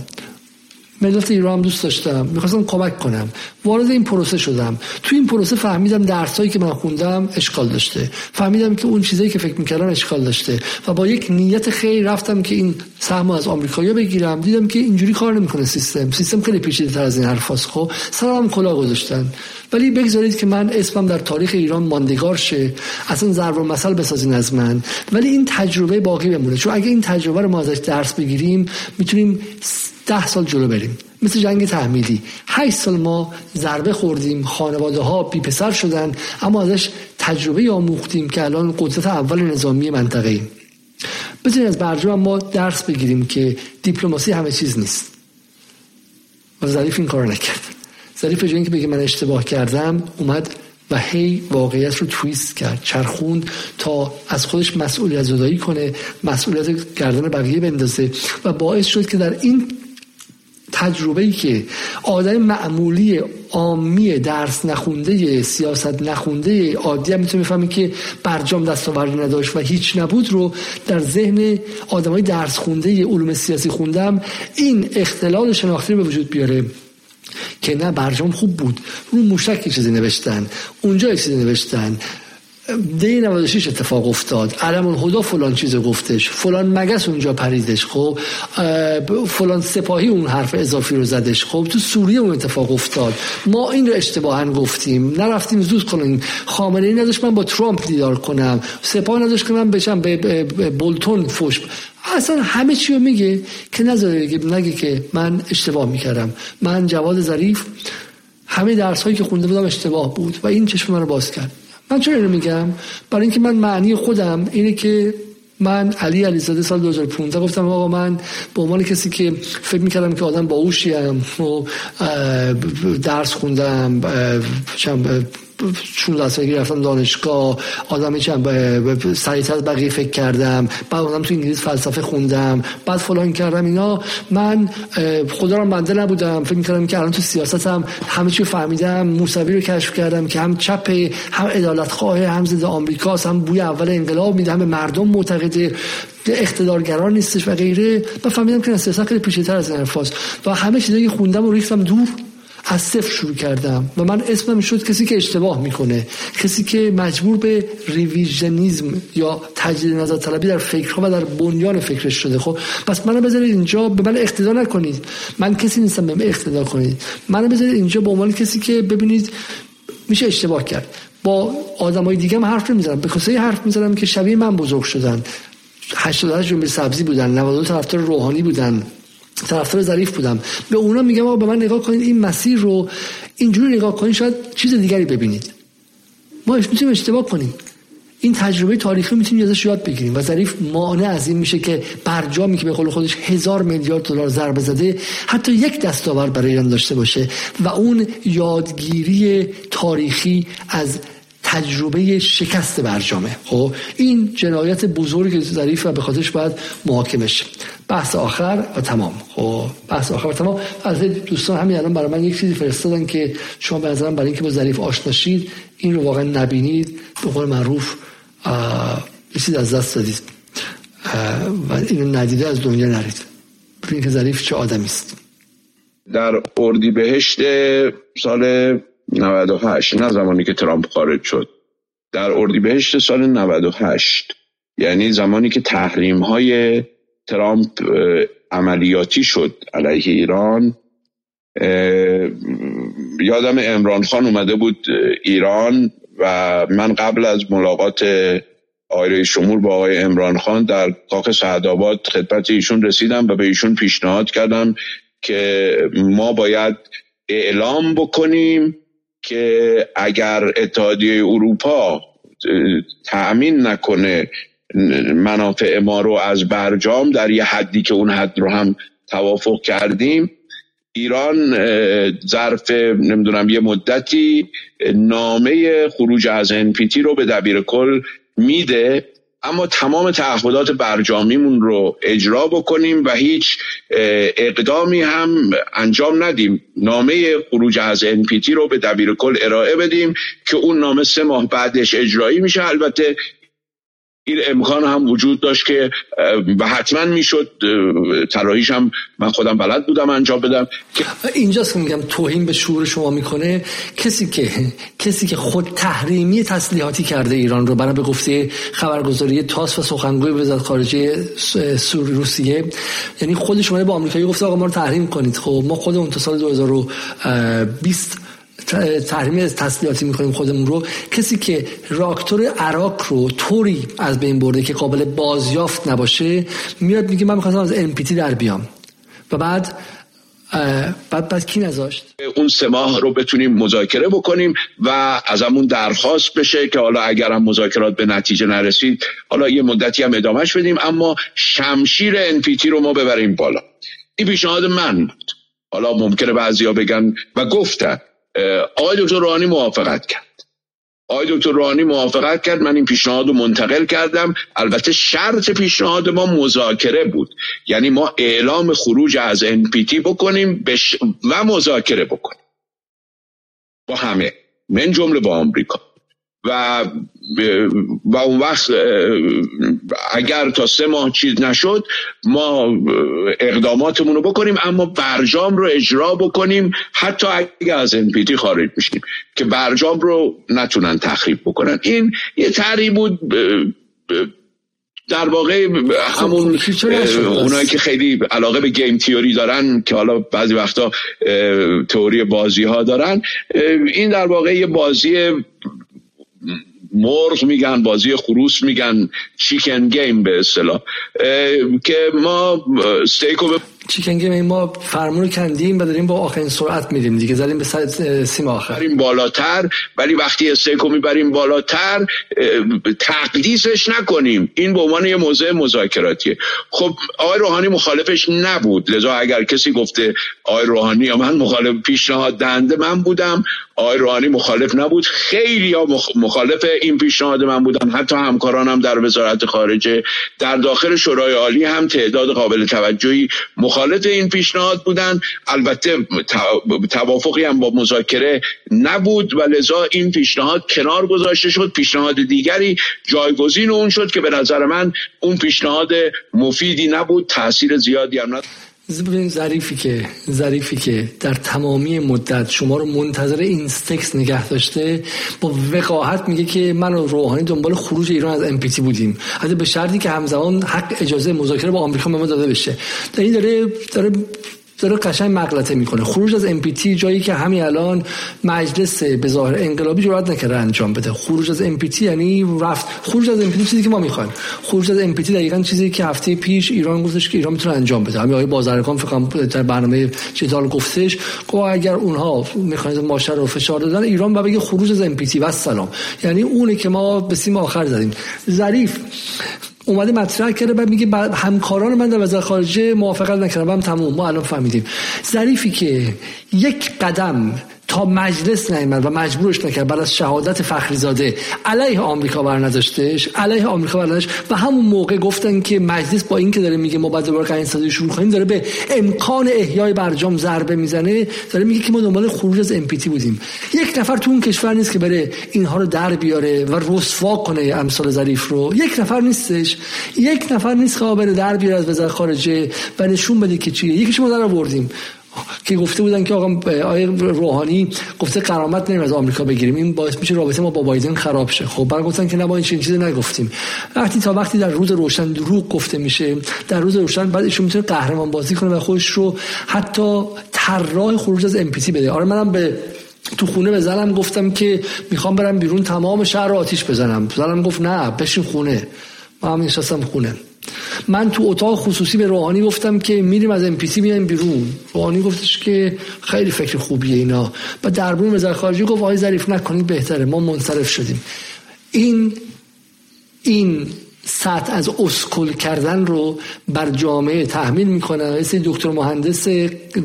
ملت ایران دوست داشتم. می‌خواستم کمک کنم. وارد این پروسه شدم. تو این پروسه فهمیدم درسایی که من خوندم اشکال داشته. فهمیدم که اون چیزایی که فکر می‌کردم اشکال داشته. و با یک نیت خیر رفتم که این سهم از آمریکایی بگیرم. دیدم که اینجوری کار نمی‌کنه سیستم. سیستم خیلی پیچیده تر از این حرفاست خب؟ سرم کلاه گذاشتن. ولی بگذارید که من اسمم در تاریخ ایران ماندگار شه. اصلا ضرب مثل بسازین از من. ولی این تجربه باقی بمونه. چون اگه این تجربه رو ما ازش درس بگیریم می‌تونیم ده سال جلو بریم. مثل جنگ تحمیلی. هشت سال ما ضربه خوردیم خانواده ها بی پسر شدن اما ازش تجربه آموختیم که الان قدرت اول نظامی منطقه ایم. بذارید از برجام ما درس بگیریم که دیپلماسی همه چیز نیست. و ظریف این کار نکرد. ظریف جایی که بگه من اشتباه کردم اومد و هی واقعیت رو تویست کرد چرخوند تا از خودش مسئولیت زدایی کنه مسئولیت گردن بقیه بندازه و باعث شد که در این تجربه ای که آدم معمولی عامی درس نخونده سیاست نخونده عادی هم می‌تونه بفهمه که برجام دستاوردی نداشت و هیچ نبود رو در ذهن آدمای درس خونده علوم سیاسی خوندم این اختلال شناختی به وجود بیاره که نه برجام خوب بود رو موشک چیزی نوشتن اونجا چیزی نوشتن. دی 96 اتفاق افتاد. علم الهدا فلان چیز گفتش. فلان مگس اونجا پریدش خب. فلان سپاهی اون حرف اضافی رو زدش خب. تو سوریه اون اتفاق افتاد. ما این رو اشتباها گفتیم. نرفتیم زود کنیم خامنه ای نداشت من با ترامپ دیدار کنم. سپاه نداشت که من بشم به بولتون فوش. اصلا همه چی رو میگه که نذاره نگه که من اشتباه می‌کردم. من جواد ظریف همه درس هایی که خونده بودم اشتباه بود و این چشم من رو باز کرد. من چرا اینو میگم؟ برای اینکه من معنی خودم اینه که من علی علیزاده سال 2015 گفتم آقا من به عنوان کسی که فکر می‌کردم که آدم باهوشیم و درس خوندم چون لسانگی رفتم دانشگاه آدمی چند سریعتر بقیه فکر کردم بعد آدم تو انگلیس فلسفه خوندم بعد فلان کردم اینا. من خدا رو بنده نبودم. فکر می‌کردم که الان تو سیاستم همه چی فهمیدم موسوی رو کشف کردم که هم چپ هم ادالت خواه هم ضد آمریکاست هم بوی اول انقلاب میده هم مردم معتقد اقتدارگران نیستش و غیره. و فهمیدم که سیاست خیلی پیچیده‌تر از این و همه چیزایی که خوندم و ریختم دور. از صفر شروع کردم و من اسمم شد کسی که اشتباه می‌کنه کسی که مجبور به ریویژنیزم یا تجدید نظر طلبی در فکرها و در بنیان فکرش شده. خب پس منو بذارید اینجا به من اقتدا نکنید. من کسی نیستم به من اقتدا کنید. منو بذارید اینجا به عنوان کسی که ببینید میشه اشتباه کرد. با آدمای دیگه هم حرف نمی‌زنم. به کسایی حرف می‌زنم که شبیه من بزرگ شدن. 88 جنبه سبزی بودن. 92 طرفدار روحانی بودن. طرفدار ظریف بودم. به اونا میگم آقا به من نگاه کنید این مسیر رو اینجوری نگاه کنید شاید چیز دیگری ببینید. ما می‌تونیم اشتباه کنیم. این تجربه تاریخی می‌تونیم ازش یاد بگیریم. و ظریف مانع از این میشه که برجامی که به قول خودش هزار میلیارد دلار ضربه زده حتی یک دستاورد برای ایران داشته باشه. و اون یادگیری تاریخی از تجربه شکست برجامه خب این جنایت بزرگ ظریف و به خاطرش باید محاکمه شه بحث آخر و تمام. خب بحث آخر و تمام. از دوستان همین الان برای من یک چیزی فرستادن که شما به نظرم برای اینکه با ظریف آشنا شید این رو واقعا نبینید. به قول معروف یه چیز از دست دادید. و اینو ندیده از دنیا نرید. ببینید که ظریف چه آدمی است. در اردیبهشت سال 98 نه زمانی که ترامپ خارج شد. در اردیبهشت سال 98 یعنی زمانی که تحریم های ترامپ عملیاتی شد علیه ایران یادم امران خان اومده بود ایران و من قبل از ملاقات آقای رئیس با آقای امران خان در کاخ سعدآباد خدمت ایشون رسیدم و به ایشون پیشنهاد کردم که ما باید اعلام بکنیم که اگر اتحادیه اروپا تأمین نکنه منافع ما رو از برجام در یه حدی که اون حد رو هم توافق کردیم ایران ظرف نمی‌دونم یه مدتی نامه خروج از انپیتی رو به دبیر کل میده. اما تمام تعهدات برجامیمون رو اجرا بکنیم و هیچ اقدامی هم انجام ندیم. نامه خروج از NPT رو به دبیر کل ارائه بدیم که اون نامه سه ماه بعدش اجرایی میشه. البته این امکان هم وجود داشت که و حتما می‌شد طراحیش هم من خودم بلد بودم انجام بدم. اینجاست که میگم توهین به شعور شما می‌کنه. کسی که کسی که خود تحریمی تسلیحاتی کرده ایران رو برای به گفته خبرگزاری تاس و سخنگوی وزارت خارجه سور روسیه یعنی خود شما با آمریکایی گفته آقا ما رو تحریم کنید. خب ما خودمون تا سال 2020 تحریم تسلیحاتی می‌کنیم خودمون رو کسی که راکتور عراق رو طوری از بین برده که قابل بازیافت نباشه میاد میگه من می‌خواستم از امپیتی در بیام. و بعد بعد بعد کی نذاشت؟ اون سه ماه رو بتونیم مذاکره بکنیم و از همون درخواست بشه که حالا اگر هم مذاکرات به نتیجه نرسید حالا یه مدتی هم ادامهش بدیم اما شمشیر انپیتی رو ما ببریم بالا. این پیشنهاد من بود. حالا ممکنه بعضیا بگن و گفتن. آقای دکتر روحانی موافقت کرد. آقای دکتر روحانی موافقت کرد. من این پیشنهاد رو منتقل کردم. البته شرط پیشنهاد ما مذاکره بود. یعنی ما اعلام خروج از NPT بکنیم بش و مذاکره بکنیم. با همه. من جمله با آمریکا. و و اون وقت اگر تا سه ماه چیز نشد ما اقداماتمون رو بکنیم اما برجام رو اجرا بکنیم حتی اگر از NPT خارج میشیم که برجام رو نتونن تخریب بکنن. این یه تری بود در واقع همون اونایی که خیلی علاقه به گیم تیوری دارن که حالا بعضی وقتا تئوری بازی ها دارن این در واقع یه بازی مرغ میگن بازی خروس میگن چیکن گیم به اصطلاح. که ما استیکو به چیکن گیم ما فرمون کندیم و داریم با آخرین سرعت میریم دیگه. زدیم به سیم آخر. بریم بالاتر ولی وقتی استیکو می‌بریم بالاتر تقدیسش نکنیم. این به عنوان یه موضوع مذاکراتیه. خب آقای روحانی مخالفش نبود. لذا اگر کسی گفته آقای روحانی یا من مخالف پیشنهاد دهنده من بودم آقای روحانی مخالف نبود. خیلی ها مخالف این پیشنهاد من بودن. حتی همکارانم در وزارت خارجه. در داخل شورای عالی هم تعداد قابل توجهی مخالف این پیشنهاد بودن. البته توافقی هم با مذاکره نبود و لذا این پیشنهاد کنار گذاشته شد. پیشنهاد دیگری جایگزین اون شد که به نظر من اون پیشنهاد مفیدی نبود. تاثیر زیادی هم نداشت. ظریفی که ظریفی که در تمامی مدت شما رو منتظر این استکس نگه داشته با وقاحت میگه که من و روحانی دنبال خروج ایران از امپیتی بودیم. حتی به شرطی که همزمان حق اجازه مذاکره با آمریکا به ما داده بشه. در این داره داره داره قشنگ مغلطه می‌کنه. خروج از امپیتی جایی که همین الان مجلس به ظاهر انقلابی جرئت نکرده انجام بده. خروج از امپیتی یعنی رفت. خروج از امپیتی چیزی که ما می‌خوایم. خروج از امپیتی دقیقا چیزی که هفته پیش ایران گفتش که ایران می‌تونه انجام بده. همین آقای بازرگان فکر در برنامه جدال گفتش. که اگر اونها می‌خوان ماشه رو فشار دادن ایران با بگه خروج از امپیتی و سلام. یعنی اونه که ما به سیم آخر زدیم. ظریف اومده مطرح کرده بعد میگه همکاران من در وزارت خارجه موافقت نکردن. هم تموم. ما الان فهمیدیم. ظریفی که یک قدم مجلس نیامد و مجبورش نکرد بعد از شهادت فخریزاده علیه آمریکا بر نداشتش علیه آمریکا بر و همون موقع گفتن که مجلس با اینکه داره میگه ما بعد دوباره قرن سازی شروع کنیم داره به امکان احیای برجام ضربه می‌زنه داره میگه که ما دنبال خروج از امپیتی بودیم. یک نفر تو اون کشور نیست که بره اینها رو در بیاره و رسوا کنه امثال ظریف رو. یک نفر نیستش. یک نفر نیست که بره در بیاره از وزارت خارجه و نشون بده که چیه. یکیش ما در آوردیم. که گفته بودن که آقا آقای روحانی گفته قرامت نمیم از آمریکا بگیریم. این باعث میشه رابطه ما با بایدن خراب شه. خب بعد گفتن که نه با این چیزی نگفتیم. وقتی تا وقتی در روز روشن دروغ گفته میشه در روز روشن بعد ایشون می‌تونه قهرمان بازی کنه و خودش رو حتی طراح خروج از ام بده. آره منم به تو خونه به زنم گفتم که می‌خوام برم بیرون تمام شهر رو آتیش بزنم. زنم گفت نه بشین خونه. ما هم نشستم خونه. من تو اتاق خصوصی به روحانی گفتم که میریم از ام پی میایم بیرون. روحانی گفتش که خیلی فکر خوبیه اینا. و دربون وزارت خارجه گفت آقای ظریف نکنید بهتره. ما منصرف شدیم. این این سطح از اسکل کردن رو بر جامعه تحمیل می‌کنن مثل دکتر مهندس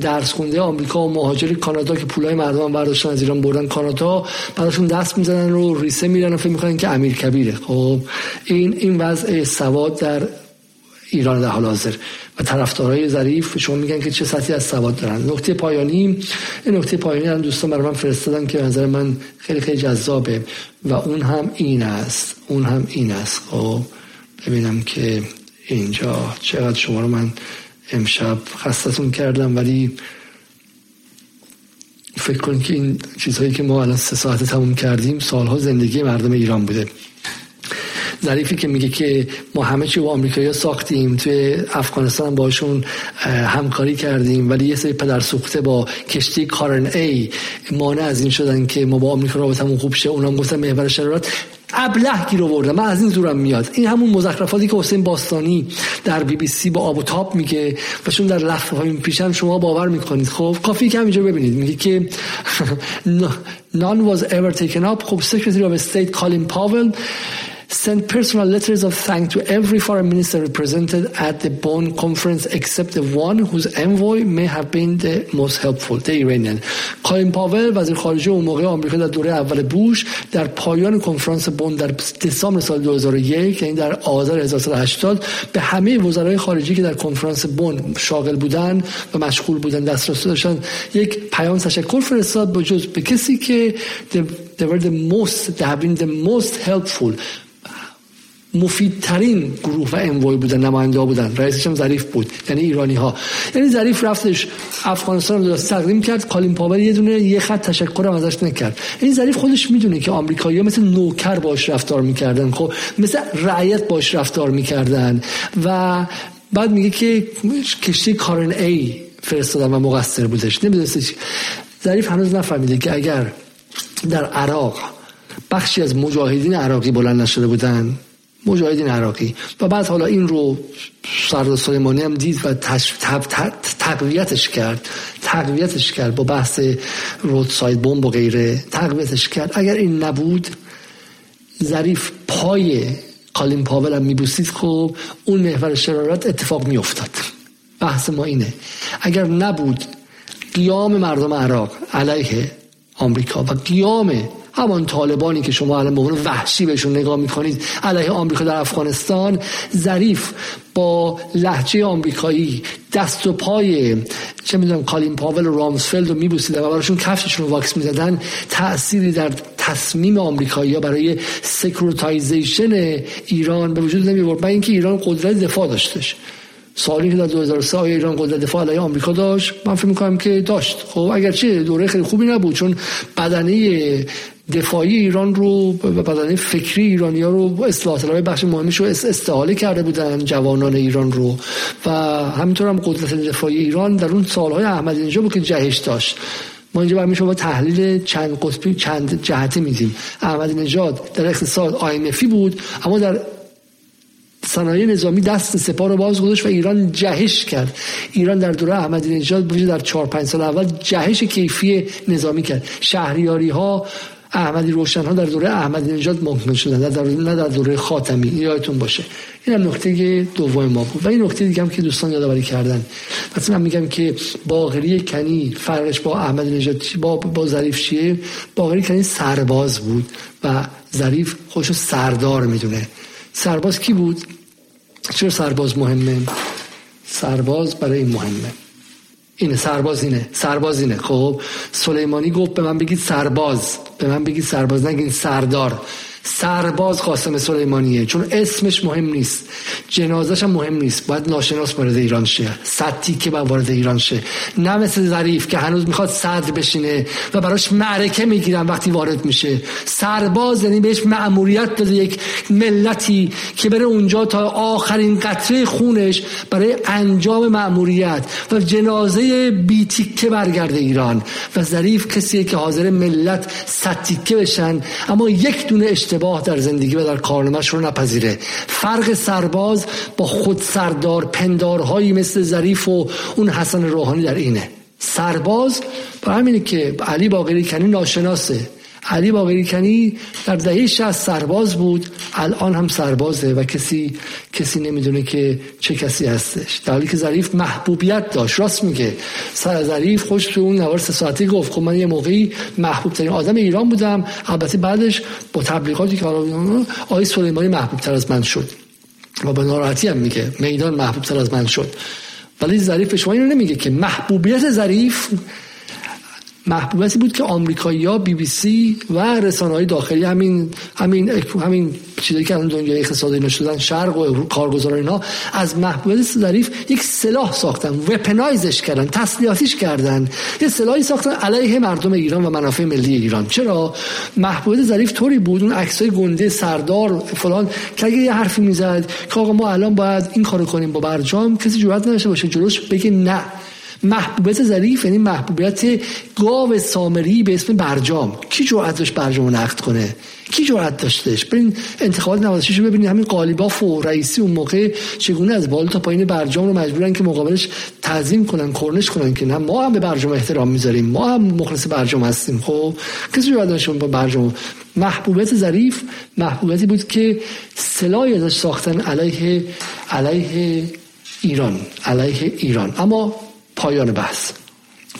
درس خونده آمریکا و مهاجر کانادا که پولای مردم برداشتن از ایران بردن کانادا براشون دست می‌زنن رو ریسه میرن و فکر می‌کنن که امیر کبیره. خب این این وضع سواد در ایران در حال حاضر. و طرفدارای ظریف شما میگن که چه سطحی از سواد دارن. نکته پایانی این نکته پایانی هم دوستان برای من فرستادن که نظر من خیلی خیلی جذابه. و اون هم این است. اون هم این است. خب ببینم که اینجا چقدر شما رو من امشب خستتون کردم ولی فکر کنید که این چیزهایی که ما الان سه ساعت تموم کردیم سالها زندگی مردم ایران بوده. ظریفی که میگه که ما همه چی با آمریکایی ساختیم توی افغانستان باشون همکاری کردیم ولی یه سری پدر سوخته با کشتی کارن ای مانع از این شدن که ما با آمریکا رابطمون خوب شه. اونم گفتن محور شرارت. ابله گیر آورده من از این زورم میاد. این همون مزخرفاتی که حسین باستانی در بی بی سی با آب و تاب میگه. و چون در لفظ های پیشن شما باور می‌کنید. خب کافی که همینجا ببینید. میگه که (laughs) none was ever taken up. خب Secretary of State Colin Powell sent personal letters of thanks to every foreign minister represented at the Bonn conference except the one whose envoy may have been the most helpful, the Iranian. کالین پاول وزیر خارجه اون موقع آمریکا در دوره اول بوش در پایان کنفرانس بن در دسامبر سال 2001 یعنی در آذر 1980 به همه وزرای خارجی که در کنفرانس بن شاغل بودن و مشغول بودن دسترسی داشتن یک پیام تشکر فرستاد به جز به کسی که they were the most they have been the most helpful مفیدترین گروه و انوای بودن نماینده ها بودن. رئیسش هم ظریف بود یعنی ایرانی ها یعنی ظریف رفتش افغانستان رو تقدیم کرد کالین پاور یه دونه یه خط تشکر هم ازش نکرد. این یعنی ظریف خودش می‌دونه که آمریکایی‌ها مثل نوکر باش رفتار می‌کردن خب؟ مثل رعیت باش رفتار می‌کردن. و بعد میگه که کشتی کارن ای فرستادن و مقصر بودش. نمی‌دونسته ظریف هنوز نفهمیده که اگر در عراق بخشی از مجاهدین عراقی بلند نشده بودن مجاهدین عراقی. و بعد حالا این رو سردار سلیمانی هم دید و تقویتش کرد. تقویتش کرد با بحث رودساید بمب و غیره. تقویتش کرد. اگر این نبود ظریف پای کالین پاول هم میبوسید خب اون محور شرارت اتفاق میافتاد. بحث ما اینه. اگر نبود قیام مردم عراق علیه آمریکا و قیام همان طالبانی که شما الان به عنوان وحشی بهشون نگاه می‌کنید علیه آمریکا در افغانستان ظریف با لهجه آمریکایی دست و پای چه می‌دونم کالین پاول و رامسفلد رو میبوسیدن و براشون کفششون رو واکس می‌دادن تأثیری در تصمیم آمریکایی برای securitization ایران به وجود نمی آورد اینکه ایران قدرت دفاع داشتش. سالی که در 2003 آیا ایران قدرت دفاع علیه آمریکا داشت؟ من فکر می‌کنم که داشت. خب اگرچه دوره خیلی خوبی نبود چون بدنه دفاعی ایران رو و بدنه فکری ایرانی ها رو اصلاح طلبای بخش مهمیش رو استحاله کرده بودن جوانان ایران رو. و همینطور هم قدرت دفاعی ایران در اون سالهای احمدی نژاد بود که جهش داشت. ما اینجا برمی شما تحلیل چند قطبی چند جهتی میدیم. احمدی نژاد در اقتصاد آیمفی بود اما در صنایع نظامی دست سپاه رو باز گذاشت و ایران جهش کرد. ایران در دوره احمدی نژاد در 4 5 سال اول جهش کیفی نظامی کرد. شهریاری ها احمدی روشن ها در دوره احمدی نژاد ممکن شدن در نه در دوره خاتمی. یادتون باشه. این هم نکته دوم ما بود. و این نکته دیگه هم که دوستان یادآوری کردن. مثلا من میگم که باغری کنی فرقش با احمد نژاد با با ظریف چیه؟ باغری کنی سرباز بود و ظریف خوش سردار می‌دونه. سرباز کی بود؟ چرا سرباز مهمه؟ سرباز برای این مهمه. اینه سرباز اینه سرباز اینه. خب سلیمانی گفت به من بگید سرباز به من بگید سرباز نگید سردار. سرباز قاسم سلیمانیه چون اسمش مهم نیست. جنازش هم مهم نیست. باید ناشناس وارد ایران شه. صد که باید وارد ایران شه. نه مثل ظریف که هنوز می‌خواد صدر بشینه و براش معرکه می‌گیرن وقتی وارد میشه. سرباز یعنی بهش مأموریت داده یک ملتی که بره اونجا تا آخرین قطره خونش برای انجام مأموریت و جنازه بی تیکه برگرده ایران. و ظریف کسیه که حاضر ملت صد تیکه بشن اما یک دونه اشتباه در زندگی و در کارنامهش رو نپذیره. فرق سرباز با خود سردار پندارهایی مثل ظریف و اون حسن روحانی در اینه. سرباز با همینه که علی باقری کنی ناشناسه. علی باقری کنی در دهه 60 سرباز بود. الان هم سربازه و کسی کسی نمی‌دونه که چه کسی هستش. در حالی که ظریف محبوبیت داشت. راست میگه. سر ظریف خوش تو اون نوار سه ساعتی گفت خب من یه موقعی محبوب ترین آدم ایران بودم. البته بعدش با تبلیغاتی که آقای سلیمانی محبوب تر از من شد. و به ناراحتی هم میگه. میدان محبوب تر از من شد. ولی ظریف شما اینو نمیگه که محبوبیت ظریف محبوبیتی بود که آمریکایی‌ها بی بی سی و های داخلی همین همین همین چیزی که الان دنیای اقتصادی شدن شرق و کارگزار اینا از محبوبیت ظریف یک سلاح ساختن وپنایزش کردن تسلیحاتیش کردن. یه سلاحی ساختن علیه مردم ایران و منافع ملی ایران. چرا؟ محبوبیت ظریف طوری بود اون عکسای گنده سردار فلان که اگه یه حرفی می‌زد که آقا ما الان باید این کارو کنیم با برجام کسی جرئت نداشته باشه جلوش بگه نه. محبوبیت ظریف یعنی محبوبیت گاو سامری به اسم برجام. کی جرأت داشت برجام رو نقد کنه؟ کی جرأت داشتش؟ برین انتخابات 96 رو ببینید. همین قالیباف و رئیسی اون موقع چگونه از بالا تا پایین برجام رو مجبورن که مقابلش تعظیم کنن کرنش کنن که نه. ما هم به برجام احترام می‌ذاریم. ما هم مخلص برجام هستیم. خب کسی جرأت داشت با برجام؟ محبوبیت ظریف محبوبیتی بود که سلاحی ازش ساختن علیه علیه ایران علیه ایران. اما پایان بحث.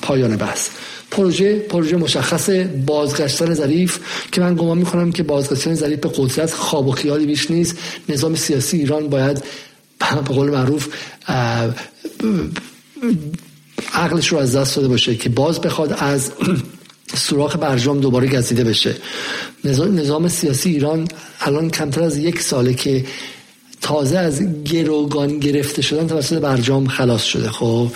پایان بحث. پروژه پروژه مشخص بازگشتن ظریف که من گمان می‌کنم که بازگشتن ظریف به قدرت خواب و خیالی بیش نیست. نظام سیاسی ایران باید به قول معروف عقلش رو از دست داده باشه که باز بخواد از (clears throat) سوراخ برجام دوباره گزیده بشه. نظام سیاسی ایران الان کمتر از یک ساله که تازه از گروگان گرفته شدن توسط برجام خلاص شده. خب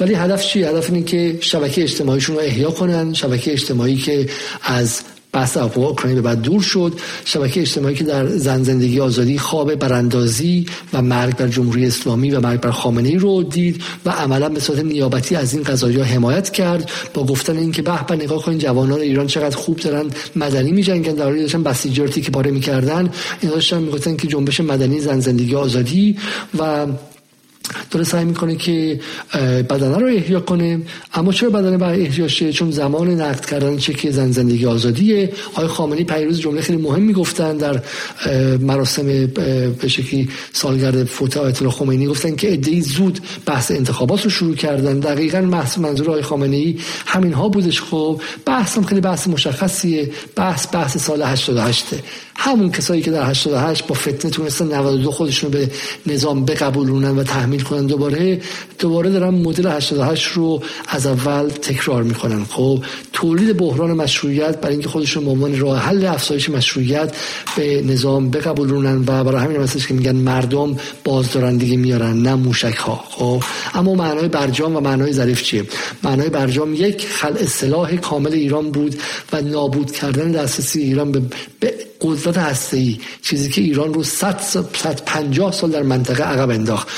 ولی هدف چی هدف اینه که شبکه اجتماعیشون رو احیا کنن. شبکه اجتماعی که از بحث اوکراین به بعد دور شد. شبکه اجتماعی که در زن زندگی آزادی خواب براندازی و مرگ بر جمهوری اسلامی و مرگ بر خامنه ای رو دید و عملا به صورت نیابتی از این قضایی حمایت کرد با گفتن اینکه به به نگاه کنین جوانان ایران چقدر خوب دارن مدنی میجنگن. در حالی داشتن بسیجرتی که پاره می‌کردن این داشتن می‌گفتن که جنبش مدنی زن زندگی آزادی و داره سعی می‌کنه که بدنه رو احیا کنه. اما چرا بدنه باید احیا شه؟ چون زمان نقد کردن چک زن زندگی آزادیه. آقای خامنه‌ای پیروز جمله خیلی مهم می‌گفتن در مراسم به شکلی سالگرد فوت آیت الله خمینی گفتن که ادعی زود بحث انتخابات رو شروع کردن. دقیقا بحث منظور آقای خامنه‌ای همین ها بودش. خب بحث هم خیلی بحث مشخصیه. بحث بحث سال 88 همون کسایی که در 88 با فتنه تونستن 92 خودشون به نظام بقبولونن و تحمیل کنن دوباره دوباره دارن مدل 88 رو از اول تکرار می‌کنن خب تولید بحران مشروعیت برای اینکه خودشون به عنوان راه حل افزایش مشروعیت به نظام بقبولونن و برای همین مثلا که میگن مردم بازدارندگی میارن نه موشک ها خب اما معنای برجام و معنای ظریف چیه؟ معنای برجام یک خل اصلاح کامل ایران بود و نابود کردن دسترسی ایران به, به قدرت هسته چیزی که ایران رو 150 سال در منطقه عقب انداخت.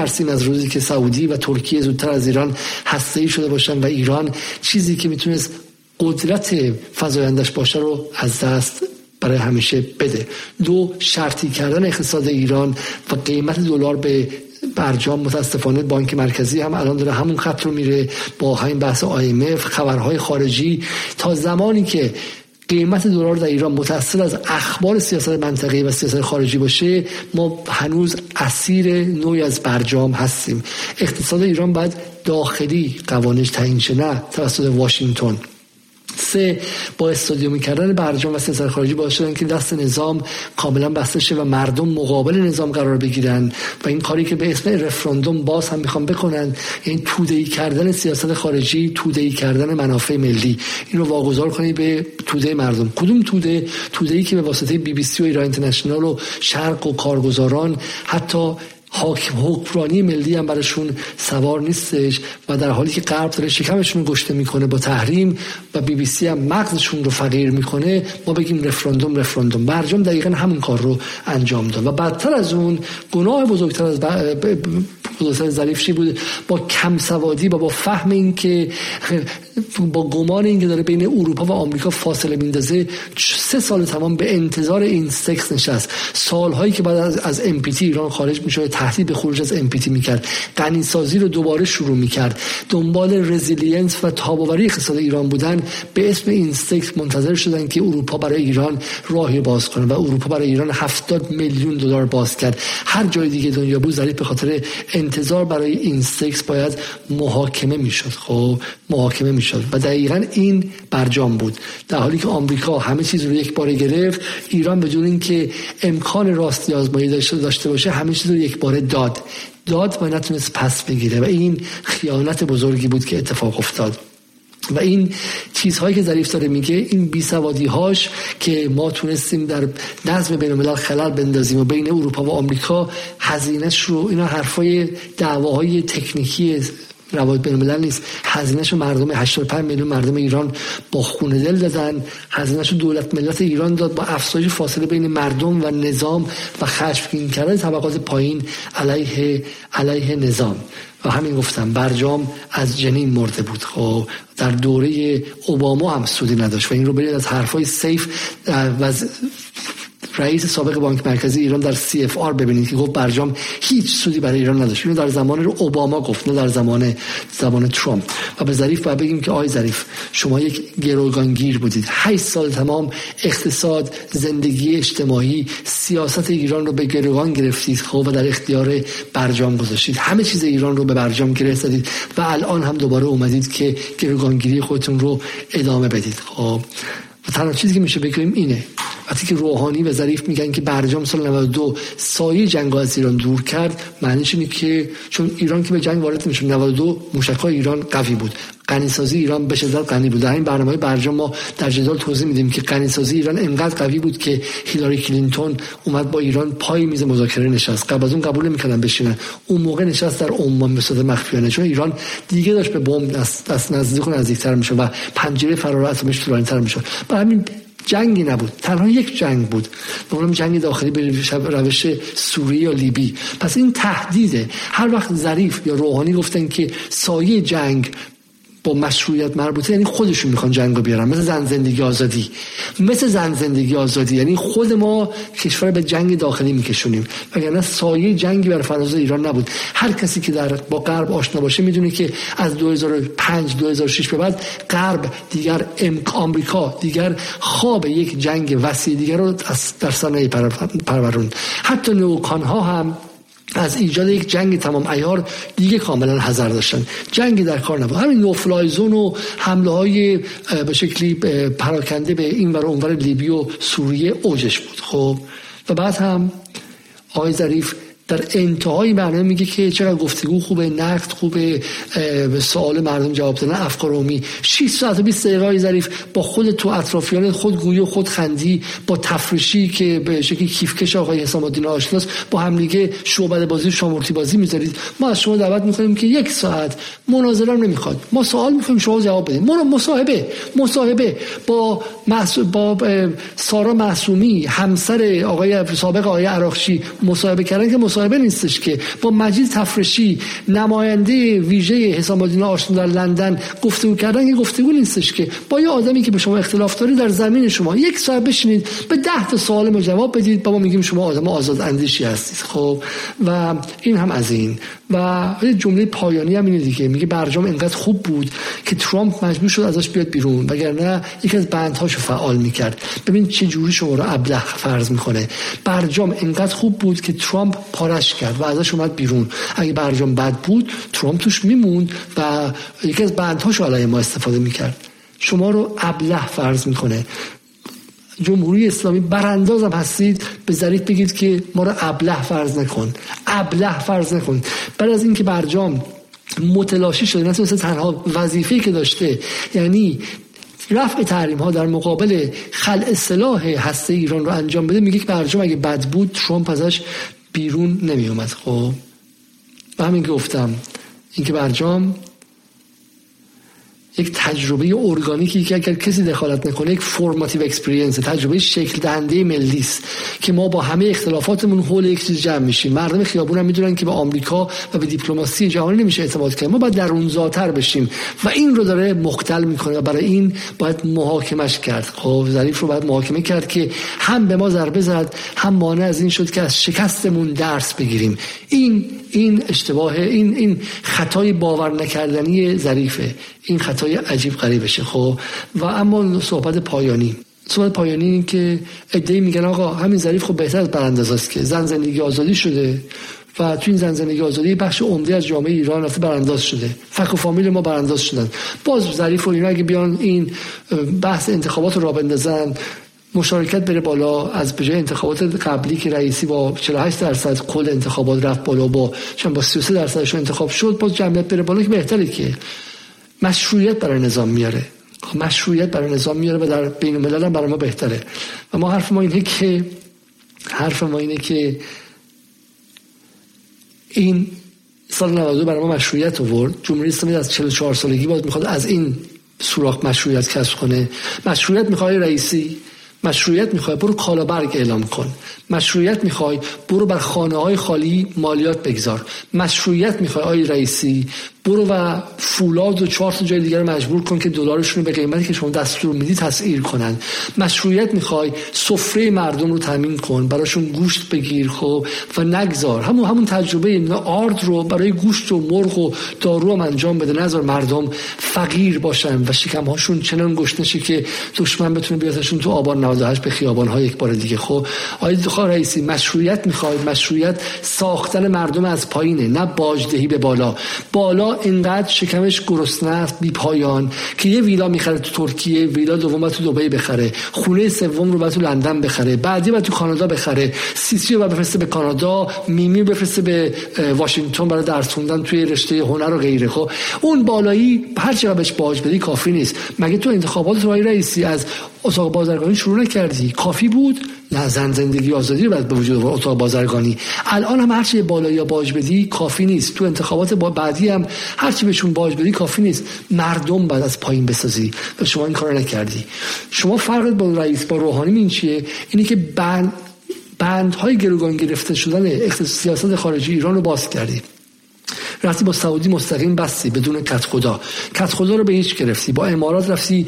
میترسیم از روزی که سعودی و ترکیه زودتر از ایران هسته شده باشن و ایران چیزی که می‌تونست قدرت فزایندش باشه رو از دست برای همیشه بده. دو شرطی کردن اقتصاد ایران و قیمت دلار به برجام متاسفانه بانک مرکزی هم الان داره همون خط رو میره با همین بحث IMF خبرهای خارجی. تا زمانی که قیمت دلار در ایران متأثر از اخبار سیاست منطقه و سیاست خارجی باشه ما هنوز اسیر نوعی از برجام هستیم. اقتصاد ایران باید داخلی قوانش تعیین شه نه توسط واشنگتن. سه با استادیومی کردن برجام و سیاست خارجی باعث شدن که دست نظام کاملا بسته شه و مردم مقابل نظام قرار بگیرن. و این کاری که به اسم رفراندوم باز هم می‌خوام بکنن این توده‌ای کردن سیاست خارجی توده‌ای کردن منافع ملی. این رو واگذار کنید به توده مردم. کدوم توده؟ توده که به واسطه بی بی سی و ایران اینترنشنال و شرق و کارگزاران حتی حاکم حکمرانی ملی هم براشون سوار نیستش و در حالی که غرب داره شکمشون گشته می‌کنه با تحریم و بی بی سی هم مغزشون رو فقیر می‌کنه ما بگیم رفراندوم رفراندوم. برجام دقیقا همون کار رو انجام داد. و بدتر از اون گناه بزرگتر از بزرگتر ظریف بود با کم سوادی و با فهم این که (laughs) با گمان اینکه داره بین اروپا و آمریکا فاصله میندازه سه سال تمام به انتظار این سکس نشست. سالهایی که بعد از از امپیتی ایران خارج میشه تهدید به خروج از امپیتی می‌کرد. غنی سازی رو دوباره شروع می‌کرد. دنبال resilience و تاب‌آوری اقتصاد ایران بودن. به اسم INSTEX منتظر شدن که اروپا برای ایران راهی باز کنه و اروپا برای ایران 70 میلیون دلار باز کرد. هر جای دیگه دنیا بود ظریف به خاطر انتظار برای INSTEX باید محاکمه می‌شد. خب محاکمه می‌شد و دقیقا این برجام بود. در حالی که آمریکا همه چیز رو یک باره گرفت ایران بدون اینکه امکان راستی آزمایی داشته باشه همه چیز رو یک باره داد. داد و نتونست پس بگیره و این خیانت بزرگی بود که اتفاق افتاد. و این چیزهایی که ظریف داره میگه این بیسوادی هاش که ما تونستیم در نظم بین الملل خلل بندازیم و بین اروپا و آمریکا هزینهش رو اینا حرفای دعواهای تکنیکی روابط بین الملل نیست. هزینهشو مردم 85 میلیون مردم ایران با خون دل دادن. هزینهشو دولت ملت ایران داد با افزایش فاصله بین مردم و نظام و خشمگین کردن طبقات پایین علیه علیه نظام. و همین گفتم برجام از جنین مرده بود. خب در دوره اوباما هم سودی نداشت. و این رو برید از حرفای سیف و رئیس سابق بانک مرکزی ایران در CFR ببینید که گفت برجام هیچ سودی برای ایران نداشت. اینو در زمان رو اوباما گفت نه در زمان زمان ترامپ. و به ظریف باید بگیم که آی ظریف شما یک گروگانگیر بودید. 8 سال تمام اقتصاد زندگی اجتماعی سیاست ایران رو به گروگان گرفتید خب و در اختیار برجام گذاشتید. همه چیز ایران رو به برجام گره زدید و الان هم دوباره اومدید که گروگانگیری خودتون رو ادامه بدید. خب و تنها چیزی که میشه بگیم اینه وقتی که روحانی و ظریف میگن که برجام سال 92 سایه جنگ از ایران دور کرد معنیش اینه که چون ایران که به جنگ وارد میشه 92 موشک‌های ایران قوی بود. غنیسازی ایران به شدت غنی بود. در این برنامه برجام ما در جدال توضیح میدیم که غنیسازی ایران انقدر قوی بود که هیلاری کلینتون اومد با ایران پای میز مذاکره نشست. قبل از اون قبول نمی‌کردن بشینن. اون موقع نشست در عمان به صورت مخفیانه. چون ایران دیگه داشت به بمب دست, دست نزدیک و نزدیکتر میشه و پنجره فرار اتمیش طولانی‌تر میشه برای همین جنگی نبود. تنها یک جنگ بود. به جنگ داخلی به روش سوریه یا لیبی. پس این تهدیده. هر وقت ظریف یا روحانی گفتن که سایه جنگ با مشروعیت مربوطه یعنی خودشون می‌خوان جنگ رو بیارن. مثل زن زندگی آزادی. مثل زن زندگی آزادی. یعنی خود ما کشور به جنگ داخلی میکشونیم. وگرنه سایه جنگی بر فراز ایران نبود. هر کسی که در با غرب آشنا باشه می‌دونه که از 2005 2006 به بعد غرب دیگر آمریکا دیگر خواب یک جنگ وسیع دیگر رو در سنه پرورون. حتی نوکان ها هم از ایجاد یک جنگ تمام ایار دیگه کاملا حذر داشتن. جنگی در کار نبود. همین نوفلایزون و حمله های به شکلی پراکنده به این ور اونور لیبی و سوریه اوجش بود. خب و بعد هم آقای ظریف در انتهای برنامه میگه که چقدر گفتگو خوبه نقد خوبه به سوال مردم جواب دادن افکار عمومی 6 ساعت و 20 دقیقه ظریف با خود تو اطرافیان خود گویی و خود خندی با تفریشی که به شکلی کیفکش آقای حسام الدین آشناس با همدیگه شعبده بازی شامورتی بازی می‌ذارید. ما از شما دعوت می‌کنیم که یک ساعت مناظره نمی‌خواد. ما سوال می‌کنیم شما جواب بدید ما مصاحبه مصاحبه با با سارا معصومی همسر آقای سابق آقای عراقچی مصاحبه کردن که مصاحبه نیستش که. با مجید تفرشی نماینده ویژه حسام الدین آشنا در لندن گفتگو کردن که گفتگو نیستش که. با یه آدمی که به شما اختلاف داری در زمین شما. یک ساعت بشینید به ده تا سوال ما جواب بدید. با ما میگیم شما آدم آزاد اندیشی هستید. خب و این هم از این. و یه جمله پایانی هم اینه دیگه. میگه برجام انقدر خوب بود که ترامپ مجبور شد ازش بیاد بیرون. وگرنه یکی از بندهاشو فعال می‌کرد. ببین چه جوری شما رو ابله فرض می‌کنه. برجام انقدر خوب بود که ترامپ پارش کرد و ازش اومد بیرون. اگه برجام بد بود ترامپ توش میموند و یکی از بندهاشو علیه ما استفاده می‌کرد. شما رو ابله فرض می‌کنه. جمهوری اسلامی برانداز هم هستید به ظریف بگید که ما رو ابله فرض نکن. ابله فرض نکن. بعد از اینکه برجام متلاشی شده مثل تنها وظیفه که داشته یعنی رفع تحریم ها در مقابل خلع سلاح هسته ایران رو انجام بده. میگه که برجام اگه بد بود ترامپ ازش بیرون نمی اومد خب و همین گفتم اینکه برجام یک تجربه ارگانیکی که اگر کسی دخالت نکنه یک formative experience تجربه شکل دهنده ملی است که ما با همه اختلافاتمون حول یک چیز جمع میشیم. مردم خیابون هم می‌دونن که به آمریکا و به دیپلماسی جهانی نمیشه اعتماد کرد. ما باید درونزاتر بشیم و این رو داره مختل می‌کنه و برای این باید محاکمش کرد. خب ظریف رو باید محاکمه کرد که هم به ما ضربه زد هم مانع از این شد که از شکستمون درس بگیریم. این این اشتباه این این خطای باور نکردنی ظریفه. این خطای عجیب غریبشه خب؟ و اما صحبت پایانی. صحبت پایانی این که ادعی میگن آقا همین ظریف خب بهتر از برانداز است که زن زندگی آزادی شده و تو این زن زندگی آزادی بخش عمده از جامعه ایران رفته برانداز شده. فک و فامیل ما برانداز شدن. باز ظریف و اینا اگه بیان این بحث انتخابات رو را بندازن مشارکت بره بالا از بجای انتخابات قبلی که رئیسی با 48 درصد کل انتخابات رفت بالا با چند با 33 درصدش انتخاب شد باز جمعیت بره بالا که بهتره که مشروعیت برای نظام میاره. مشروعیت برای نظام میاره و در بین الملل هم برای ما بهتره. و ما حرف ما اینه که حرف ما اینه که این سال 92 برای ما مشروعیت آورد. جمهوری اسلامی از 44 سالگی باز می‌خواد از این سوراخ مشروعیت کسب کنه. مشروعیت می‌خواد رئیسی مشروعیت می‌خوای برو کالابرگ اعلام کن. مشروعیت می‌خوای برو بر خانه های خالی مالیات بگذار. مشروعیت می‌خوای آی رئیسی برو و فولاد و چهار جای دیگر مجبور کن که دلارشون رو به قیمتی که شما دستور میدی تسعیر کنن. مشروعیت می‌خوای سفره مردم رو تامین کن براشون گوشت بگیر خب و نگذار. همون همون تجربه آرد رو برای گوشت و مرغ و دارو هم انجام بده. نذار مردم فقیر باشن و شکم هاشون چنان گشنشی که دشمن بتونه بیاتشون تو آبان 98 به خیابان ها یک بار دیگه. خب آقای رئیسی مشروعیت می‌خوای مشروعیت ساختن مردم از پایینه نه باجدهی به بالا. بالا اینقدر شکمش گرسنه است بی پایان که یه ویلا می‌خره تو ترکیه ویلا دوم تو دبی بخره خونه سوم رو بعد تو لندن بخره بعدی بعد تو کانادا بخره سیسی رو بفرسته به کانادا میمی بفرسته به واشنگتن برای درس خوندن توی رشته هنر و غیره. خب اون بالایی هر چقدر بهش باج بدی کافی نیست. مگه تو انتخابات رای رئیسی از اتاق بازرگانی شروع نکردی. کافی بود؟ زن زندگی آزادی رو باید به وجود اتاق بازرگانی. الان هم هرچی بالا یا باج بدی کافی نیست. تو انتخابات با بعدی هم هرچی بهشون باج بدی کافی نیست. مردم بعد از پایین بسازی. و شما این کار نکردی. شما فرق با رئیس با روحانی این چیه؟ اینی که بند بندهای گروگان گرفته شدن سیاست خارجی ایران رو باز کردی. رفتی با سعودی مستقیم بستی بدون کت خدا کت خدا رو به هیچ گرفتی. با امارات رفتی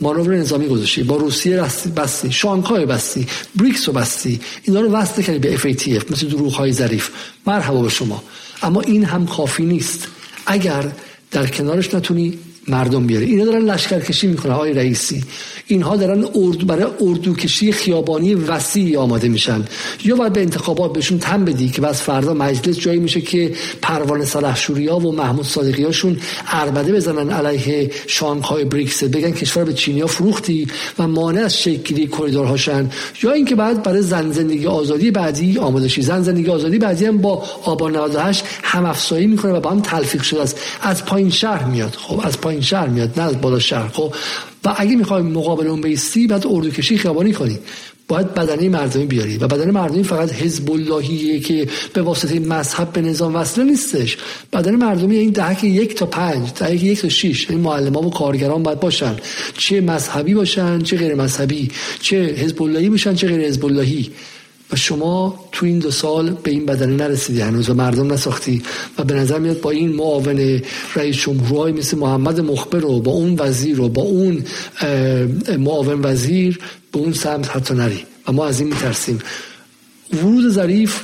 مانور نظامی گذاشتی. با روسیه رفتی بستی. شانگهای بستی. بریکس رو بستی. اینا رو وصل کردی به FATF مثل دروغ های ظریف. مرحبا به شما. اما این هم کافی نیست. اگر در کنارش نتونی مردم بیاره. اینا دارن لشکرکشی می‌کنه های رئیسی. اینها دارن ارد برای اردوکشی خیابانی وسیعی آماده میشن. یا باید به انتخابات بهشون تم بدی که بس فردا مجلس جایی میشه که پروانه سلحشوری ها و محمود صادقی هاشون عربده بزنن علیه شانگهای بریکس بگن کشور به چینیا فروختی و مانع از شکلی کریدورهاشن. یا اینکه بعد برای زن زندگی آزادی بعدی آماده شی. زن زندگی آزادی بعدی هم با آبان 98 هم افزایی می‌کنه و با هم تلفیق شده است. از پایین شهر میاد. خب از پایین شهر میاد نه از بالا شهر. خب و اگه می‌خوای مقابل اون بیستی بعد اردوکشی خیابانی کنی. باید بدنه مردمی بیاری. و بدنه مردمی فقط حزب اللهیه که به واسطه مذهب به نظام وصله نیستش. بدن مردمی این دهک یک تا پنج دهک یک تا شیش این معلم و کارگران باید باشن. چه مذهبی باشن چه غیر مذهبی چه حزب اللهی باشن چه غیر حزب اللهی و شما تو این دو سال به این بدنه نرسیدی هنوز و مردم نساختی و به نظر میاد با این معاون رئیس جمهورهای مثل محمد مخبر رو با اون وزیر و با اون معاون وزیر به اون سمت حتی نری. و ما از این میترسیم. ورود ظریف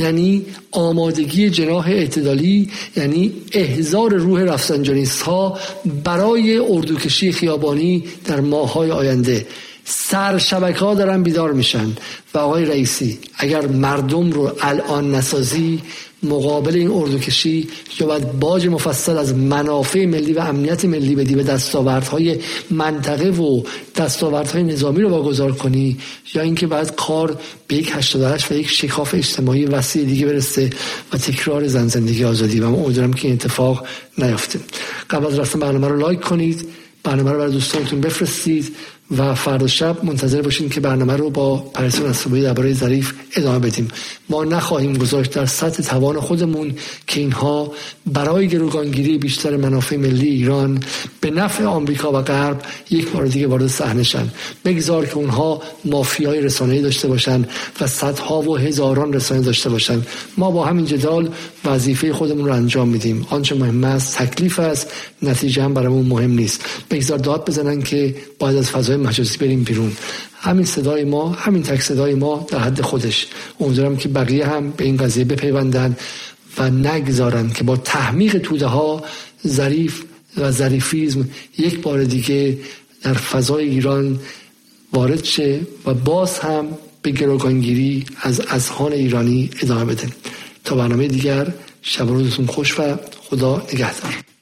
یعنی آمادگی جناح اعتدالی یعنی احزار روح رفسنجانیست ها برای اردوکشی خیابانی در ماهای آینده. سر شبکه ها دارن بیدار میشن. و آقای رئیسی اگر مردم رو الان نسازی مقابل این اردوکشی یا باید باج مفصل از منافع ملی و امنیت ملی بدی به دستاوردهای منطقه و دستاوردهای نظامی رو واگذار کنی یا اینکه بعد کار به یک 88 و یک شکاف اجتماعی وسیع دیگه برسه و تکرار زن زندگی آزادی. و من امیدوارم که این اتفاق نیفته قبل از رفتن برنامه رو لایک کنید برنامه رو برای دوستانتون بفرستید و فردا شب منتظر باشین که برنامه رو با پرسون صبحی درباره ظریف ادامه بدیم. ما نخواهیم گذاشت در سطح توان خودمون که اینها برای گروگانگیری بیشتر منافع ملی ایران به نفع آمریکا و غرب یک بار دیگه وارد صحنه شن. بگذار که اونها مافیای رسانه‌ای داشته باشن و صدها و هزاران رسانه داشته باشن. ما با همین جدال وظیفه خودمون رو انجام میدیم. آنچه مهم است تکلیف است نتیجه هم برامون مهم نیست. بگذار داد بزنن که باید از فضای مجازی بریم بیرون. همین صدای ما همین تک صدای ما در حد خودش. امیدوارم که بقیه هم به این قضیه بپیوندن و نگذارن که با تحمیق توده ها ظریف و ظریفیزم یک بار دیگه در فضای ایران وارد شه و باز هم به گروگانگیری از اذهان ایرانی ادامه بده. تا برنامه دیگر شب روزتون خوش و خدا نگهدار.